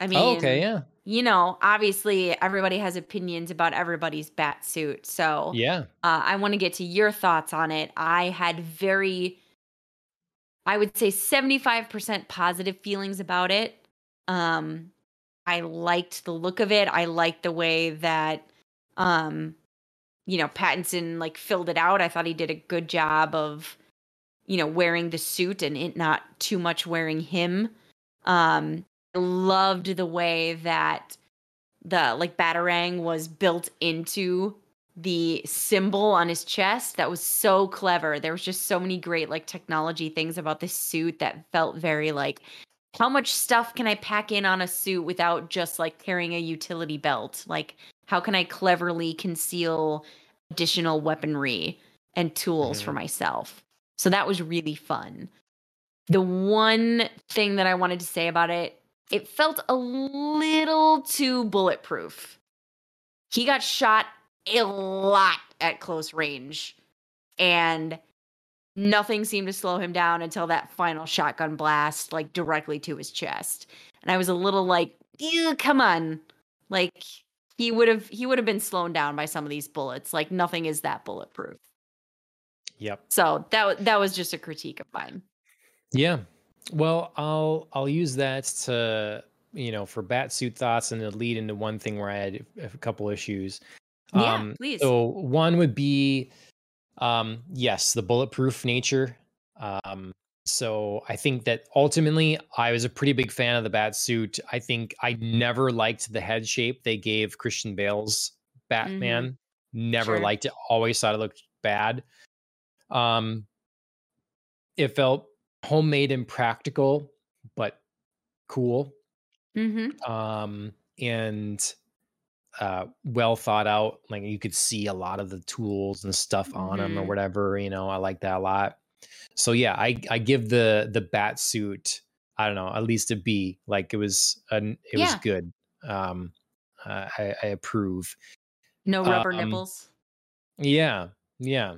I mean, oh okay yeah you know, obviously everybody has opinions about everybody's bat suit. So yeah uh, I want to get to your thoughts on it. I had very, I would say 75% positive feelings about it. Um, I liked the look of it. I liked the way that, um, you know, Pattinson like filled it out. I thought he did a good job of, you know, wearing the suit and it not too much wearing him. Um, loved the way that the like batarang was built into the symbol on his chest that was so clever. There was just so many great like technology things about this suit that felt very like how much stuff can i pack in on a suit without just like carrying a utility belt? Like how can i cleverly conceal additional weaponry and tools for Mhm. myself? So that was really fun. The one thing that i wanted to say about it it felt a little too bulletproof. He got shot a lot at close range and nothing seemed to slow him down until that final shotgun blast like directly to his chest. And i was a little like Ew, come on. Like he would have he would have been slowed down by some of these bullets. Like nothing is that bulletproof. Yep. So that that was just a critique of mine. Yeah. Well, I'll I'll use that to you know for batsuit thoughts and to lead into one thing where I had a couple issues. Yeah, please. So one would be, um, yes, the bulletproof nature. Um, so I think that ultimately I was a pretty big fan of the bat suit. I think I never liked the head shape they gave Christian Bale's Batman. Never Sure. liked it. Always thought it looked bad. Um, it felt homemade and practical, but cool. mm-hmm. Um, and uh, well thought out. Like you could see a lot of the tools and stuff on them or whatever. You know, I like that a lot. So yeah, I I give the the bat suit. I don't know, at least a B. Like it was an it was good. Um, uh, I, I approve. no rubber Um, nipples Yeah, yeah.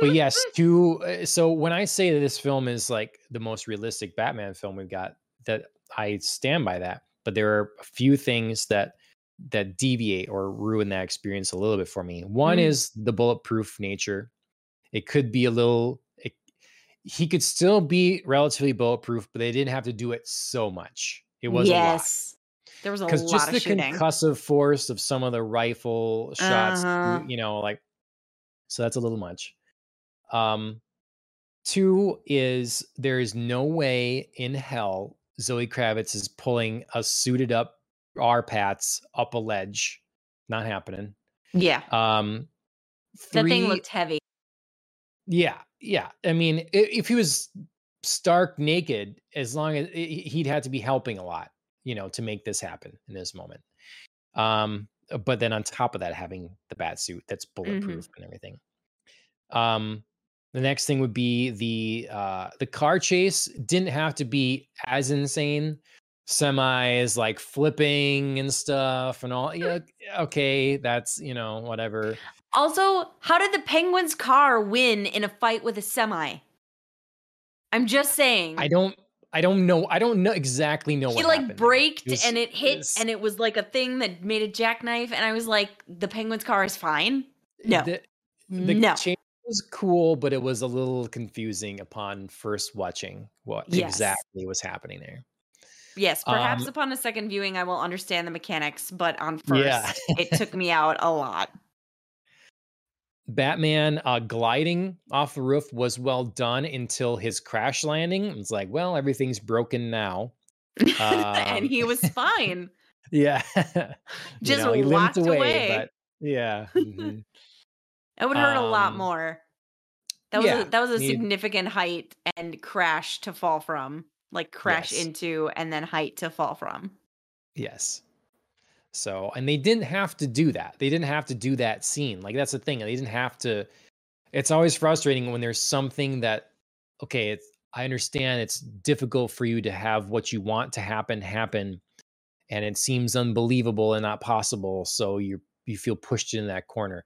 But yes, to uh, so when I say that this film is like the most realistic Batman film we've got, that I stand by that. But there are a few things that that deviate or ruin that experience a little bit for me. One Mm. is the bulletproof nature. It could be a little. It, he could still be relatively bulletproof, but they didn't have to do it so much. It was yes there was a lot just of the shooting concussive force of some of the rifle shots, Uh-huh. you know, like so that's a little much. Um, two is there is no way in hell Zoe Kravitz is pulling a suited up R-Pats up a ledge. Not happening. yeah Um, that thing looked heavy yeah, yeah. I mean, if he was stark naked, as long as he- he'd had to be helping a lot, you know, to make this happen in this moment. Um, but then on top of that, having the bat suit that's bulletproof and everything. Um, the next thing would be the uh the car chase didn't have to be as insane. Semis like flipping and stuff and all. Yeah, okay, that's you know whatever. Also, how did the Penguins car win in a fight with a semi? I'm just saying. I don't I don't know. I don't know exactly know he what like happened. braked It was- and it hit and it was like a thing that made a jackknife and I was like, the penguin's car is fine. No. The, the no. change was cool, but it was a little confusing upon first watching what Yes. exactly was happening there. Yes, perhaps Um, upon a second viewing I will understand the mechanics, but on first Yeah. it took me out a lot. Batman uh, gliding off the roof was well done until his crash landing. It's like, well, everything's broken now. Um, and he was fine. Yeah, You Just know, he limped walked away. but yeah, mhm. It would hurt a lot Um, more. That was yeah, a, that was a need- significant height and crash to fall from, like crash Yes. into and then height to fall from. yes. So, and they didn't have to do that. They didn't have to do that scene. Like that's the thing. They didn't have to. It's always frustrating when there's something that, okay, it's. I understand it's difficult for you to have what you want to happen happen, and it seems unbelievable and not possible. So you you feel pushed in that corner.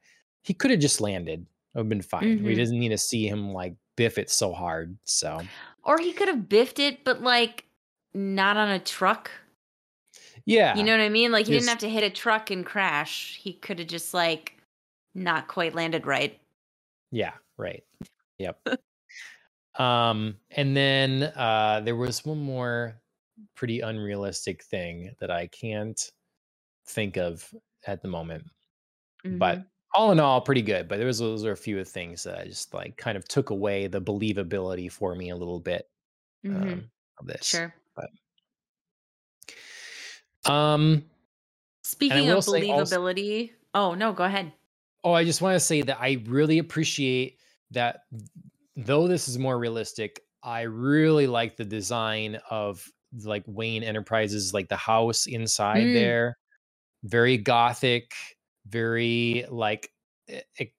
He could have just landed. It would have been fine. We Mhm. didn't need to see him like biff it so hard. So Or he could have biffed it, but like not on a truck. yeah, You know what I mean? Like he Just- didn't have to hit a truck and crash. He could have just like not quite landed right. Yeah, right. Yep. um, and then uh there was one more pretty unrealistic thing that I can't think of at the moment. But Mhm. All in all, pretty good. But there was those are a few of things that I just like kind of took away the believability for me a little bit Mhm. um, of this. sure. But, Um. Speaking of say also- believability, oh no, go ahead. Oh, I just want to say that I really appreciate that though this is more realistic, I really like the design of like Wayne Enterprises, like the house inside Mm. there. Very gothic, very like it, it,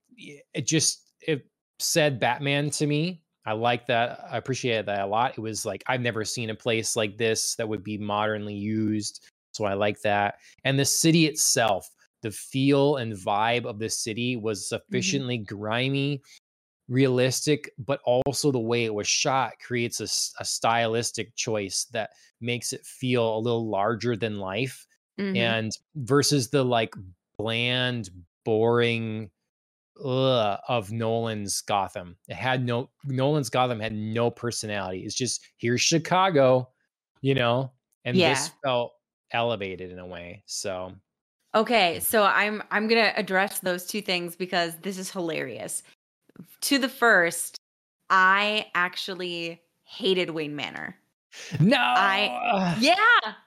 it just it said Batman to me. I like that. I appreciated that a lot. It was like I've never seen a place like this that would be modernly used. So I like that. And the city itself, the feel and vibe of the city was sufficiently grimy, realistic, but also the way it was shot creates a stylistic choice that makes it feel a little larger than life. Mhm. And versus the like bland, boring ugh, of Nolan's Gotham. It had no Nolan's Gotham had no personality. It's just here's Chicago, you know, and this felt elevated in a way. So Okay, so I'm I'm gonna address those two things because this is hilarious. To the first, I actually hated Wayne Manor. no, I- Yeah,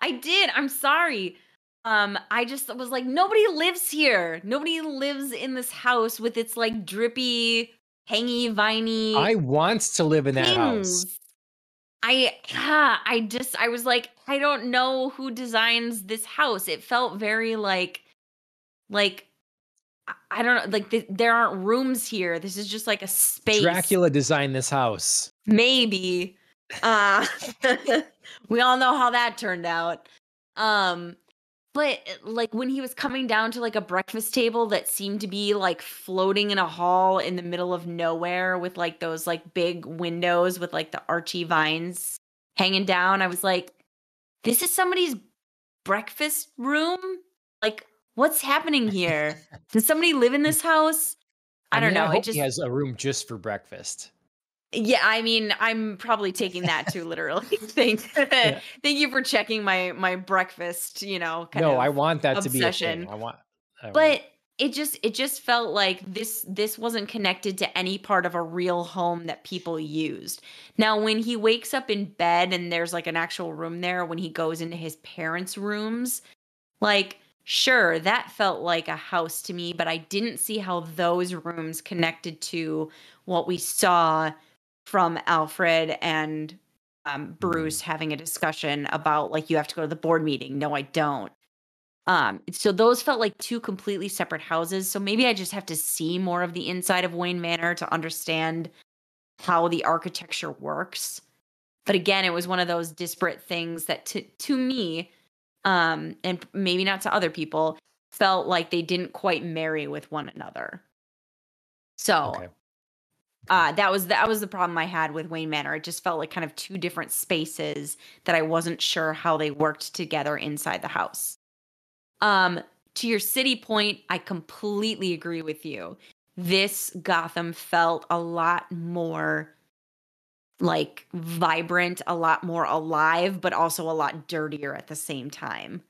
I did. I'm sorry. Um, I just was like, nobody lives here. Nobody lives in this house with its like drippy, hangy, viney I want to live in that house. I I just I was like, I don't know who designs this house. It felt very like like I- don't know, like th- there aren't rooms here. This is just like a space. Dracula designed this house. Maybe. Uh we all know how that turned out. Um but eh, like when he was coming down to like a breakfast table that seemed to be like floating in a hall in the middle of nowhere with like those like big windows with like the archy vines hanging down, I was like, this is somebody's breakfast room? Like, what's happening here? Does somebody live in this house? I, don't mean, know. I it just he has a room just for breakfast. Yeah, I mean, I'm probably taking that too literally. Thank, thank you for checking my my breakfast. You know, kind no, of. I want that to be obsession. I want. I want- but it just it just felt like this this wasn't connected to any part of a real home that people used. Now, when he wakes up in bed and there's like an actual room there, when he goes into his parents' rooms, like sure that felt like a house to me, but I didn't see how those rooms connected to what we saw from Alfred and um, Bruce having a discussion about like you have to go to the board meeting. No, I don't. Um, so those felt like two completely separate houses. So maybe I just have to see more of the inside of Wayne Manor to understand how the architecture works. But again, it was one of those disparate things that to to me, um, and maybe not to other people, felt like they didn't quite marry with one another. So okay. Uh, that was that was the problem I had with Wayne Manor. It just felt like kind of two different spaces that I wasn't sure how they worked together inside the house. Um, to your city point, I completely agree with you. This Gotham felt a lot more like vibrant, a lot more alive, but also a lot dirtier at the same time.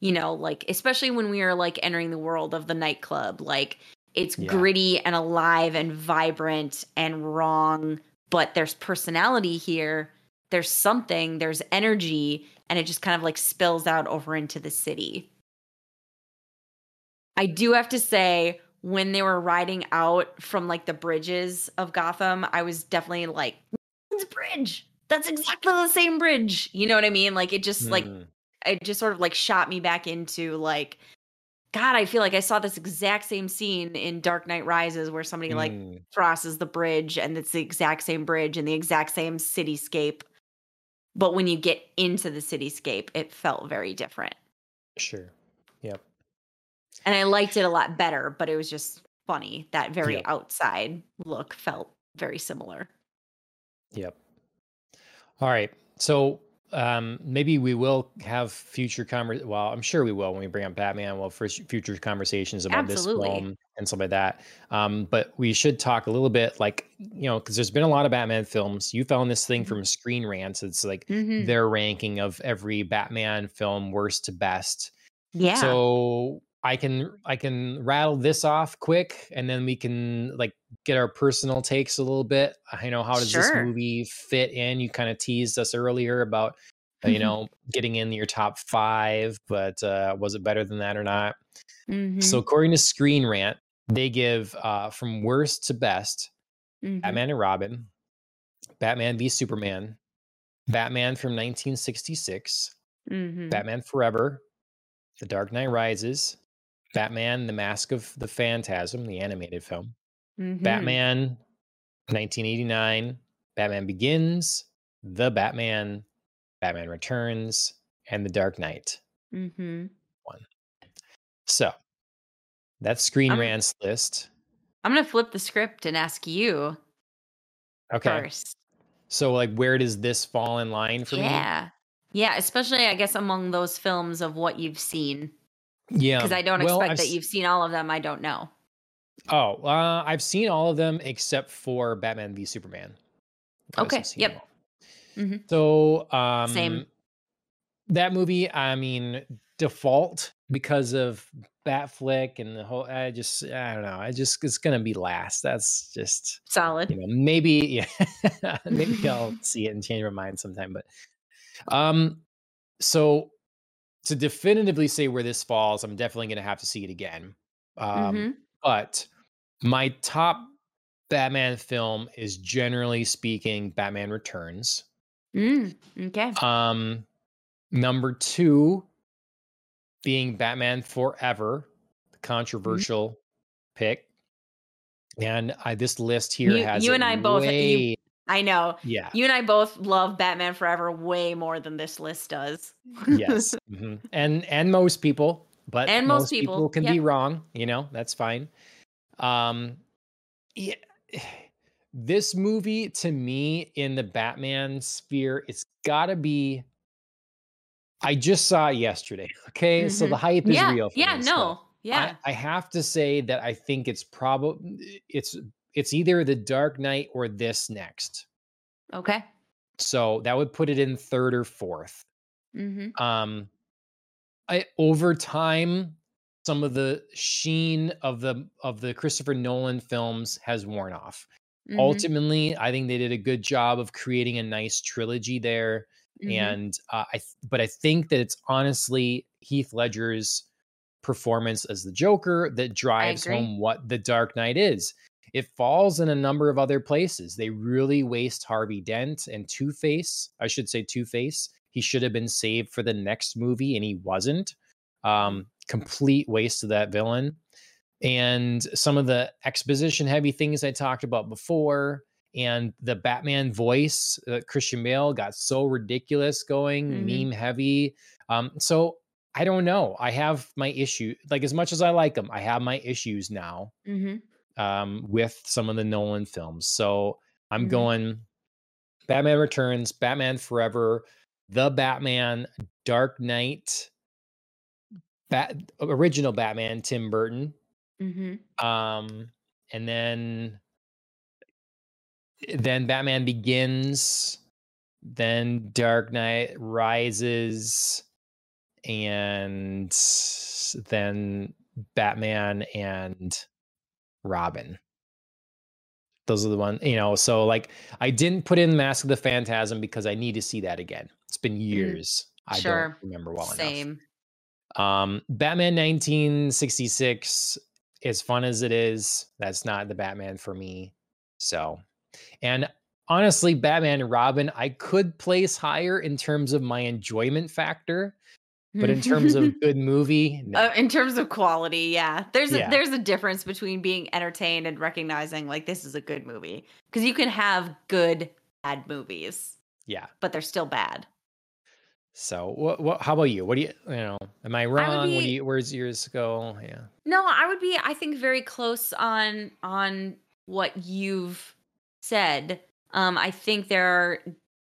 You know, like especially when we are like entering the world of the nightclub, like it's Yeah. gritty and alive and vibrant and wrong, but there's personality here. There's something, there's energy, and it just kind of like spills out over into the city. I do have to say, when they were riding out from like the bridges of Gotham, I was definitely like, it's a bridge. That's exactly the same bridge. You know what I mean? Like it just like Mm, it just sort of like shot me back into like God, I feel like I saw this exact same scene in Dark Knight Rises where somebody like mm, crosses the bridge and it's the exact same bridge and the exact same cityscape. But when you get into the cityscape, it felt very different. sure. Yep. And I liked it a lot better, but it was just funny. That very Yep. outside look felt very similar. Yep. All right. So um, maybe we will have future conver. Well, I'm sure we will when we bring up Batman. Well, for future conversations about Absolutely. this film and stuff like that. Um, but we should talk a little bit, like you know, because there's been a lot of Batman films. You found this thing Mhm. from Screen Rants. It's like Mhm. their ranking of every Batman film, worst to best. Yeah. So I can I can rattle this off quick, and then we can like get our personal takes a little bit. I know how does this movie fit in? You kind of teased us earlier about uh, you know getting in your top five, but uh, was it better than that or not? Mhm. So according to Screen Rant, they give uh, from worst to best Mhm. Batman and Robin, Batman v Superman, Batman from 1966, Mhm. Batman Forever, The Dark Knight Rises, Batman: The Mask of the Phantasm, the animated film, Mhm. Batman 1989, Batman Begins, The Batman, Batman Returns, and The Dark Knight. Mhm. So that's Screen I'm- Rant's list. I'm gonna flip the script and ask you Okay. first. So like where does this fall in line for me? Yeah. Yeah, especially I guess among those films of what you've seen. Yeah. Because I don't well, expect I've that you've seen all of them. I don't know. Oh, uh, I've seen all of them except for Batman v Superman. Okay, yep. Mhm. So, um, Same. That movie, I mean, default because of Batfleck and the whole. I just, I don't know. I just, it's gonna be last. That's just, Solid. you know, maybe, yeah, maybe I'll see it and change my mind sometime. But, um, so to definitively say where this falls, I'm definitely gonna have to see it again. Um, Mhm. but my top Batman film is generally speaking Batman Returns. Mm, okay. Um, number two being Batman Forever, the controversial pick. And I, this list here You- has you and I both- you- I know. yeah, You and I both love Batman Forever way more than this list does. yes, mhm. and and most people, but And most people, can be wrong. You know, that's fine. Um, yeah, this movie to me in the Batman sphere, it's got to be. I just saw it yesterday. Okay, so the hype is yeah. real. For yeah. No. stuff. Yeah. I, I have to say that I think it's probably it's it's either the Dark Knight or this next. okay. So that would put it in third or fourth. Mm-hmm. Um, I over time, some of the sheen of the of the Christopher Nolan films has worn off. Mm-hmm. Ultimately, I think they did a good job of creating a nice trilogy there. Mm-hmm. And uh, I, th- but I think that it's honestly Heath Ledger's performance as the Joker that drives home what the Dark Knight is. It falls in a number of other places. They really waste Harvey Dent and Two Face. I should say Two Face. He should have been saved for the next movie, and he wasn't. Um, complete waste of that villain. And some of the exposition heavy things I talked about before, and the Batman voice, uh, Christian Bale got so ridiculous going, Mhm. meme heavy. Um, so I don't know. I have my issue. Like as much as I like him, I have my issues now. Mm-hmm. Um, with some of the Nolan films. So I'm Mhm. going Batman Returns, Batman Forever, The Batman, Dark Knight, Bat original Batman, Tim Burton, Mm-hmm. um, and then then Batman Begins, then Dark Knight Rises, and then Batman and Robin. Those are the one, you know. So like, I didn't put in Mask of the Phantasm because I need to see that again. It's been years. I Mm, Sure. don't remember well enough. Same. Um, Batman 1966, as fun as it is, that's not the Batman for me. So, and honestly, Batman and Robin, I could place higher in terms of my enjoyment factor, but in terms of good movie, no. Uh, in terms of quality, yeah. There's a, there's a difference between being entertained and recognizing like this is a good movie because you can have good bad movies, yeah. but they're still bad. So, what, what? How about you? What do you? You know, am I wrong? do be- you? Where's yours go? Yeah. No, I would be I think very close on on what you've said. Um I think there are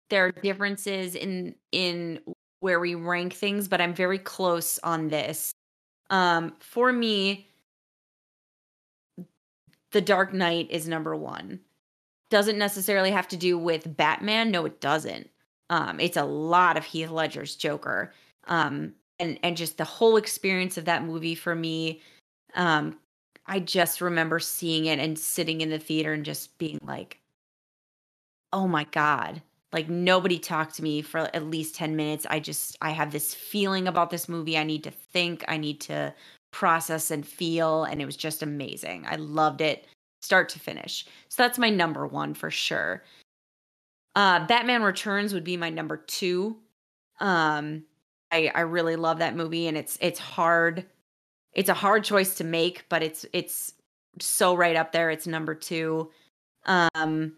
there are differences in in where we rank things, but I'm very close on this. Um for me The Dark Knight is number 1. Doesn't necessarily have to do with Batman. No, it doesn't. Um it's a lot of Heath Ledger's Joker. Um and and just the whole experience of that movie for me um i just remember seeing it and sitting in the theater and just being like oh my god like nobody talked to me for at least 10 minutes. I just i have this feeling about this movie. I need to think. I need to process and feel. And it was just amazing. I loved it start to finish. So that's my number one for sure. Uh batman returns would be my number two. Um i i really love that movie and it's it's hard. It's a hard choice to make, but it's it's so right up there. It's number two. Um,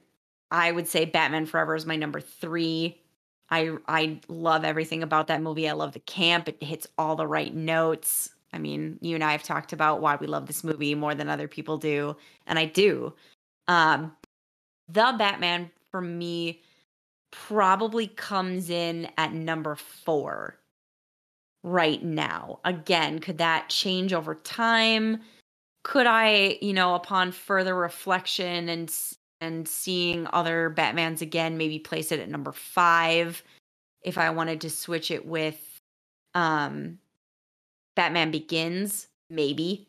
I would say Batman Forever is my number three. I I love everything about that movie. I love the camp. It hits all the right notes. I mean, you and I have talked about why we love this movie more than other people do, and I do. Um, the Batman for me probably comes in at number four right now. Again, could that change over time? Could I, you know, upon further reflection and and seeing other Batmans again, maybe place it at number 5 if I wanted to switch it with um Batman Begins, maybe.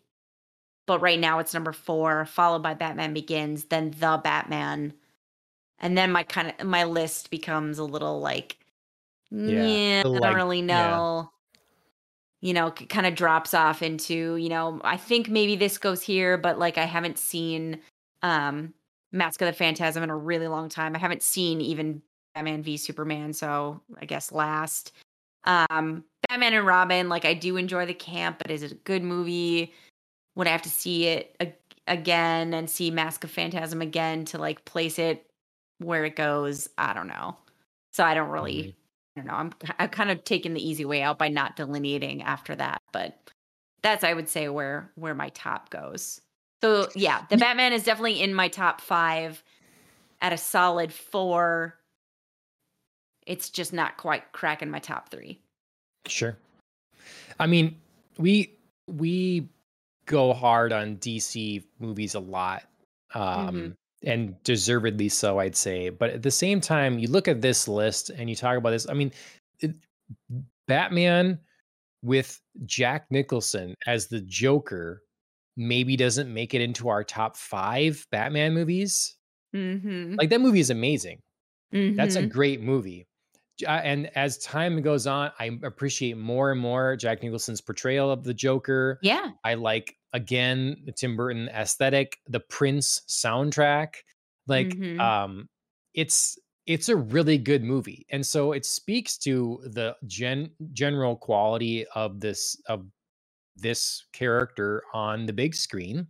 But right now it's number 4, followed by Batman Begins, then The Batman. And then my kind of my list becomes a little like Yeah, yeah, I don't really yeah. know you know, kind of drops off into, you know, I think maybe this goes here, but like I haven't seen um Mask of the Phantasm in a really long time. I haven't seen even Batman v Superman, so I guess last. Um Batman and Robin, like I do enjoy the camp, but is it a good movie? Would I have to see it ag- again and see Mask of Phantasm again to like place it where it goes? I don't know. So I don't really Mhm. I don't know. I'm I'm kind of taking the easy way out by not delineating after that, but that's I would say where where my top goes. So yeah, the Batman is definitely in my top five at a solid four. It's just not quite cracking my top three. Sure. I mean, we we go hard on DC movies a lot. Um and deservedly so, I'd say. But at the same time, you look at this list and you talk about this. I mean, it, Batman with Jack Nicholson as the Joker maybe doesn't make it into our top 5 Batman movies. Mm-hmm. Like that movie is amazing. That's a Mhm. great movie. Uh, And as time goes on, I appreciate more and more Jack Nicholson's portrayal of the Joker. yeah. I like again the Tim Burton aesthetic, the Prince soundtrack. Like Mhm. um it's it's a really good movie. And so it speaks to the gen general quality of this of this character on the big screen.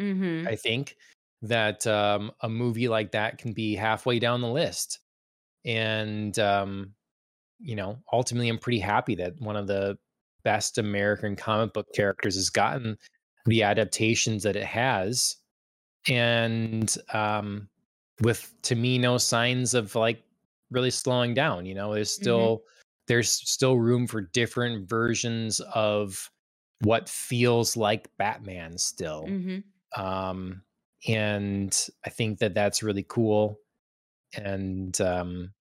Mm-hmm. I think that um, a movie like that can be halfway down the list. And, um, you know, ultimately, I'm pretty happy that one of the best American comic book characters has gotten the adaptations that it has. and um, with to me no signs of like really slowing down. You know, there's Mm-hmm. still there's still room for different versions of what feels like Batman still. hmm Um, and I think that that's really cool. And um,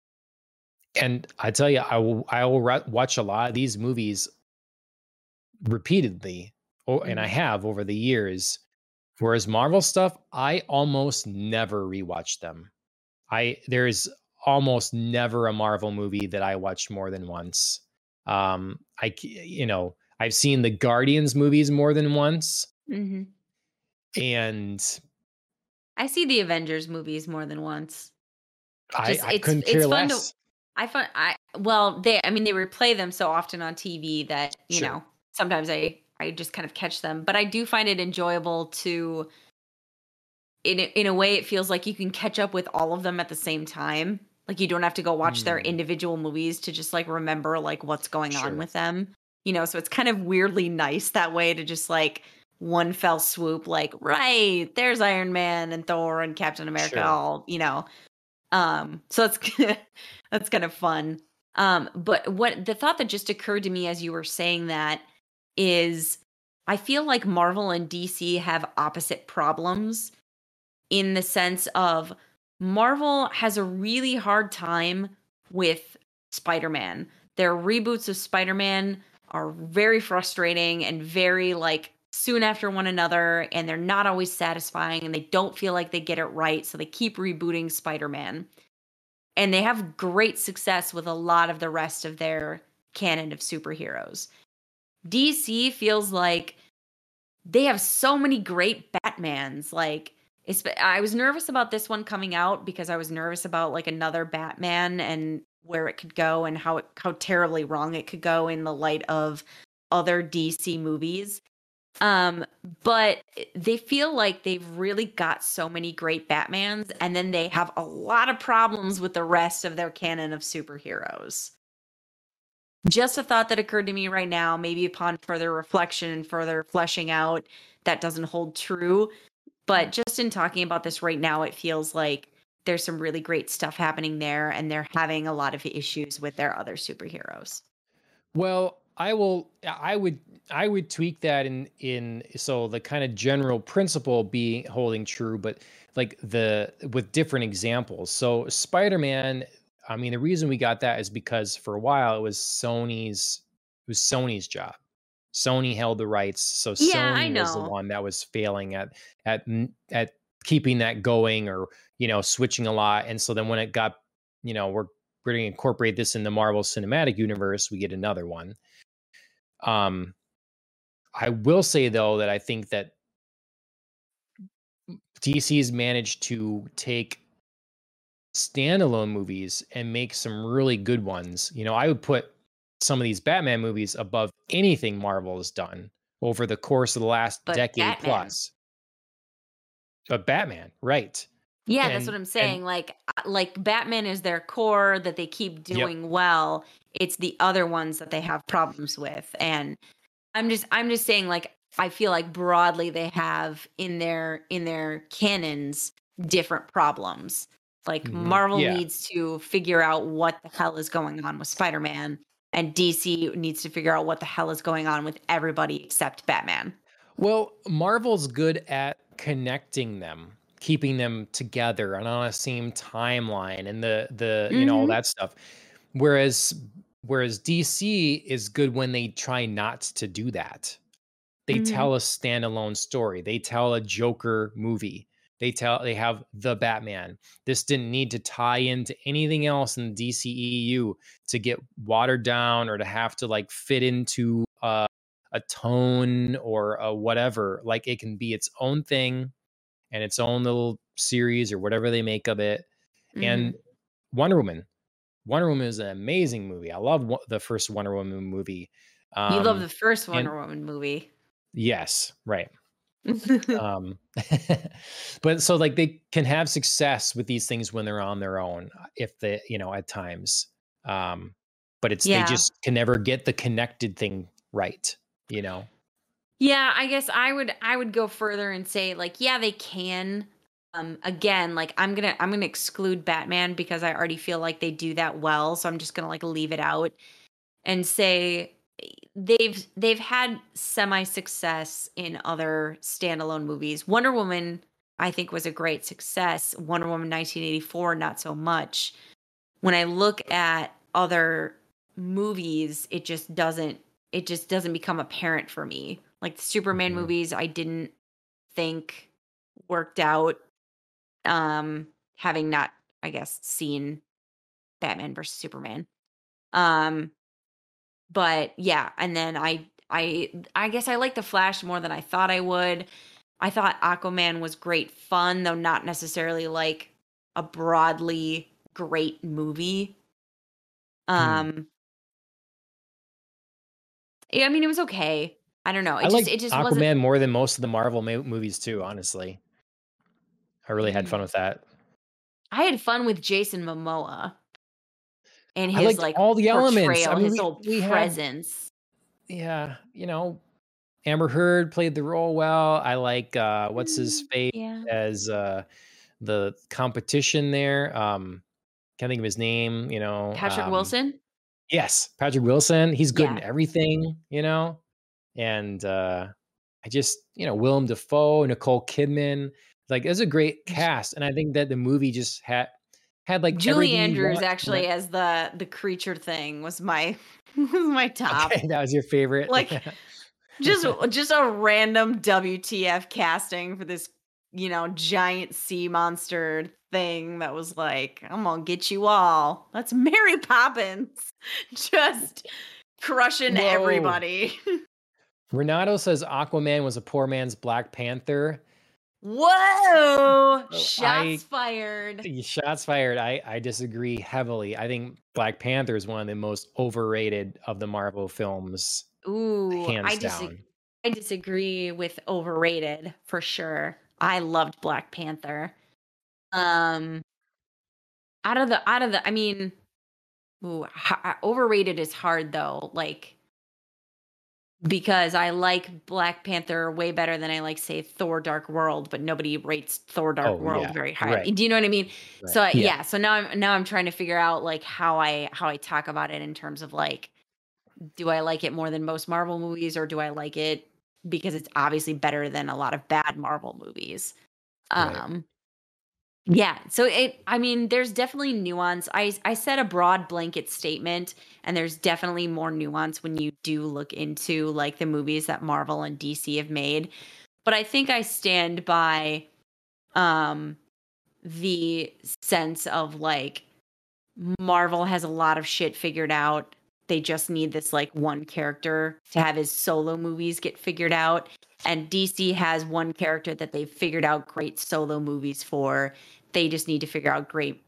and I tell you, I will I will ra- watch a lot of these movies repeatedly, or and I Mhm. have over the years. Whereas Marvel stuff, I almost never rewatch them. I there's almost never a Marvel movie that I watched more than once. Um, I you know I've seen the Guardians movies more than once, hmm and I see the Avengers movies more than once. I, Just I it's couldn't it's care fun less. to I find I well they I mean they replay them so often on TV that you Sure. know sometimes I I just kind of catch them, but I do find it enjoyable to in a, in a way it feels like you can catch up with all of them at the same time. Like you don't have to go watch their Mm. individual movies to just like remember like what's going Sure. on with them. You know, so it's kind of weirdly nice that way to just like one fell swoop like right, there's Iron Man and Thor and Captain America Sure. all, you know. Um so that's that's kind of fun. Um but what the thought that just occurred to me as you were saying that is I feel like Marvel and DC have opposite problems in the sense of Marvel has a really hard time with Spider-Man. Their reboots of Spider-Man are very frustrating and very like soon after one another and they're not always satisfying and they don't feel like they get it right so they keep rebooting Spider-Man. And they have great success with a lot of the rest of their canon of superheroes. DC feels like they have so many great Batmans. Like, I was nervous about this one coming out because I was nervous about like another Batman and where it could go and how it, how terribly wrong it could go in the light of other DC movies. Um, but they feel like they've really got so many great Batmans, and then they have a lot of problems with the rest of their canon of superheroes. Just a thought that occurred to me right now, maybe upon further reflection and further fleshing out, that doesn't hold true. But just in talking about this right now, it feels like there's some really great stuff happening there, and they're having a lot of issues with their other superheroes. Well, I will. I would. I would tweak that in in so the kind of general principle being holding true, but like the with different examples. So Spider Man. I mean, the reason we got that is because for a while it was Sony's. It was Sony's job. Sony held the rights, so Yeah, I Sony was the one that was failing at at at keeping that going, or you know, switching a lot. And so then when it got, you know, we're we're going to incorporate this in the Marvel Cinematic Universe, we get another one. Um, I will say though that I think that DC's managed to take standalone movies and make some really good ones. You know, I would put some of these Batman movies above anything Marvel has done over the course of the last But decade Batman. plus. But Batman, right? Yeah, that's what I'm and- saying. Like uh, like Batman is their core that they keep doing well. It's the other ones that they have problems with. And I'm just I'm just saying like I feel like broadly they have in their in their canons different problems. Like Mhm. Marvel Yeah. needs to figure out what the hell is going on with Spider-Man and DC needs to figure out what the hell is going on with everybody except Batman. Well, Marvel's good at connecting them, keeping them together and on a same timeline and the the you know all Mhm. that stuff. Whereas whereas DC is good when they try not to do that. They Mhm. tell a standalone story. They tell a Joker movie. They tell they have the Batman. This didn't need to tie into anything else in the DCEU to get watered down or to have to like fit into uh a tone or a whatever. Like it can be its own thing and its own little series or whatever they make of it. And Mhm. Wonder Woman. Wonder Woman is an amazing movie. I love the first Wonder Woman movie. Um, you love the first and- Wonder Woman movie. Yes, right. Um, but so like they can have success with these things when they're on their own, uh, if they, you know, at times. Um, but it's Yeah. they just can never get the connected thing right, you know. Yeah, I guess I would I would go further and say like yeah, they can. Um, again, like I'm gonna I'm gonna exclude Batman because I already feel like they do that well, so I'm just gonna like leave it out and say they've they've had semi success in other standalone movies. Wonder Woman, I think, was a great success. Wonder Woman 1984, not so much. When I look at other movies, it just doesn't it just doesn't become apparent for me. Like the Superman Mhm. movies, I didn't think worked out. Um, having not, I guess, seen Batman versus Superman. Um, but yeah, and then I I I guess I like the Flash more than I thought I would. I thought Aquaman was great fun, though not necessarily like a broadly great movie. Hmm. Um yeah, I mean it was okay. I don't know. It I just it just Aquaman wasn't more than most of the Marvel mo- movies too. Honestly, I really had fun Mm. with that. I had fun with Jason Momoa and his like all the elements. I mean, his we whole we had presence. yeah, you know, Amber Heard played the role well. I like uh what's his Mm, face yeah. as uh the competition there. Um can't think of his name, you know. Patrick Um Wilson? Yes, Patrick Wilson. He's good in everything, you know. And uh I just, you know, Willem Dafoe, Nicole Kidman, like it was a great cast. And I think that the movie just had had like Julie Andrews actually as the the creature thing was my was my top. Okay, that was your favorite. Like just just a random WTF casting for this, you know, giant sea monster thing that was like, I'm gonna get you all. That's Mary Poppins. Just crushing Whoa. everybody. Renato says Aquaman was a poor man's Black Panther. Whoa! Oh, Shots I- fired. Shots fired. I, I disagree heavily. I think Black Panther is one of the most overrated of the Marvel films, Ooh, hands I dis- I disagree with overrated for sure. I loved Black Panther. Um out of the out of the I mean ooh, h- h- overrated is hard though, like because I like Black Panther way better than I like say Thor Dark World, but nobody rates Thor Dark Oh, World yeah, very high. right. Do you know what I mean? Right. So Yeah. yeah, so now I'm now I'm trying to figure out like how I how I talk about it in terms of like do I like it more than most Marvel movies or do I like it because it's obviously better than a lot of bad Marvel movies? Right. Um yeah, so it I mean there's definitely nuance. I I said a broad blanket statement and there's definitely more nuance when you do look into like the movies that Marvel and DC have made. But I think I stand by um the sense of like Marvel has a lot of shit figured out. They just need this like one character to have his solo movies get figured out. And DC has one character that they've figured out great solo movies for. They just need to figure out great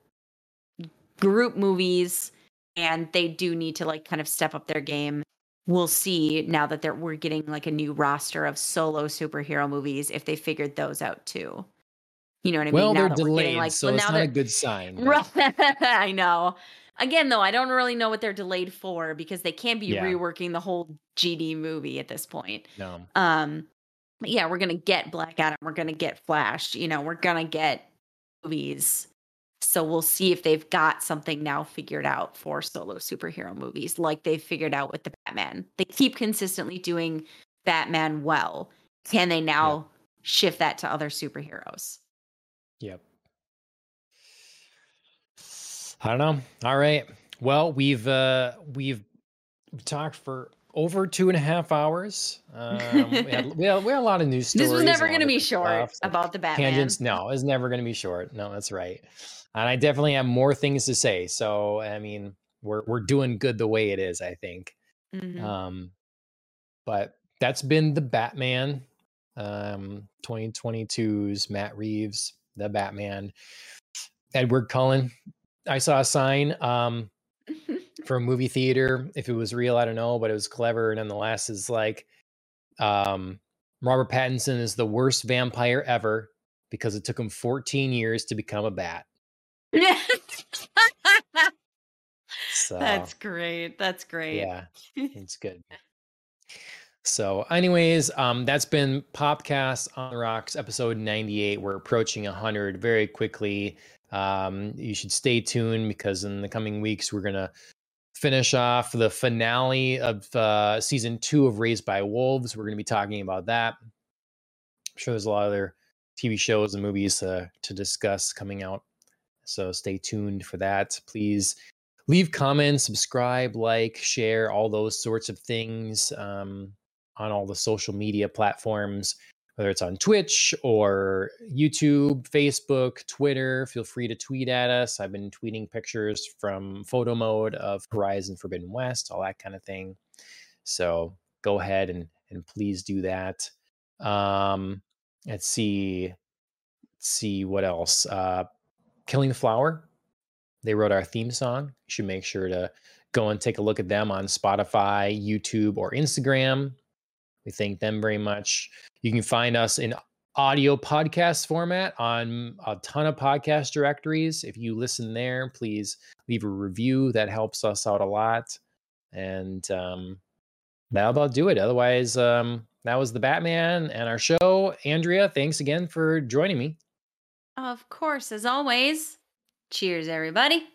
group movies and they do need to like kind of step up their game. We'll see now that they're we're getting like a new roster of solo superhero movies if they figured those out too. You know what I well, mean? Now they're delayed, getting, like, so well, it's now not a good sign. but- I know. Again, though, I don't really know what they're delayed for because they can't be Yeah. reworking the whole GD movie at this point. No. Um, but yeah, we're gonna get Black Adam. We're gonna get Flash. You know, we're gonna get movies. So we'll see if they've got something now figured out for solo superhero movies, like they've figured out with the Batman. They keep consistently doing Batman well. Can they now shift that to other superheroes? Yep. I don't know. All right. Well, we've uh we've talked for over two and a half hours. Um, we, had, we, had, we had a lot of news stories. This was never going to be short stuff, about the Batman. tangents. No, it's never going to be short. No, that's right. And I definitely have more things to say. So I mean, we're we're doing good the way it is. I think. Mhm. Um, but that's been the Batman, um, 2022's Matt Reeves, the Batman, Edward Cullen. I saw a sign um, for a movie theater. If it was real, I don't know, but it was clever. Nonetheless, is like um, Robert Pattinson is the worst vampire ever because it took him 14 years to become a bat. So That's great. That's great. yeah, it's good. So, anyways, um, that's been Popcast on the Rocks, episode 98. We're approaching 100 very quickly. Um, you should stay tuned because in the coming weeks, we're going to finish off the finale of uh, season two of Raised by Wolves. We're going to be talking about that. I'm sure there's a lot of other TV shows and movies uh, to discuss coming out. So stay tuned for that. Please leave comments, subscribe, like, share, all those sorts of things um, on all the social media platforms whether it's on Twitch or YouTube, Facebook, Twitter. Feel free to tweet at us. I've been tweeting pictures from photo mode of Horizon Forbidden West, all that kind of thing. So go ahead and and please do that. Um, let's see. Let's see what else. Uh, Killing the Flower. They wrote our theme song. You should make sure to go and take a look at them on Spotify, YouTube, or Instagram. We thank them very much. You can find us in audio podcast format on a ton of podcast directories. If you listen there, please leave a review. That helps us out a lot. And um, that'll about do it. Otherwise, um, that was the Batman and our show. Andrea, thanks again for joining me. Of course, as always. Cheers, everybody.